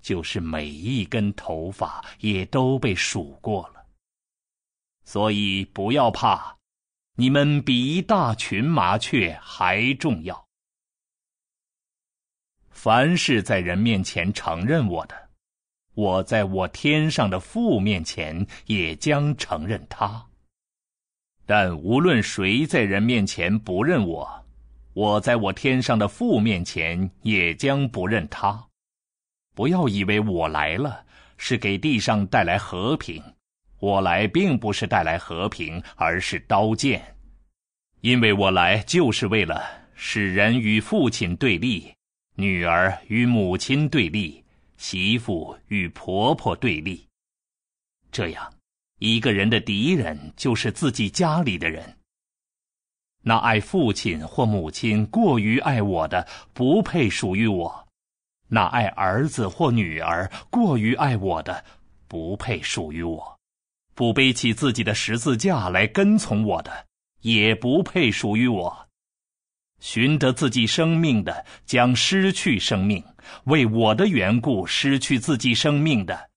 就是每一根头发也都被数过了，所以不要怕，你们比一大群麻雀还重要。凡是在人面前承认我的，我在我天上的父面前也将承认他。但无论谁在人面前不认我，我在我天上的父面前也将不认他。不要以为我来了是给地上带来和平，我来并不是带来和平，而是刀剑，因为我来就是为了使人与父亲对立，女儿与母亲对立，媳妇与婆婆对立。这样，一个人的敌人就是自己家里的人。那爱父亲或母亲过于爱我的，不配属于我。那爱儿子或女儿过于爱我的，不配属于我；不背起自己的十字架来跟从我的，也不配属于我。寻得自己生命的，将失去生命；为我的缘故失去自己生命的，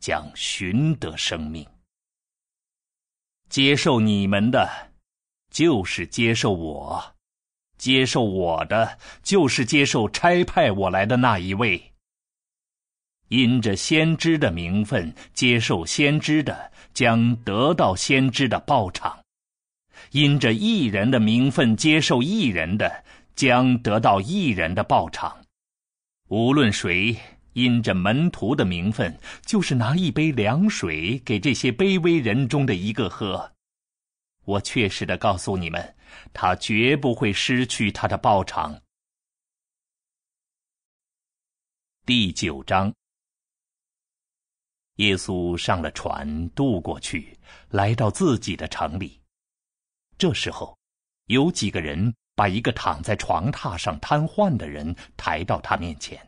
将寻得生命。接受你们的，就是接受我。接受我的，就是接受差派我来的那一位。因着先知的名分接受先知的，将得到先知的报偿；因着一人的名分接受一人的，将得到一人的报偿。无论谁因着门徒的名分，就是拿一杯凉水给这些卑微人中的一个喝。我确实的告诉你们，他绝不会失去他的报偿。第九章，耶稣上了船渡过去，来到自己的城里。这时候，有几个人把一个躺在床榻上瘫痪的人抬到他面前。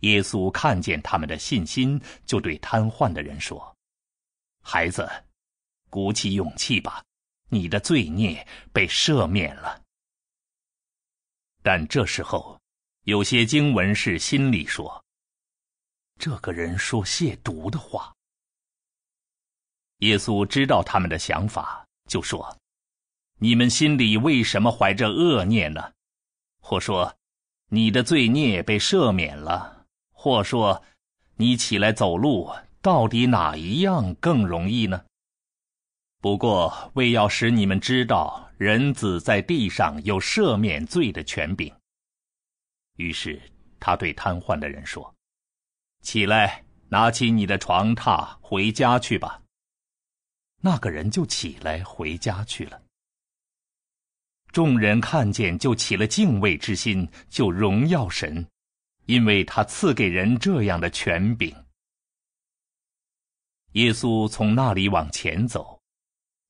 耶稣看见他们的信心，就对瘫痪的人说：“孩子。”鼓起勇气吧，你的罪孽被赦免了。但这时候，有些经文是心里说：“这个人说亵渎的话。”耶稣知道他们的想法，就说：“你们心里为什么怀着恶念呢？或说，你的罪孽被赦免了；或说，你起来走路，到底哪一样更容易呢？”不过，为要使你们知道人子在地上有赦免罪的权柄，于是他对瘫痪的人说：“起来，拿起你的床榻，回家去吧。”那个人就起来回家去了。众人看见，就起了敬畏之心，就荣耀神，因为他赐给人这样的权柄。耶稣从那里往前走，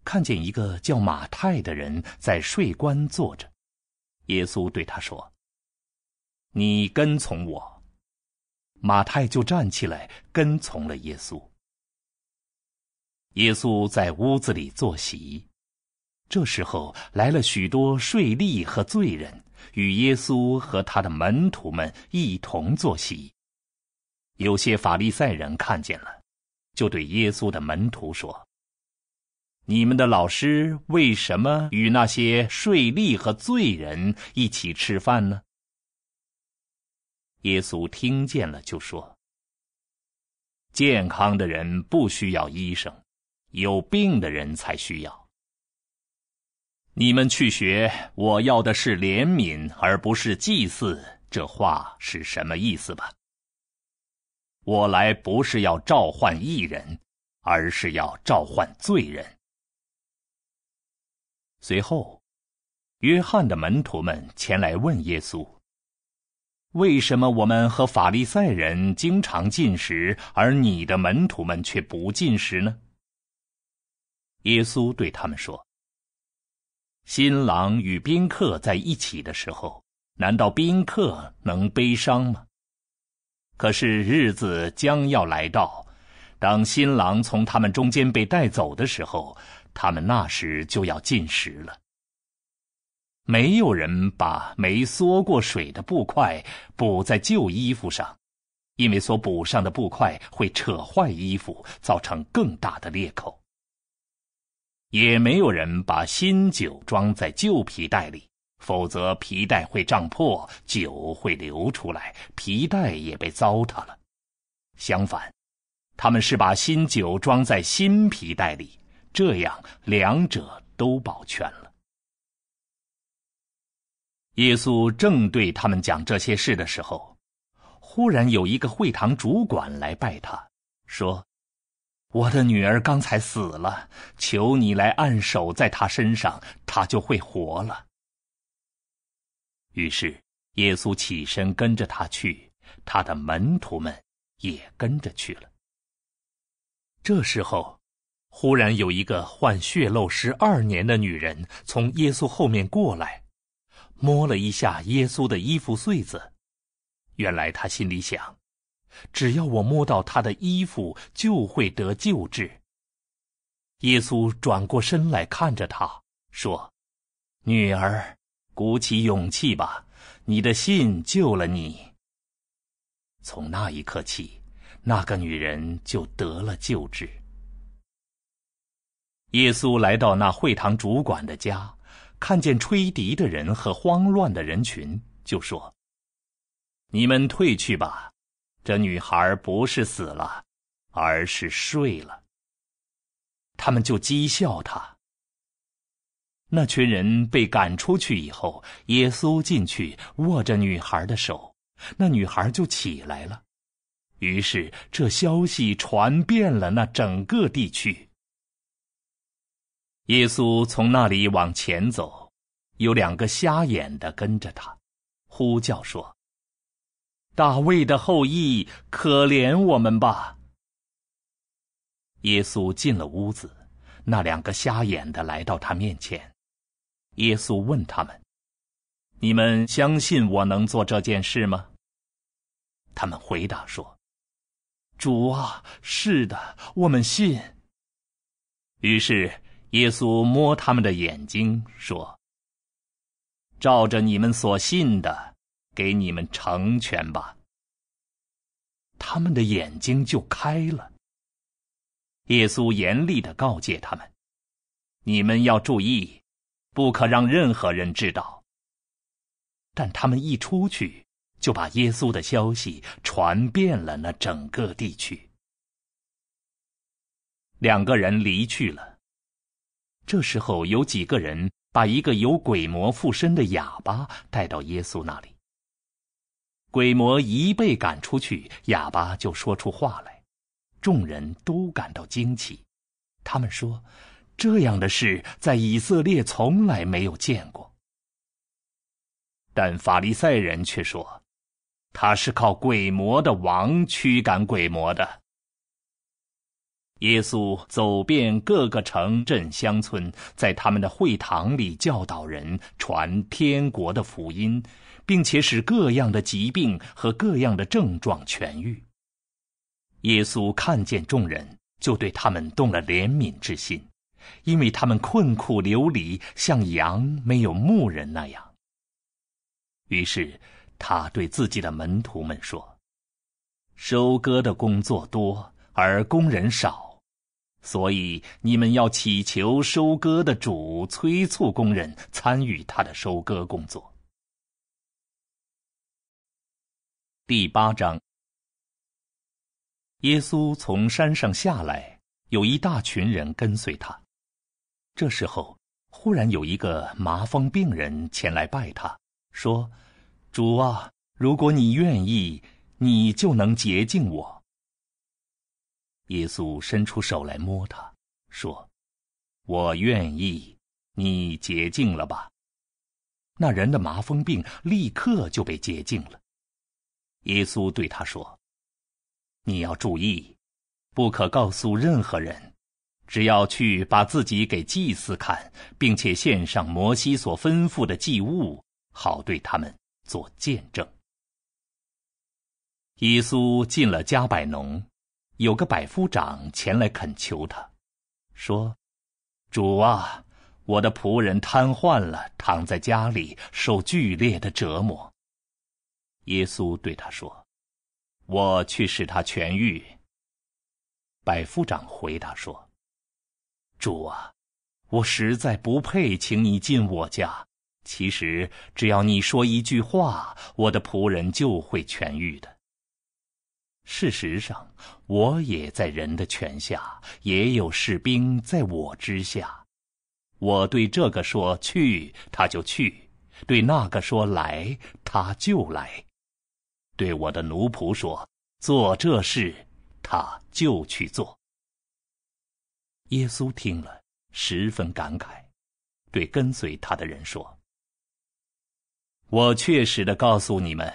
看见一个叫马太的人在税关坐着。耶稣对他说：“你跟从我。”马太就站起来跟从了耶稣。耶稣在屋子里坐席，这时候来了许多税吏和罪人，与耶稣和他的门徒们一同坐席。有些法利赛人看见了。就对耶稣的门徒说：“你们的老师为什么与那些税吏和罪人一起吃饭呢？”耶稣听见了，就说：“健康的人不需要医生，有病的人才需要。你们去学，我要的是怜悯，而不是祭祀。这话是什么意思吧？”我来不是要召唤义人，而是要召唤罪人。随后，约翰的门徒们前来问耶稣：“为什么我们和法利赛人经常进食，而你的门徒们却不进食呢？”耶稣对他们说：“新郎与宾客在一起的时候，难道宾客能悲伤吗？”可是日子将要来到，当新郎从他们中间被带走的时候，他们那时就要进食了。没有人把没缩过水的布块补在旧衣服上，因为所补上的布块会扯坏衣服，造成更大的裂口。也没有人把新酒装在旧皮袋里。否则，皮带会胀破，酒会流出来，皮带也被糟蹋了。相反，他们是把新酒装在新皮带里，这样两者都保全了。耶稣正对他们讲这些事的时候，忽然有一个会堂主管来拜他，说：“我的女儿刚才死了，求你来按手在她身上，她就会活了。”于是，耶稣起身跟着他去，他的门徒们也跟着去了。这时候，忽然有一个患血漏十二年的女人从耶稣后面过来，摸了一下耶稣的衣服穗子。原来她心里想：只要我摸到他的衣服，就会得救治。耶稣转过身来看着他，说：“女儿。”鼓起勇气吧，你的信救了你。从那一刻起，那个女人就得了救治。耶稣来到那会堂主管的家，看见吹笛的人和慌乱的人群，就说：“你们退去吧，这女孩不是死了，而是睡了。”他们就讥笑他。那群人被赶出去以后，耶稣进去握着女孩的手，那女孩就起来了。于是这消息传遍了那整个地区。耶稣从那里往前走，有两个瞎眼的跟着他，呼叫说：“大卫的后裔，可怜我们吧！”耶稣进了屋子，那两个瞎眼的来到他面前。耶稣问他们：“你们相信我能做这件事吗？”他们回答说：“主啊，是的，我们信。”于是耶稣摸他们的眼睛，说：“照着你们所信的，给你们成全吧。”他们的眼睛就开了。耶稣严厉的告诫他们：“你们要注意。”不可让任何人知道。但他们一出去，就把耶稣的消息传遍了那整个地区。两个人离去了。这时候，有几个人把一个有鬼魔附身的哑巴带到耶稣那里。鬼魔一被赶出去，哑巴就说出话来，众人都感到惊奇。他们说：“这样的事在以色列从来没有见过。”但法利赛人却说：“他是靠鬼魔的王驱赶鬼魔的。”耶稣走遍各个城镇乡村，在他们的会堂里教导人，传天国的福音。并且使各样的疾病和各样的症状痊愈。耶稣看见众人，就对他们动了怜悯之心，因为他们困苦流离，像羊没有牧人那样。于是他对自己的门徒们说：“收割的工作多，而工人少，所以你们要祈求收割的主催促工人参与他的收割工作。”第八章，耶稣从山上下来，有一大群人跟随他。这时候，忽然有一个麻风病人前来拜他，说：“主啊，如果你愿意，你就能洁净我。”耶稣伸出手来摸他，说：“我愿意，你洁净了吧。”那人的麻风病立刻就被洁净了。耶稣对他说：“你要注意，不可告诉任何人，只要去把自己给祭司看，并且献上摩西所吩咐的祭物，好对他们做见证。”耶稣进了加百农，有个百夫长前来恳求他，说：“主啊，我的仆人瘫痪了，躺在家里受剧烈的折磨。”耶稣对他说：“我去使他痊愈。”百夫长回答说：“主啊，我实在不配请你进我家。其实只要你说一句话，我的仆人就会痊愈的。事实上，我也在人的权下，也有士兵在我之下。我对这个说去，他就去；对那个说来，他就来。”对我的奴仆说：“做这事，他就去做。”耶稣听了，十分感慨，对跟随他的人说：“我确实的告诉你们，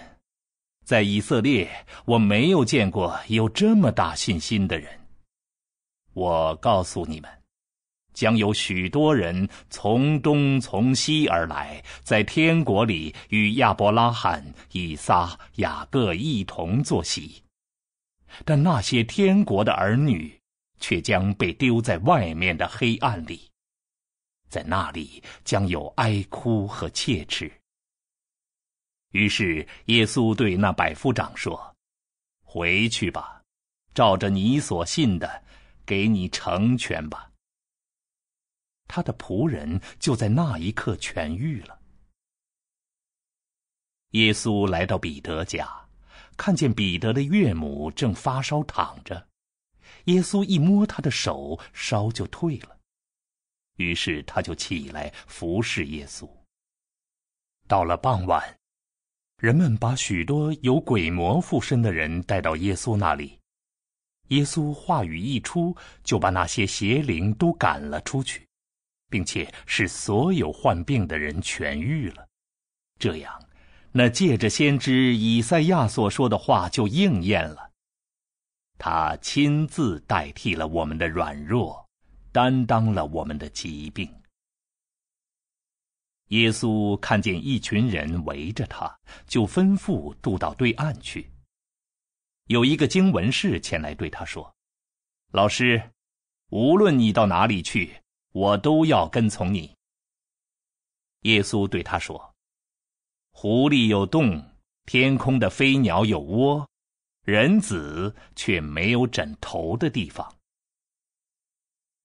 在以色列，我没有见过有这么大信心的人。我告诉你们。”将有许多人从东从西而来，在天国里与亚伯拉罕、以撒、雅各一同坐席。但那些天国的儿女，却将被丢在外面的黑暗里，在那里将有哀哭和切齿。于是耶稣对那百夫长说：“回去吧，照着你所信的，给你成全吧。”他的仆人就在那一刻痊愈了。耶稣来到彼得家，看见彼得的岳母正发烧躺着，耶稣一摸他的手，烧就退了，于是他就起来服侍耶稣。到了傍晚，人们把许多有鬼魔附身的人带到耶稣那里，耶稣话语一出，就把那些邪灵都赶了出去。并且使所有患病的人痊愈了，这样，那借着先知以赛亚所说的话就应验了。他亲自代替了我们的软弱，担当了我们的疾病。耶稣看见一群人围着他，就吩咐渡到对岸去。有一个经文士前来对他说：“老师，无论你到哪里去。”我都要跟从你。耶稣对他说：“狐狸有洞，天空的飞鸟有窝，人子却没有枕头的地方。”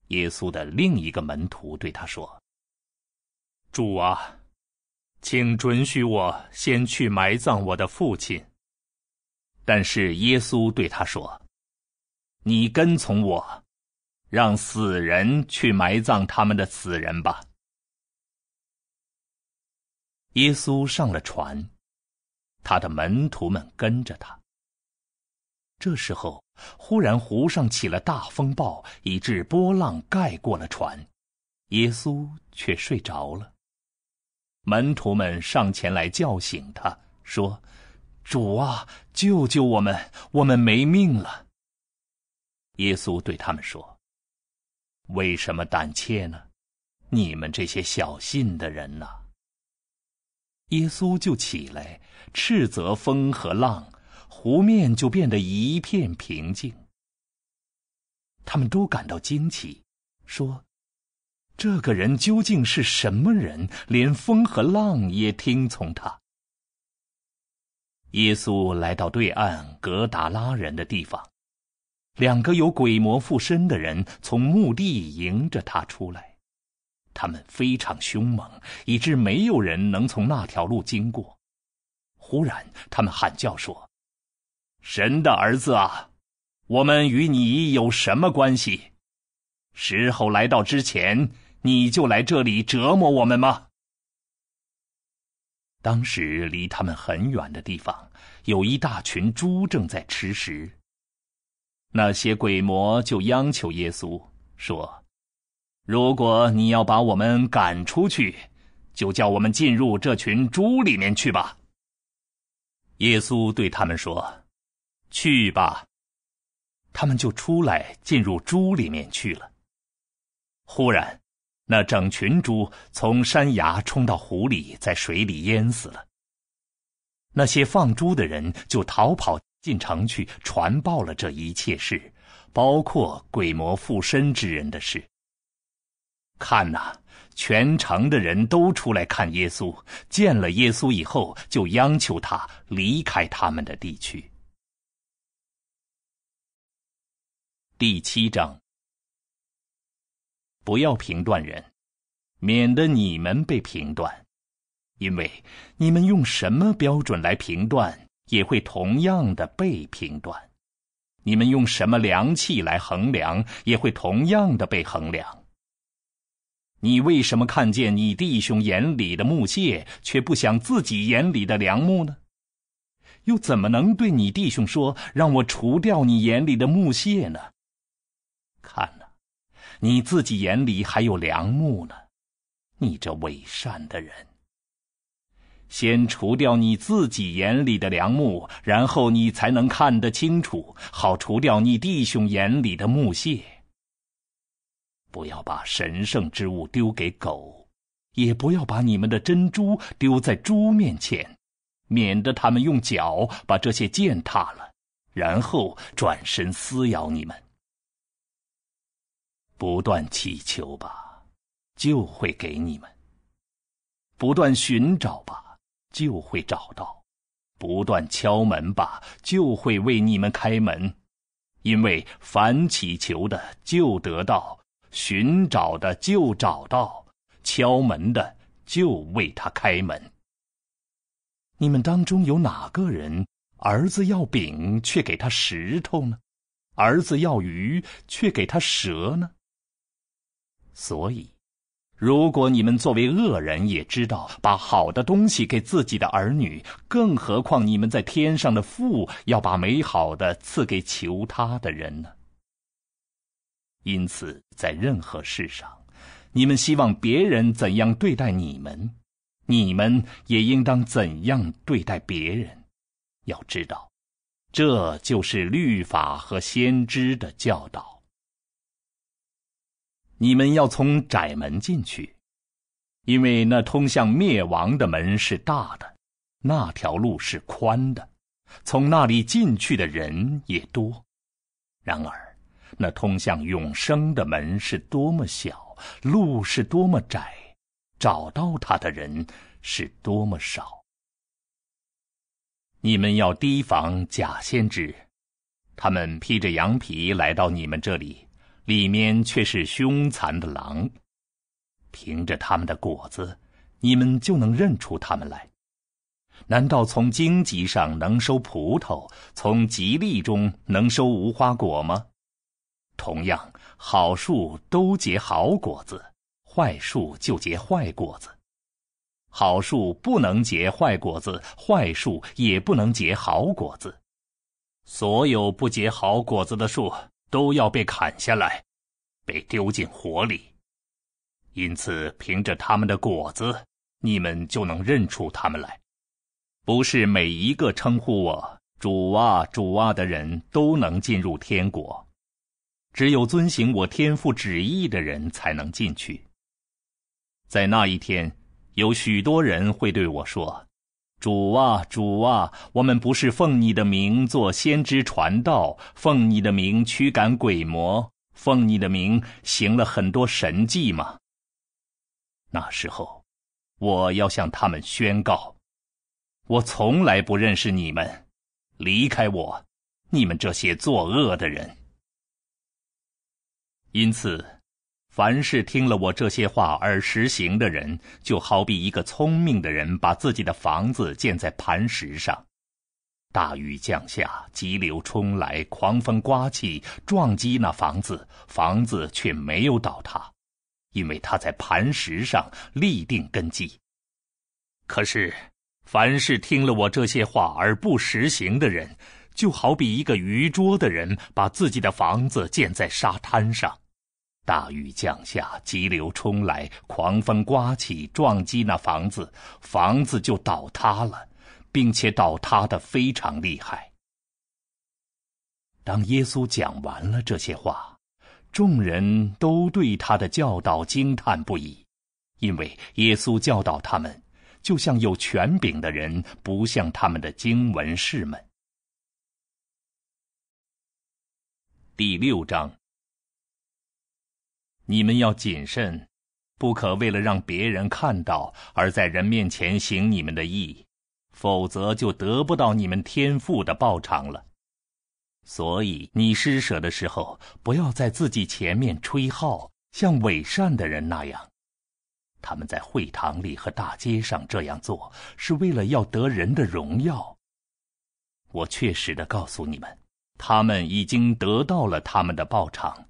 耶稣的另一个门徒对他说：“主啊，请准许我先去埋葬我的父亲。”但是耶稣对他说：“你跟从我。”让死人去埋葬他们的死人吧。耶稣上了船，他的门徒们跟着他。这时候，忽然湖上起了大风暴，以致波浪盖过了船，耶稣却睡着了。门徒们上前来叫醒他，说：“主啊，救救我们，我们没命了。”耶稣对他们说：“为什么胆怯呢？你们这些小信的人呐！”耶稣就起来，斥责风和浪。湖面就变得一片平静。他们都感到惊奇，说：“这个人究竟是什么人？连风和浪也听从他。”耶稣来到对岸格达拉人的地方，两个有鬼魔附身的人从墓地迎着他出来，他们非常凶猛，以致没有人能从那条路经过。忽然，他们喊叫说。神的儿子啊，我们与你有什么关系？时候来到之前，你就来这里折磨我们吗？当时离他们很远的地方，有一大群猪正在吃食。那些鬼魔就央求耶稣说：“如果你要把我们赶出去，就叫我们进入这群猪里面去吧。”耶稣对他们说。去吧，他们就出来进入猪里面去了。忽然，那整群猪从山崖冲到湖里，在水里淹死了。那些放猪的人就逃跑进城去，传报了这一切事，包括鬼魔附身之人的事。看呐，全城的人都出来看耶稣，见了耶稣以后，就央求他离开他们的地区。第七章，不要评断人，免得你们被评断，因为你们用什么标准来评断，也会同样的被评断；你们用什么量器来衡量，也会同样的被衡量。你为什么看见你弟兄眼里的木屑，却不想自己眼里的梁木呢？又怎么能对你弟兄说：“让我除掉你眼里的木屑呢？”看呐，你自己眼里还有良木呢，你这伪善的人。先除掉你自己眼里的良木，然后你才能看得清楚，好除掉你弟兄眼里的木屑。不要把神圣之物丢给狗，也不要把你们的珍珠丢在猪面前，免得他们用脚把这些践踏了，然后转身撕咬你们。不断祈求吧，就会给你们；不断寻找吧，就会找到；不断敲门吧，就会为你们开门。因为凡祈求的就得到，寻找的就找到，敲门的就为他开门。你们当中有哪个人儿子要饼却给他石头呢？儿子要鱼却给他蛇呢？所以，如果你们作为恶人也知道把好的东西给自己的儿女，更何况你们在天上的父要把美好的赐给求他的人呢？因此，在任何事上，你们希望别人怎样对待你们，你们也应当怎样对待别人。要知道，这就是律法和先知的教导。你们要从窄门进去，因为那通向灭亡的门是大的，那条路是宽的，从那里进去的人也多。然而，那通向永生的门是多么小，路是多么窄，找到它的人是多么少。你们要提防假先知，他们披着羊皮来到你们这里。里面却是凶残的狼。凭着他们的果子，你们就能认出他们来。难道从荆棘上能收葡萄，从吉利中能收无花果吗？同样，好树都结好果子，坏树就结坏果子。好树不能结坏果子，坏树也不能结好果子。所有不结好果子的树都要被砍下来，被丢进火里。因此，凭着他们的果子，你们就能认出他们来。不是每一个称呼我“主啊，主啊”的人都能进入天国，只有遵行我天父旨意的人才能进去。在那一天，有许多人会对我说。主啊，主啊，我们不是奉你的名做先知传道，奉你的名驱赶鬼魔，奉你的名行了很多神迹吗？那时候，我要向他们宣告：我从来不认识你们，离开我，你们这些作恶的人。因此。凡是听了我这些话而实行的人，就好比一个聪明的人把自己的房子建在磐石上。大雨降下，急流冲来，狂风刮起，撞击那房子，房子却没有倒塌，因为它在磐石上立定根基。可是，凡是听了我这些话而不实行的人，就好比一个愚拙的人把自己的房子建在沙滩上。大雨降下，急流冲来，狂风刮起，撞击那房子，房子就倒塌了，并且倒塌的非常厉害。当耶稣讲完了这些话，众人都对他的教导惊叹不已，因为耶稣教导他们，就像有权柄的人，不像他们的经文士们。第六章。你们要谨慎，不可为了让别人看到而在人面前行你们的义，否则就得不到你们天赋的报偿了。所以你施舍的时候，不要在自己前面吹号，像伪善的人那样。他们在会堂里和大街上这样做，是为了要得人的荣耀。我确实的告诉你们，他们已经得到了他们的报偿。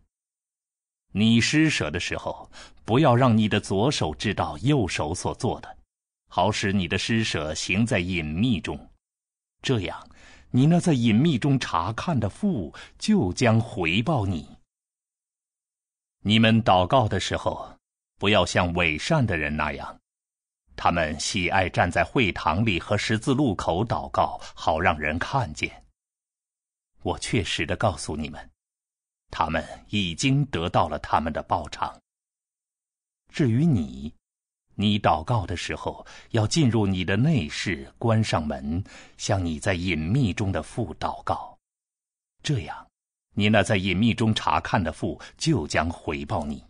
你施舍的时候，不要让你的左手知道右手所做的，好使你的施舍行在隐秘中。这样，你那在隐秘中查看的父就将回报你。你们祷告的时候，不要像伪善的人那样，他们喜爱站在会堂里和十字路口祷告，好让人看见。我确实的告诉你们。他们已经得到了他们的报偿。至于你，你祷告的时候要进入你的内室，关上门，向你在隐秘中的父祷告。这样，你那在隐秘中查看的父就将回报你。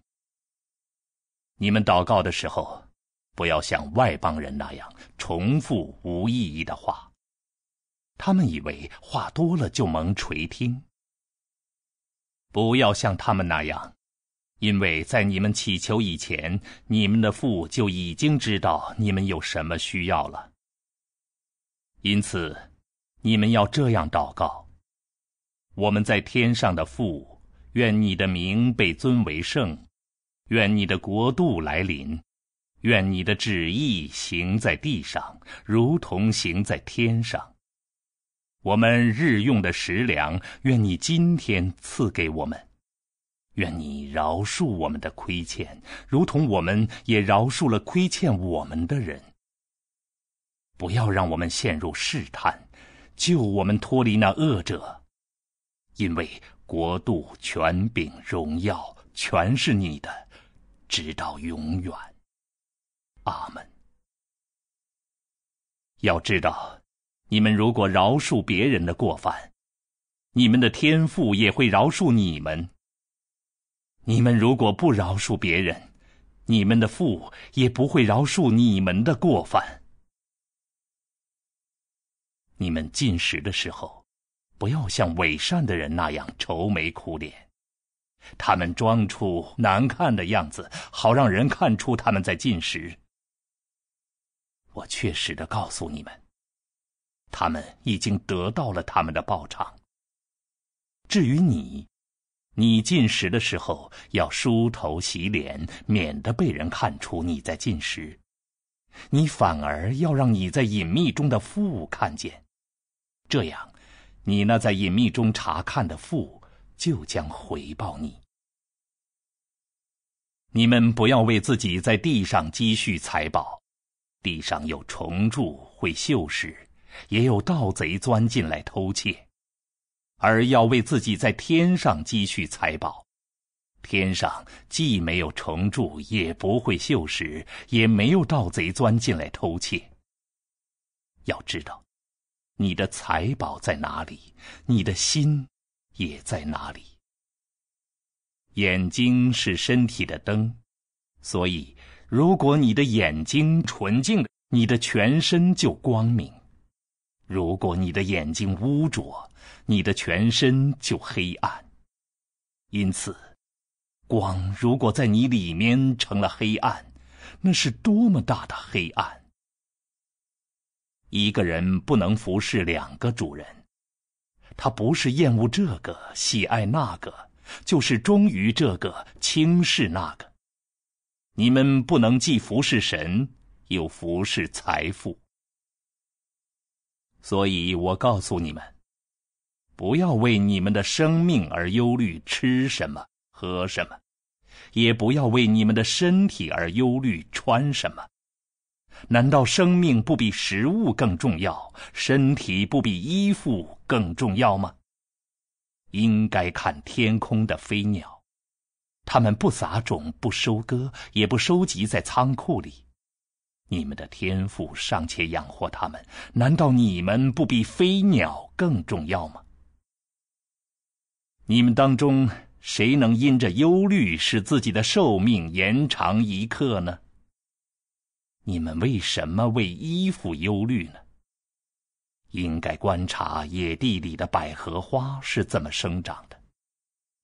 你们祷告的时候，不要像外邦人那样重复无意义的话，他们以为话多了就蒙垂听。不要像他们那样，因为在你们祈求以前，你们的父就已经知道你们有什么需要了。因此，你们要这样祷告：我们在天上的父，愿你的名被尊为圣，愿你的国度来临，愿你的旨意行在地上，如同行在天上。我们日用的食粮，愿你今天赐给我们；愿你饶恕我们的亏欠，如同我们也饶恕了亏欠我们的人。不要让我们陷入试探，救我们脱离那恶者，因为国度、权柄、荣耀，全是你的，直到永远。阿门。要知道。你们如果饶恕别人的过犯，你们的天父也会饶恕你们。你们如果不饶恕别人，你们的父也不会饶恕你们的过犯。你们进食的时候，不要像伪善的人那样愁眉苦脸，他们装出难看的样子，好让人看出他们在进食。我确实的告诉你们。他们已经得到了他们的报偿。至于你，你进食的时候要梳头洗脸，免得被人看出你在进食。你反而要让你在隐秘中的父看见，这样，你那在隐秘中查看的父就将回报你。你们不要为自己在地上积蓄财宝，地上有虫蛀会锈蚀，也有盗贼钻进来偷窃，而要为自己在天上积蓄财宝。天上既没有虫蛀，也不会锈蚀，也没有盗贼钻进来偷窃。要知道，你的财宝在哪里，你的心也在哪里。眼睛是身体的灯，所以如果你的眼睛纯净，你的全身就光明；如果你的眼睛污浊，你的全身就黑暗。因此。光如果在你里面成了黑暗，那是多么大的黑暗！一个人不能服侍两个主人，他不是厌恶这个喜爱那个，就是忠于这个轻视那个。你们不能既服侍神，又服侍财富。所以我告诉你们，不要为你们的生命而忧虑，吃什么。喝什么，也不要为你们的身体而忧虑。穿什么？难道生命不比食物更重要，身体不比衣服更重要吗？应该看天空的飞鸟，它们不撒种，不收割，也不收集在仓库里。你们的天赋尚且养活它们，难道你们不比飞鸟更重要吗？你们当中。谁能因着忧虑使自己的寿命延长一刻呢？你们为什么为衣服忧虑呢？应该观察野地里的百合花是怎么生长的，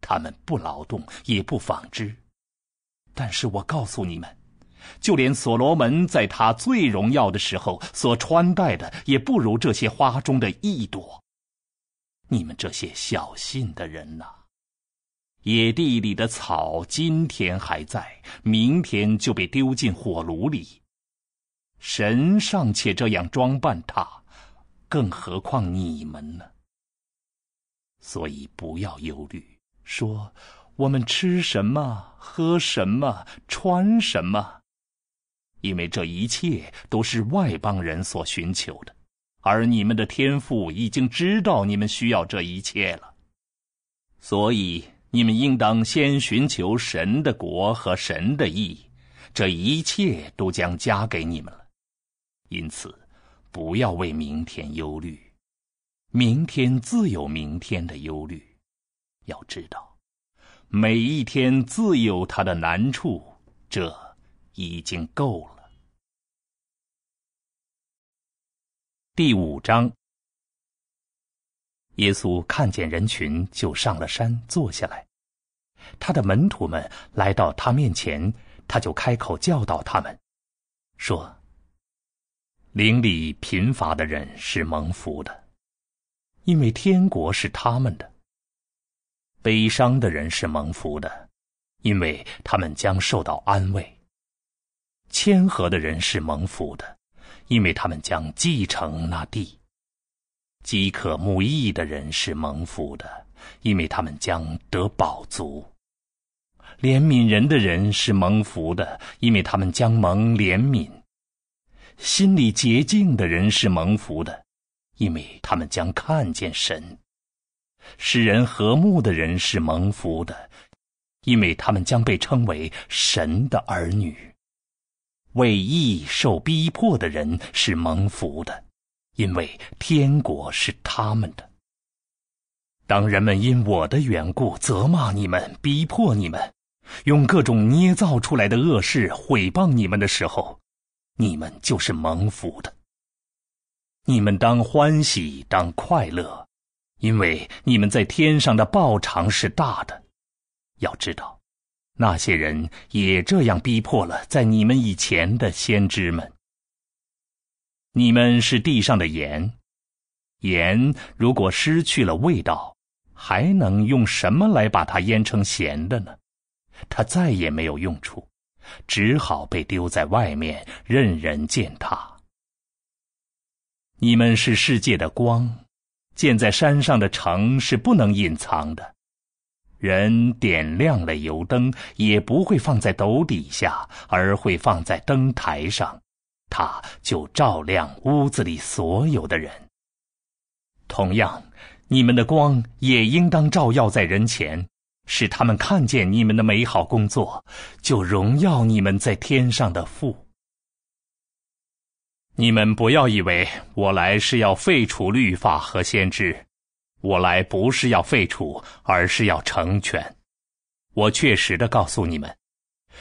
它们不劳动也不纺织，但是我告诉你们，就连所罗门在他最荣耀的时候所穿戴的，也不如这些花中的一朵。你们这些小信的人呐！野地里的草今天还在，明天就被丢进火炉里。神尚且这样装扮他，更何况你们呢？所以不要忧虑，说我们吃什么、喝什么、穿什么，因为这一切都是外邦人所寻求的，而你们的天父已经知道你们需要这一切了，所以。你们应当先寻求神的国和神的义，这一切都将加给你们了。因此，不要为明天忧虑，明天自有明天的忧虑。要知道，每一天自有它的难处，这已经够了。第五章。耶稣看见人群，就上了山坐下来。他的门徒们来到他面前，他就开口教导他们，说：“邻里贫乏的人是蒙福的，因为天国是他们的；悲伤的人是蒙福的，因为他们将受到安慰；谦和的人是蒙福的，因为他们将继承那地。”饥渴慕义的人是蒙福的，因为他们将得饱足；怜悯人的人是蒙福的，因为他们将蒙怜悯；心里洁净的人是蒙福的，因为他们将看见神；使人和睦的人是蒙福的，因为他们将被称为神的儿女；为义受逼迫的人是蒙福的。因为天国是他们的。当人们因我的缘故责骂你们、逼迫你们，用各种捏造出来的恶事毁谤你们的时候，你们就是蒙福的。你们当欢喜，当快乐，因为你们在天上的报偿是大的。要知道，那些人也这样逼迫了在你们以前的先知们。你们是地上的盐，盐如果失去了味道，还能用什么来把它腌成咸的呢？它再也没有用处，只好被丢在外面，任人践踏。你们是世界的光，建在山上的城是不能隐藏的。人点亮了油灯，也不会放在斗底下，而会放在灯台上，它就照亮屋子里所有的人。同样，你们的光也应当照耀在人前，使他们看见你们的美好工作，就荣耀你们在天上的父。你们不要以为我来是要废除律法和先知。我来不是要废除，而是要成全。我确实的告诉你们，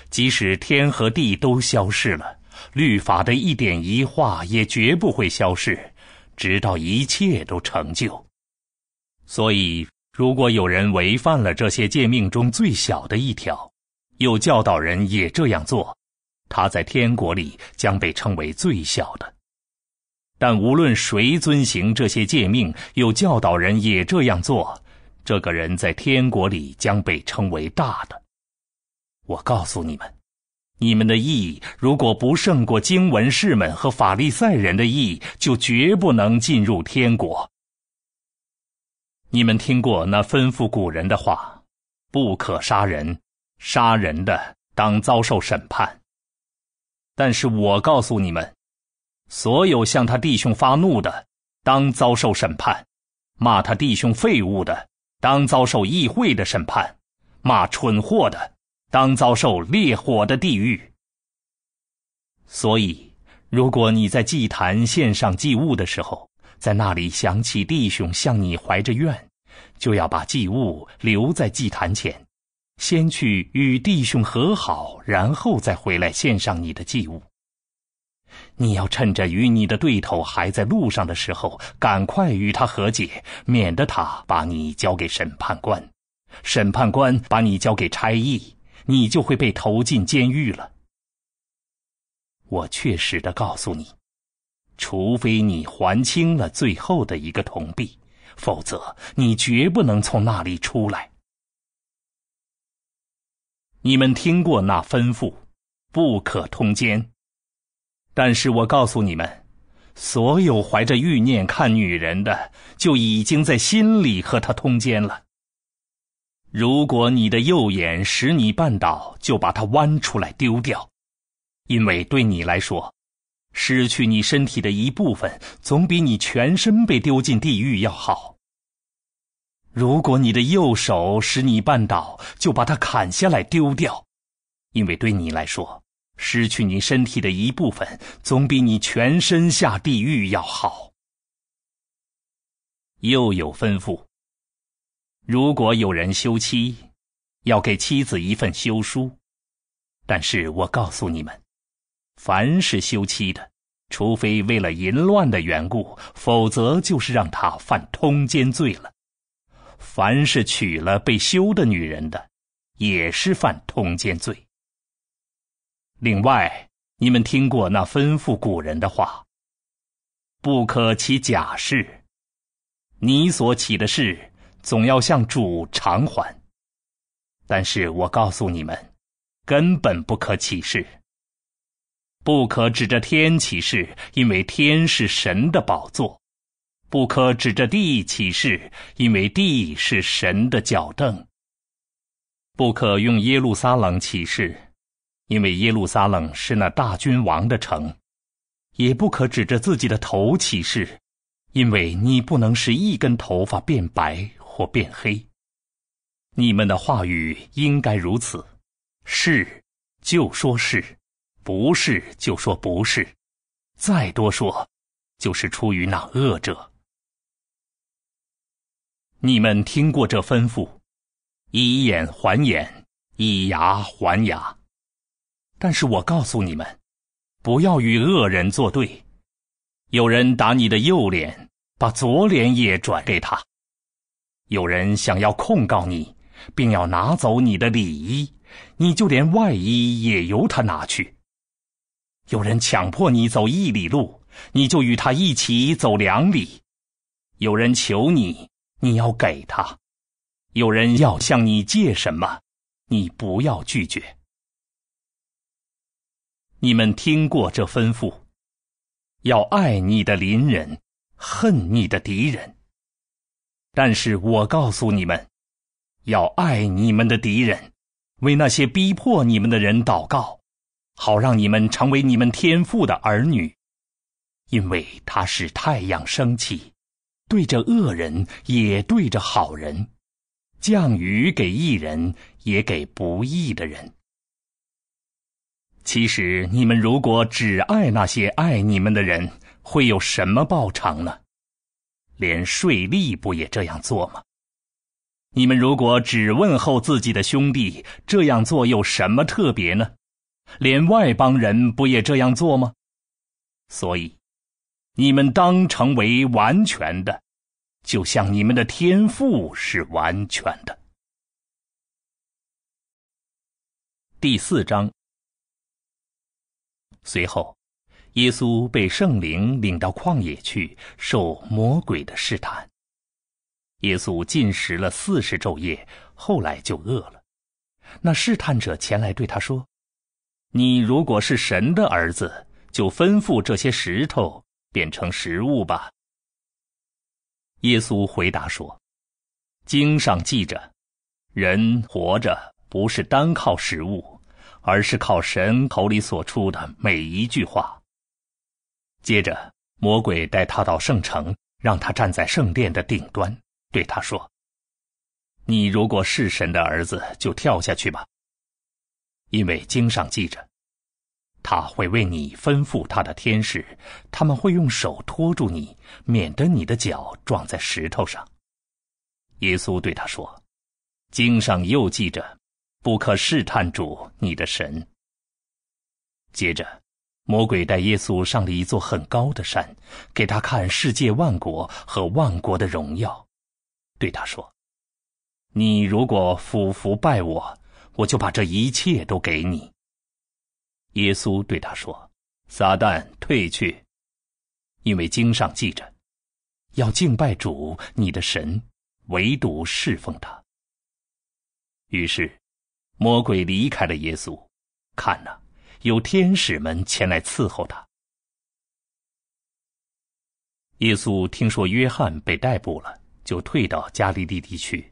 即使天和地都消逝了，律法的一点一画也绝不会消逝，直到一切都成就。所以，如果有人违反了这些诫命中最小的一条，又教导人也这样做，他在天国里将被称为最小的。但无论谁遵行这些诫命，又教导人也这样做，这个人在天国里将被称为大的。我告诉你们，你们的义如果不胜过经文士们和法利赛人的义，就绝不能进入天国。你们听过那吩咐古人的话：不可杀人，杀人的当遭受审判。但是我告诉你们。所有向他弟兄发怒的，当遭受审判；骂他弟兄废物的，当遭受议会的审判；骂蠢货的，当遭受烈火的地狱。所以，如果你在祭坛献上祭物的时候，在那里想起弟兄向你怀着怨，就要把祭物留在祭坛前，先去与弟兄和好，然后再回来献上你的祭物。你要趁着与你的对头还在路上的时候，赶快与他和解，免得他把你交给审判官，审判官把你交给差役，你就会被投进监狱了。我确实的告诉你，除非你还清了最后的一个铜币，否则你绝不能从那里出来。你们听过那吩咐，不可通奸。但是我告诉你们，所有怀着欲念看女人的，就已经在心里和她通奸了。如果你的右眼使你绊倒，就把它弯出来丢掉，因为对你来说，失去你身体的一部分，总比你全身被丢进地狱要好。如果你的右手使你绊倒，就把它砍下来丢掉，因为对你来说。失去你身体的一部分，总比你全身下地狱要好。又有吩咐：如果有人休妻，要给妻子一份休书。但是我告诉你们，凡是休妻的，除非为了淫乱的缘故，否则就是让他犯通奸罪了。凡是娶了被休的女人的，也是犯通奸罪。另外，你们听过那吩咐古人的话：“不可起假誓。”你所起的誓，总要向主偿还。但是我告诉你们，根本不可起誓。不可指着天起誓，因为天是神的宝座；不可指着地起誓，因为地是神的脚凳；不可用耶路撒冷起誓。因为耶路撒冷是那大君王的城，也不可指着自己的头起誓，因为你不能使一根头发变白或变黑。你们的话语应该如此：是就说是，不是就说不是，再多说，就是出于那恶者。你们听过这吩咐：以眼还眼，以牙还牙。但是我告诉你们，不要与恶人作对。有人打你的右脸，把左脸也转给他；有人想要控告你，并要拿走你的里衣，你就连外衣也由他拿去。有人强迫你走一里路，你就与他一起走两里。有人求你，你要给他；有人要向你借什么，你不要拒绝。你们听过这吩咐：要爱你的邻人，恨你的敌人。但是我告诉你们，要爱你们的敌人，为那些逼迫你们的人祷告，好让你们成为你们天父的儿女，因为他使太阳升起，对着恶人也对着好人，降雨给义人也给不义的人。其实，你们如果只爱那些爱你们的人，会有什么报偿呢？连税吏不也这样做吗？你们如果只问候自己的兄弟，这样做有什么特别呢？连外邦人不也这样做吗？所以，你们当成为完全的，就像你们的天赋是完全的。第四章。随后，耶稣被圣灵领到旷野去，受魔鬼的试探。耶稣进食了四十昼夜，后来就饿了。那试探者前来对他说：“你如果是神的儿子，就吩咐这些石头变成食物吧。”耶稣回答说：“经上记着，人活着不是单靠食物。”而是靠神口里所出的每一句话。接着，魔鬼带他到圣城，让他站在圣殿的顶端，对他说：“你如果是神的儿子，就跳下去吧。因为经上记着，他会为你吩咐他的天使，他们会用手托住你，免得你的脚撞在石头上。”耶稣对他说：“经上又记着。”不可试探主你的神。接着，魔鬼带耶稣上了一座很高的山，给他看世界万国和万国的荣耀，对他说：“你如果俯伏拜我，我就把这一切都给你。”耶稣对他说：“撒旦退去，因为经上记着，要敬拜主你的神，唯独侍奉他。”于是。魔鬼离开了耶稣，看呐，有天使们前来伺候他。耶稣听说约翰被逮捕了，就退到加利利地区。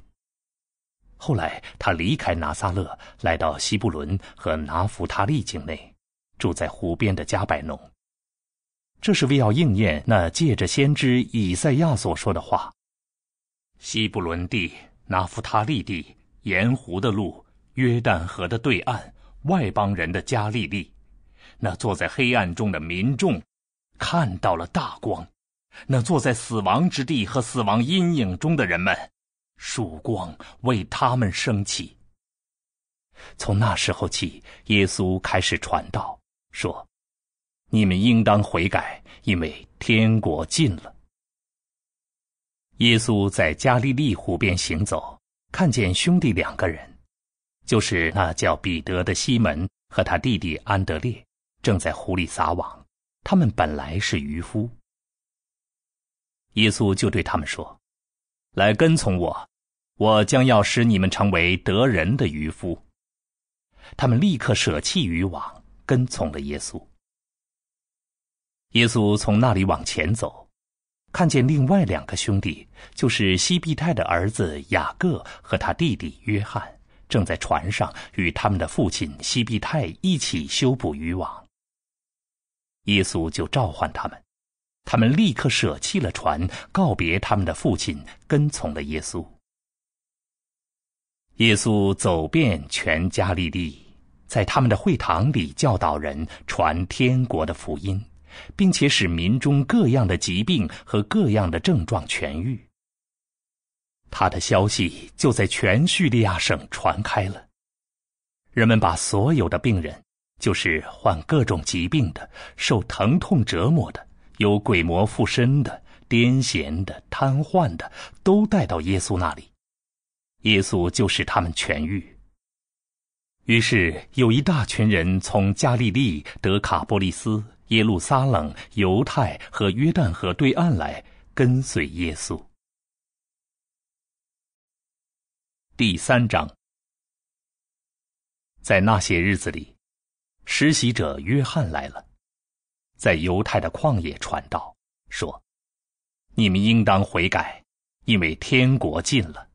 后来他离开拿撒勒，来到西布伦和拿弗他利境内，住在湖边的加百农。这是为要应验那借着先知以赛亚所说的话：“西布伦地、拿弗他利地、沿湖的路。”约旦河的对岸，外邦人的加利利，那坐在黑暗中的民众，看到了大光；那坐在死亡之地和死亡阴影中的人们，曙光为他们升起。从那时候起，耶稣开始传道，说：“你们应当悔改，因为天国近了。”耶稣在加利利湖边行走，看见兄弟两个人。就是那叫彼得的西门和他弟弟安德烈，正在湖里撒网。他们本来是渔夫。耶稣就对他们说：“来跟从我，我将要使你们成为得人的渔夫。”他们立刻舍弃渔网，跟从了耶稣。耶稣从那里往前走，看见另外两个兄弟，就是西庇太的儿子雅各和他弟弟约翰。正在船上与他们的父亲西庇太一起修补渔网。耶稣就召唤他们，他们立刻舍弃了船，告别他们的父亲，跟从了耶稣。耶稣走遍全加利利，在他们的会堂里教导人，传天国的福音，并且使民中各样的疾病和各样的症状痊愈。他的消息就在全叙利亚省传开了。人们把所有的病人，就是患各种疾病的、受疼痛折磨的、有鬼魔附身的、癫痫的、瘫痪的，都带到耶稣那里。耶稣就使他们痊愈。于是有一大群人从加利利、德卡波利斯、耶路撒冷、犹太和约旦河对岸来跟随耶稣。第三章，在那些日子里，实习者约翰来了，在犹太的旷野传道，说：“你们应当悔改，因为天国近了。”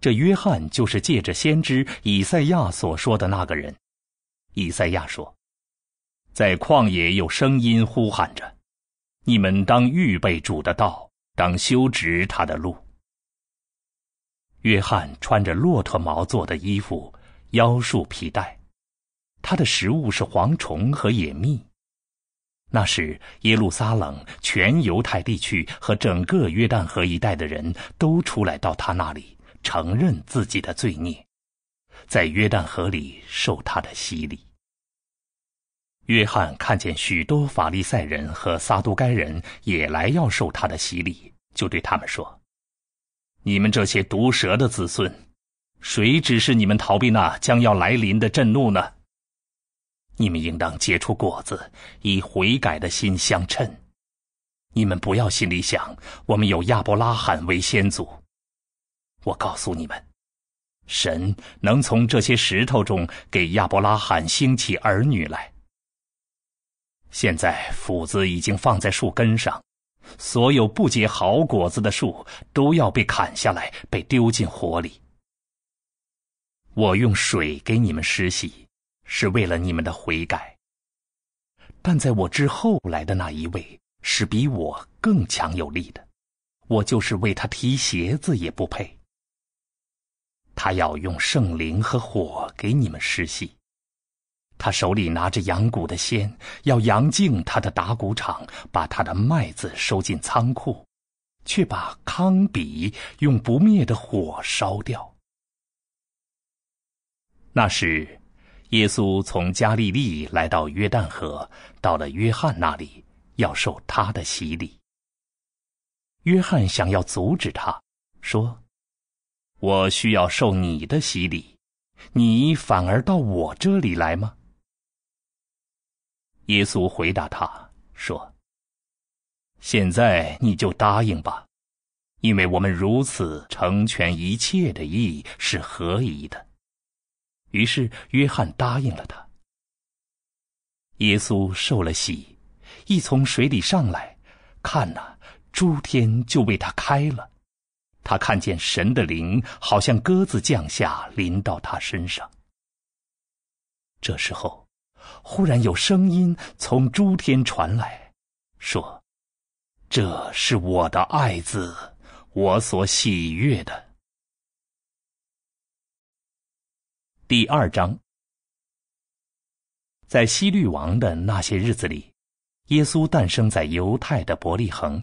这约翰就是借着先知以赛亚所说的那个人。以赛亚说：“在旷野有声音呼喊着，你们当预备主的道，当修直他的路。”约翰穿着骆驼毛做的衣服，腰束皮带，他的食物是蝗虫和野蜜。那时，耶路撒冷、全犹太地区和整个约旦河一带的人都出来到他那里，承认自己的罪孽，在约旦河里受他的洗礼。约翰看见许多法利赛人和撒都该人也来要受他的洗礼，就对他们说。你们这些毒蛇的子孙，谁指示你们逃避那将要来临的震怒呢？你们应当结出果子，以悔改的心相称。你们不要心里想，我们有亚伯拉罕为先祖。我告诉你们，神能从这些石头中给亚伯拉罕兴起儿女来。现在斧子已经放在树根上。所有不结好果子的树都要被砍下来，被丢进火里。我用水给你们施洗，是为了你们的悔改。但在我之后来的那一位是比我更强有力的，我就是为他提鞋子也不配。他要用圣灵和火给你们施洗。他手里拿着羊骨的锨，要扬净他的打谷场，把他的麦子收进仓库，却把糠秕用不灭的火烧掉。那时，耶稣从加利利来到约旦河，到了约翰那里，要受他的洗礼。约翰想要阻止他，说：“我需要受你的洗礼，你反而到我这里来吗？”耶稣回答他说：“现在你就答应吧，因为我们如此成全一切的义是合宜的。”于是约翰答应了他。耶稣受了洗，一从水里上来，看呐，诸天就为他开了，他看见神的灵好像鸽子降下，临到他身上。这时候。忽然有声音从诸天传来，说：“这是我的爱子，我所喜悦的。”第二章，在西律王的那些日子里，耶稣诞生在犹太的伯利恒。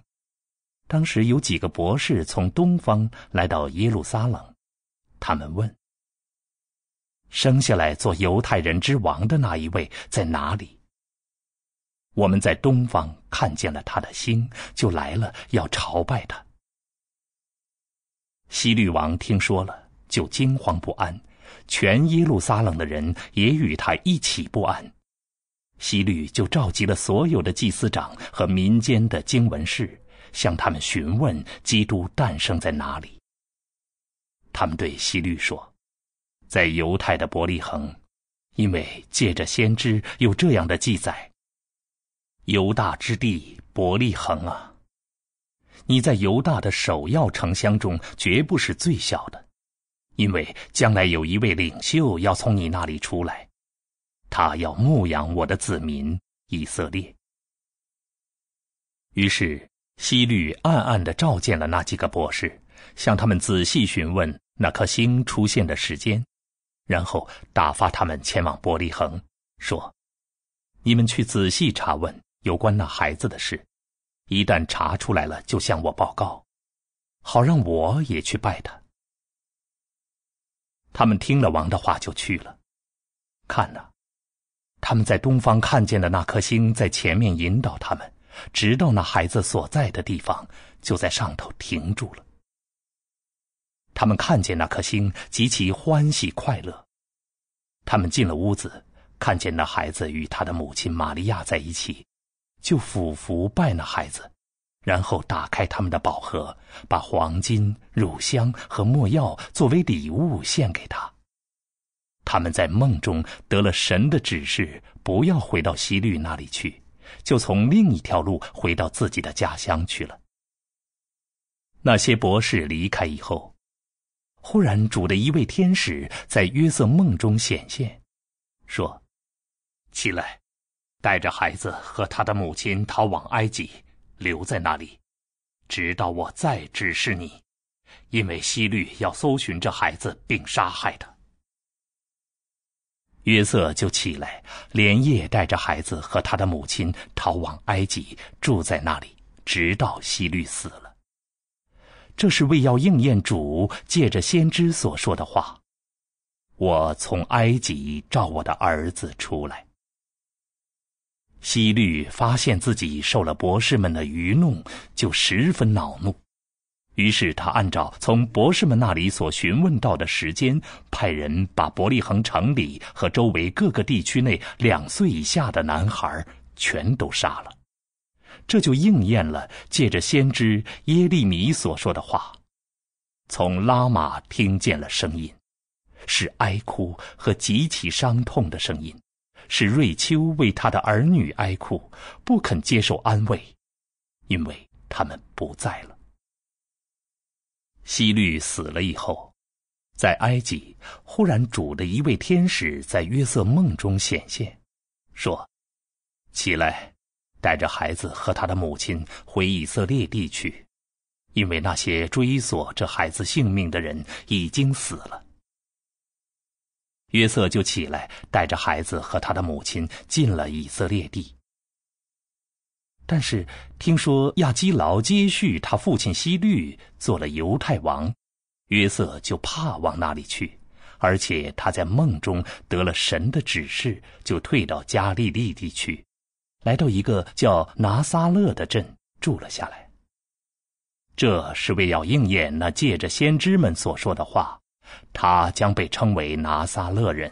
当时有几个博士从东方来到耶路撒冷，他们问。生下来做犹太人之王的那一位在哪里？我们在东方看见了他的星，就来了要朝拜他。西律王听说了，就惊慌不安，全耶路撒冷的人也与他一起不安。西律就召集了所有的祭司长和民间的经文士，向他们询问基督诞生在哪里。他们对西律说。在犹太的伯利恒，因为借着先知有这样的记载：犹大之地伯利恒啊，你在犹大的首要城乡中绝不是最小的，因为将来有一位领袖要从你那里出来，他要牧养我的子民以色列。于是希律暗暗地召见了那几个博士，向他们仔细询问那颗星出现的时间。然后打发他们前往伯利恒，说：“你们去仔细查问有关那孩子的事，一旦查出来了，就向我报告，好让我也去拜他。”他们听了王的话，就去了。看呐，他们在东方看见的那颗星在前面引导他们，直到那孩子所在的地方，就在上头停住了。他们看见那颗星，极其欢喜快乐。他们进了屋子，看见那孩子与他的母亲玛利亚在一起，就俯伏拜那孩子，然后打开他们的宝盒，把黄金、乳香和没药作为礼物献给他。他们在梦中得了神的指示，不要回到西律那里去，就从另一条路回到自己的家乡去了。那些博士离开以后，忽然主的一位天使在约瑟梦中显现，说：“起来，带着孩子和他的母亲逃往埃及，留在那里，直到我再指示你，因为西律要搜寻这孩子并杀害他。”约瑟就起来，连夜带着孩子和他的母亲逃往埃及，住在那里，直到希律死了。这是为要应验主借着先知所说的话：“我从埃及召我的儿子出来。”希律发现自己受了博士们的愚弄，就十分恼怒。于是他按照从博士们那里所询问到的时间，派人把伯利恒城里和周围各个地区内两岁以下的男孩全都杀了。这就应验了借着先知耶利米所说的话：“从拉玛听见了声音，是哀哭和极其伤痛的声音，是瑞秋为他的儿女哀哭，不肯接受安慰，因为他们不在了。”希律死了以后，在埃及忽然主的一位天使在约瑟梦中显现，说：“起来，带着孩子和他的母亲回以色列地去，因为那些追索这孩子性命的人已经死了。”约瑟就起来，带着孩子和他的母亲进了以色列地。但是听说亚基劳接续他父亲希律做了犹太王，约瑟就怕往那里去，而且他在梦中得了神的指示，就退到加利利地区，来到一个叫拿撒勒的镇住了下来。这是为要应验那借着先知们所说的话，他将被称为拿撒勒人。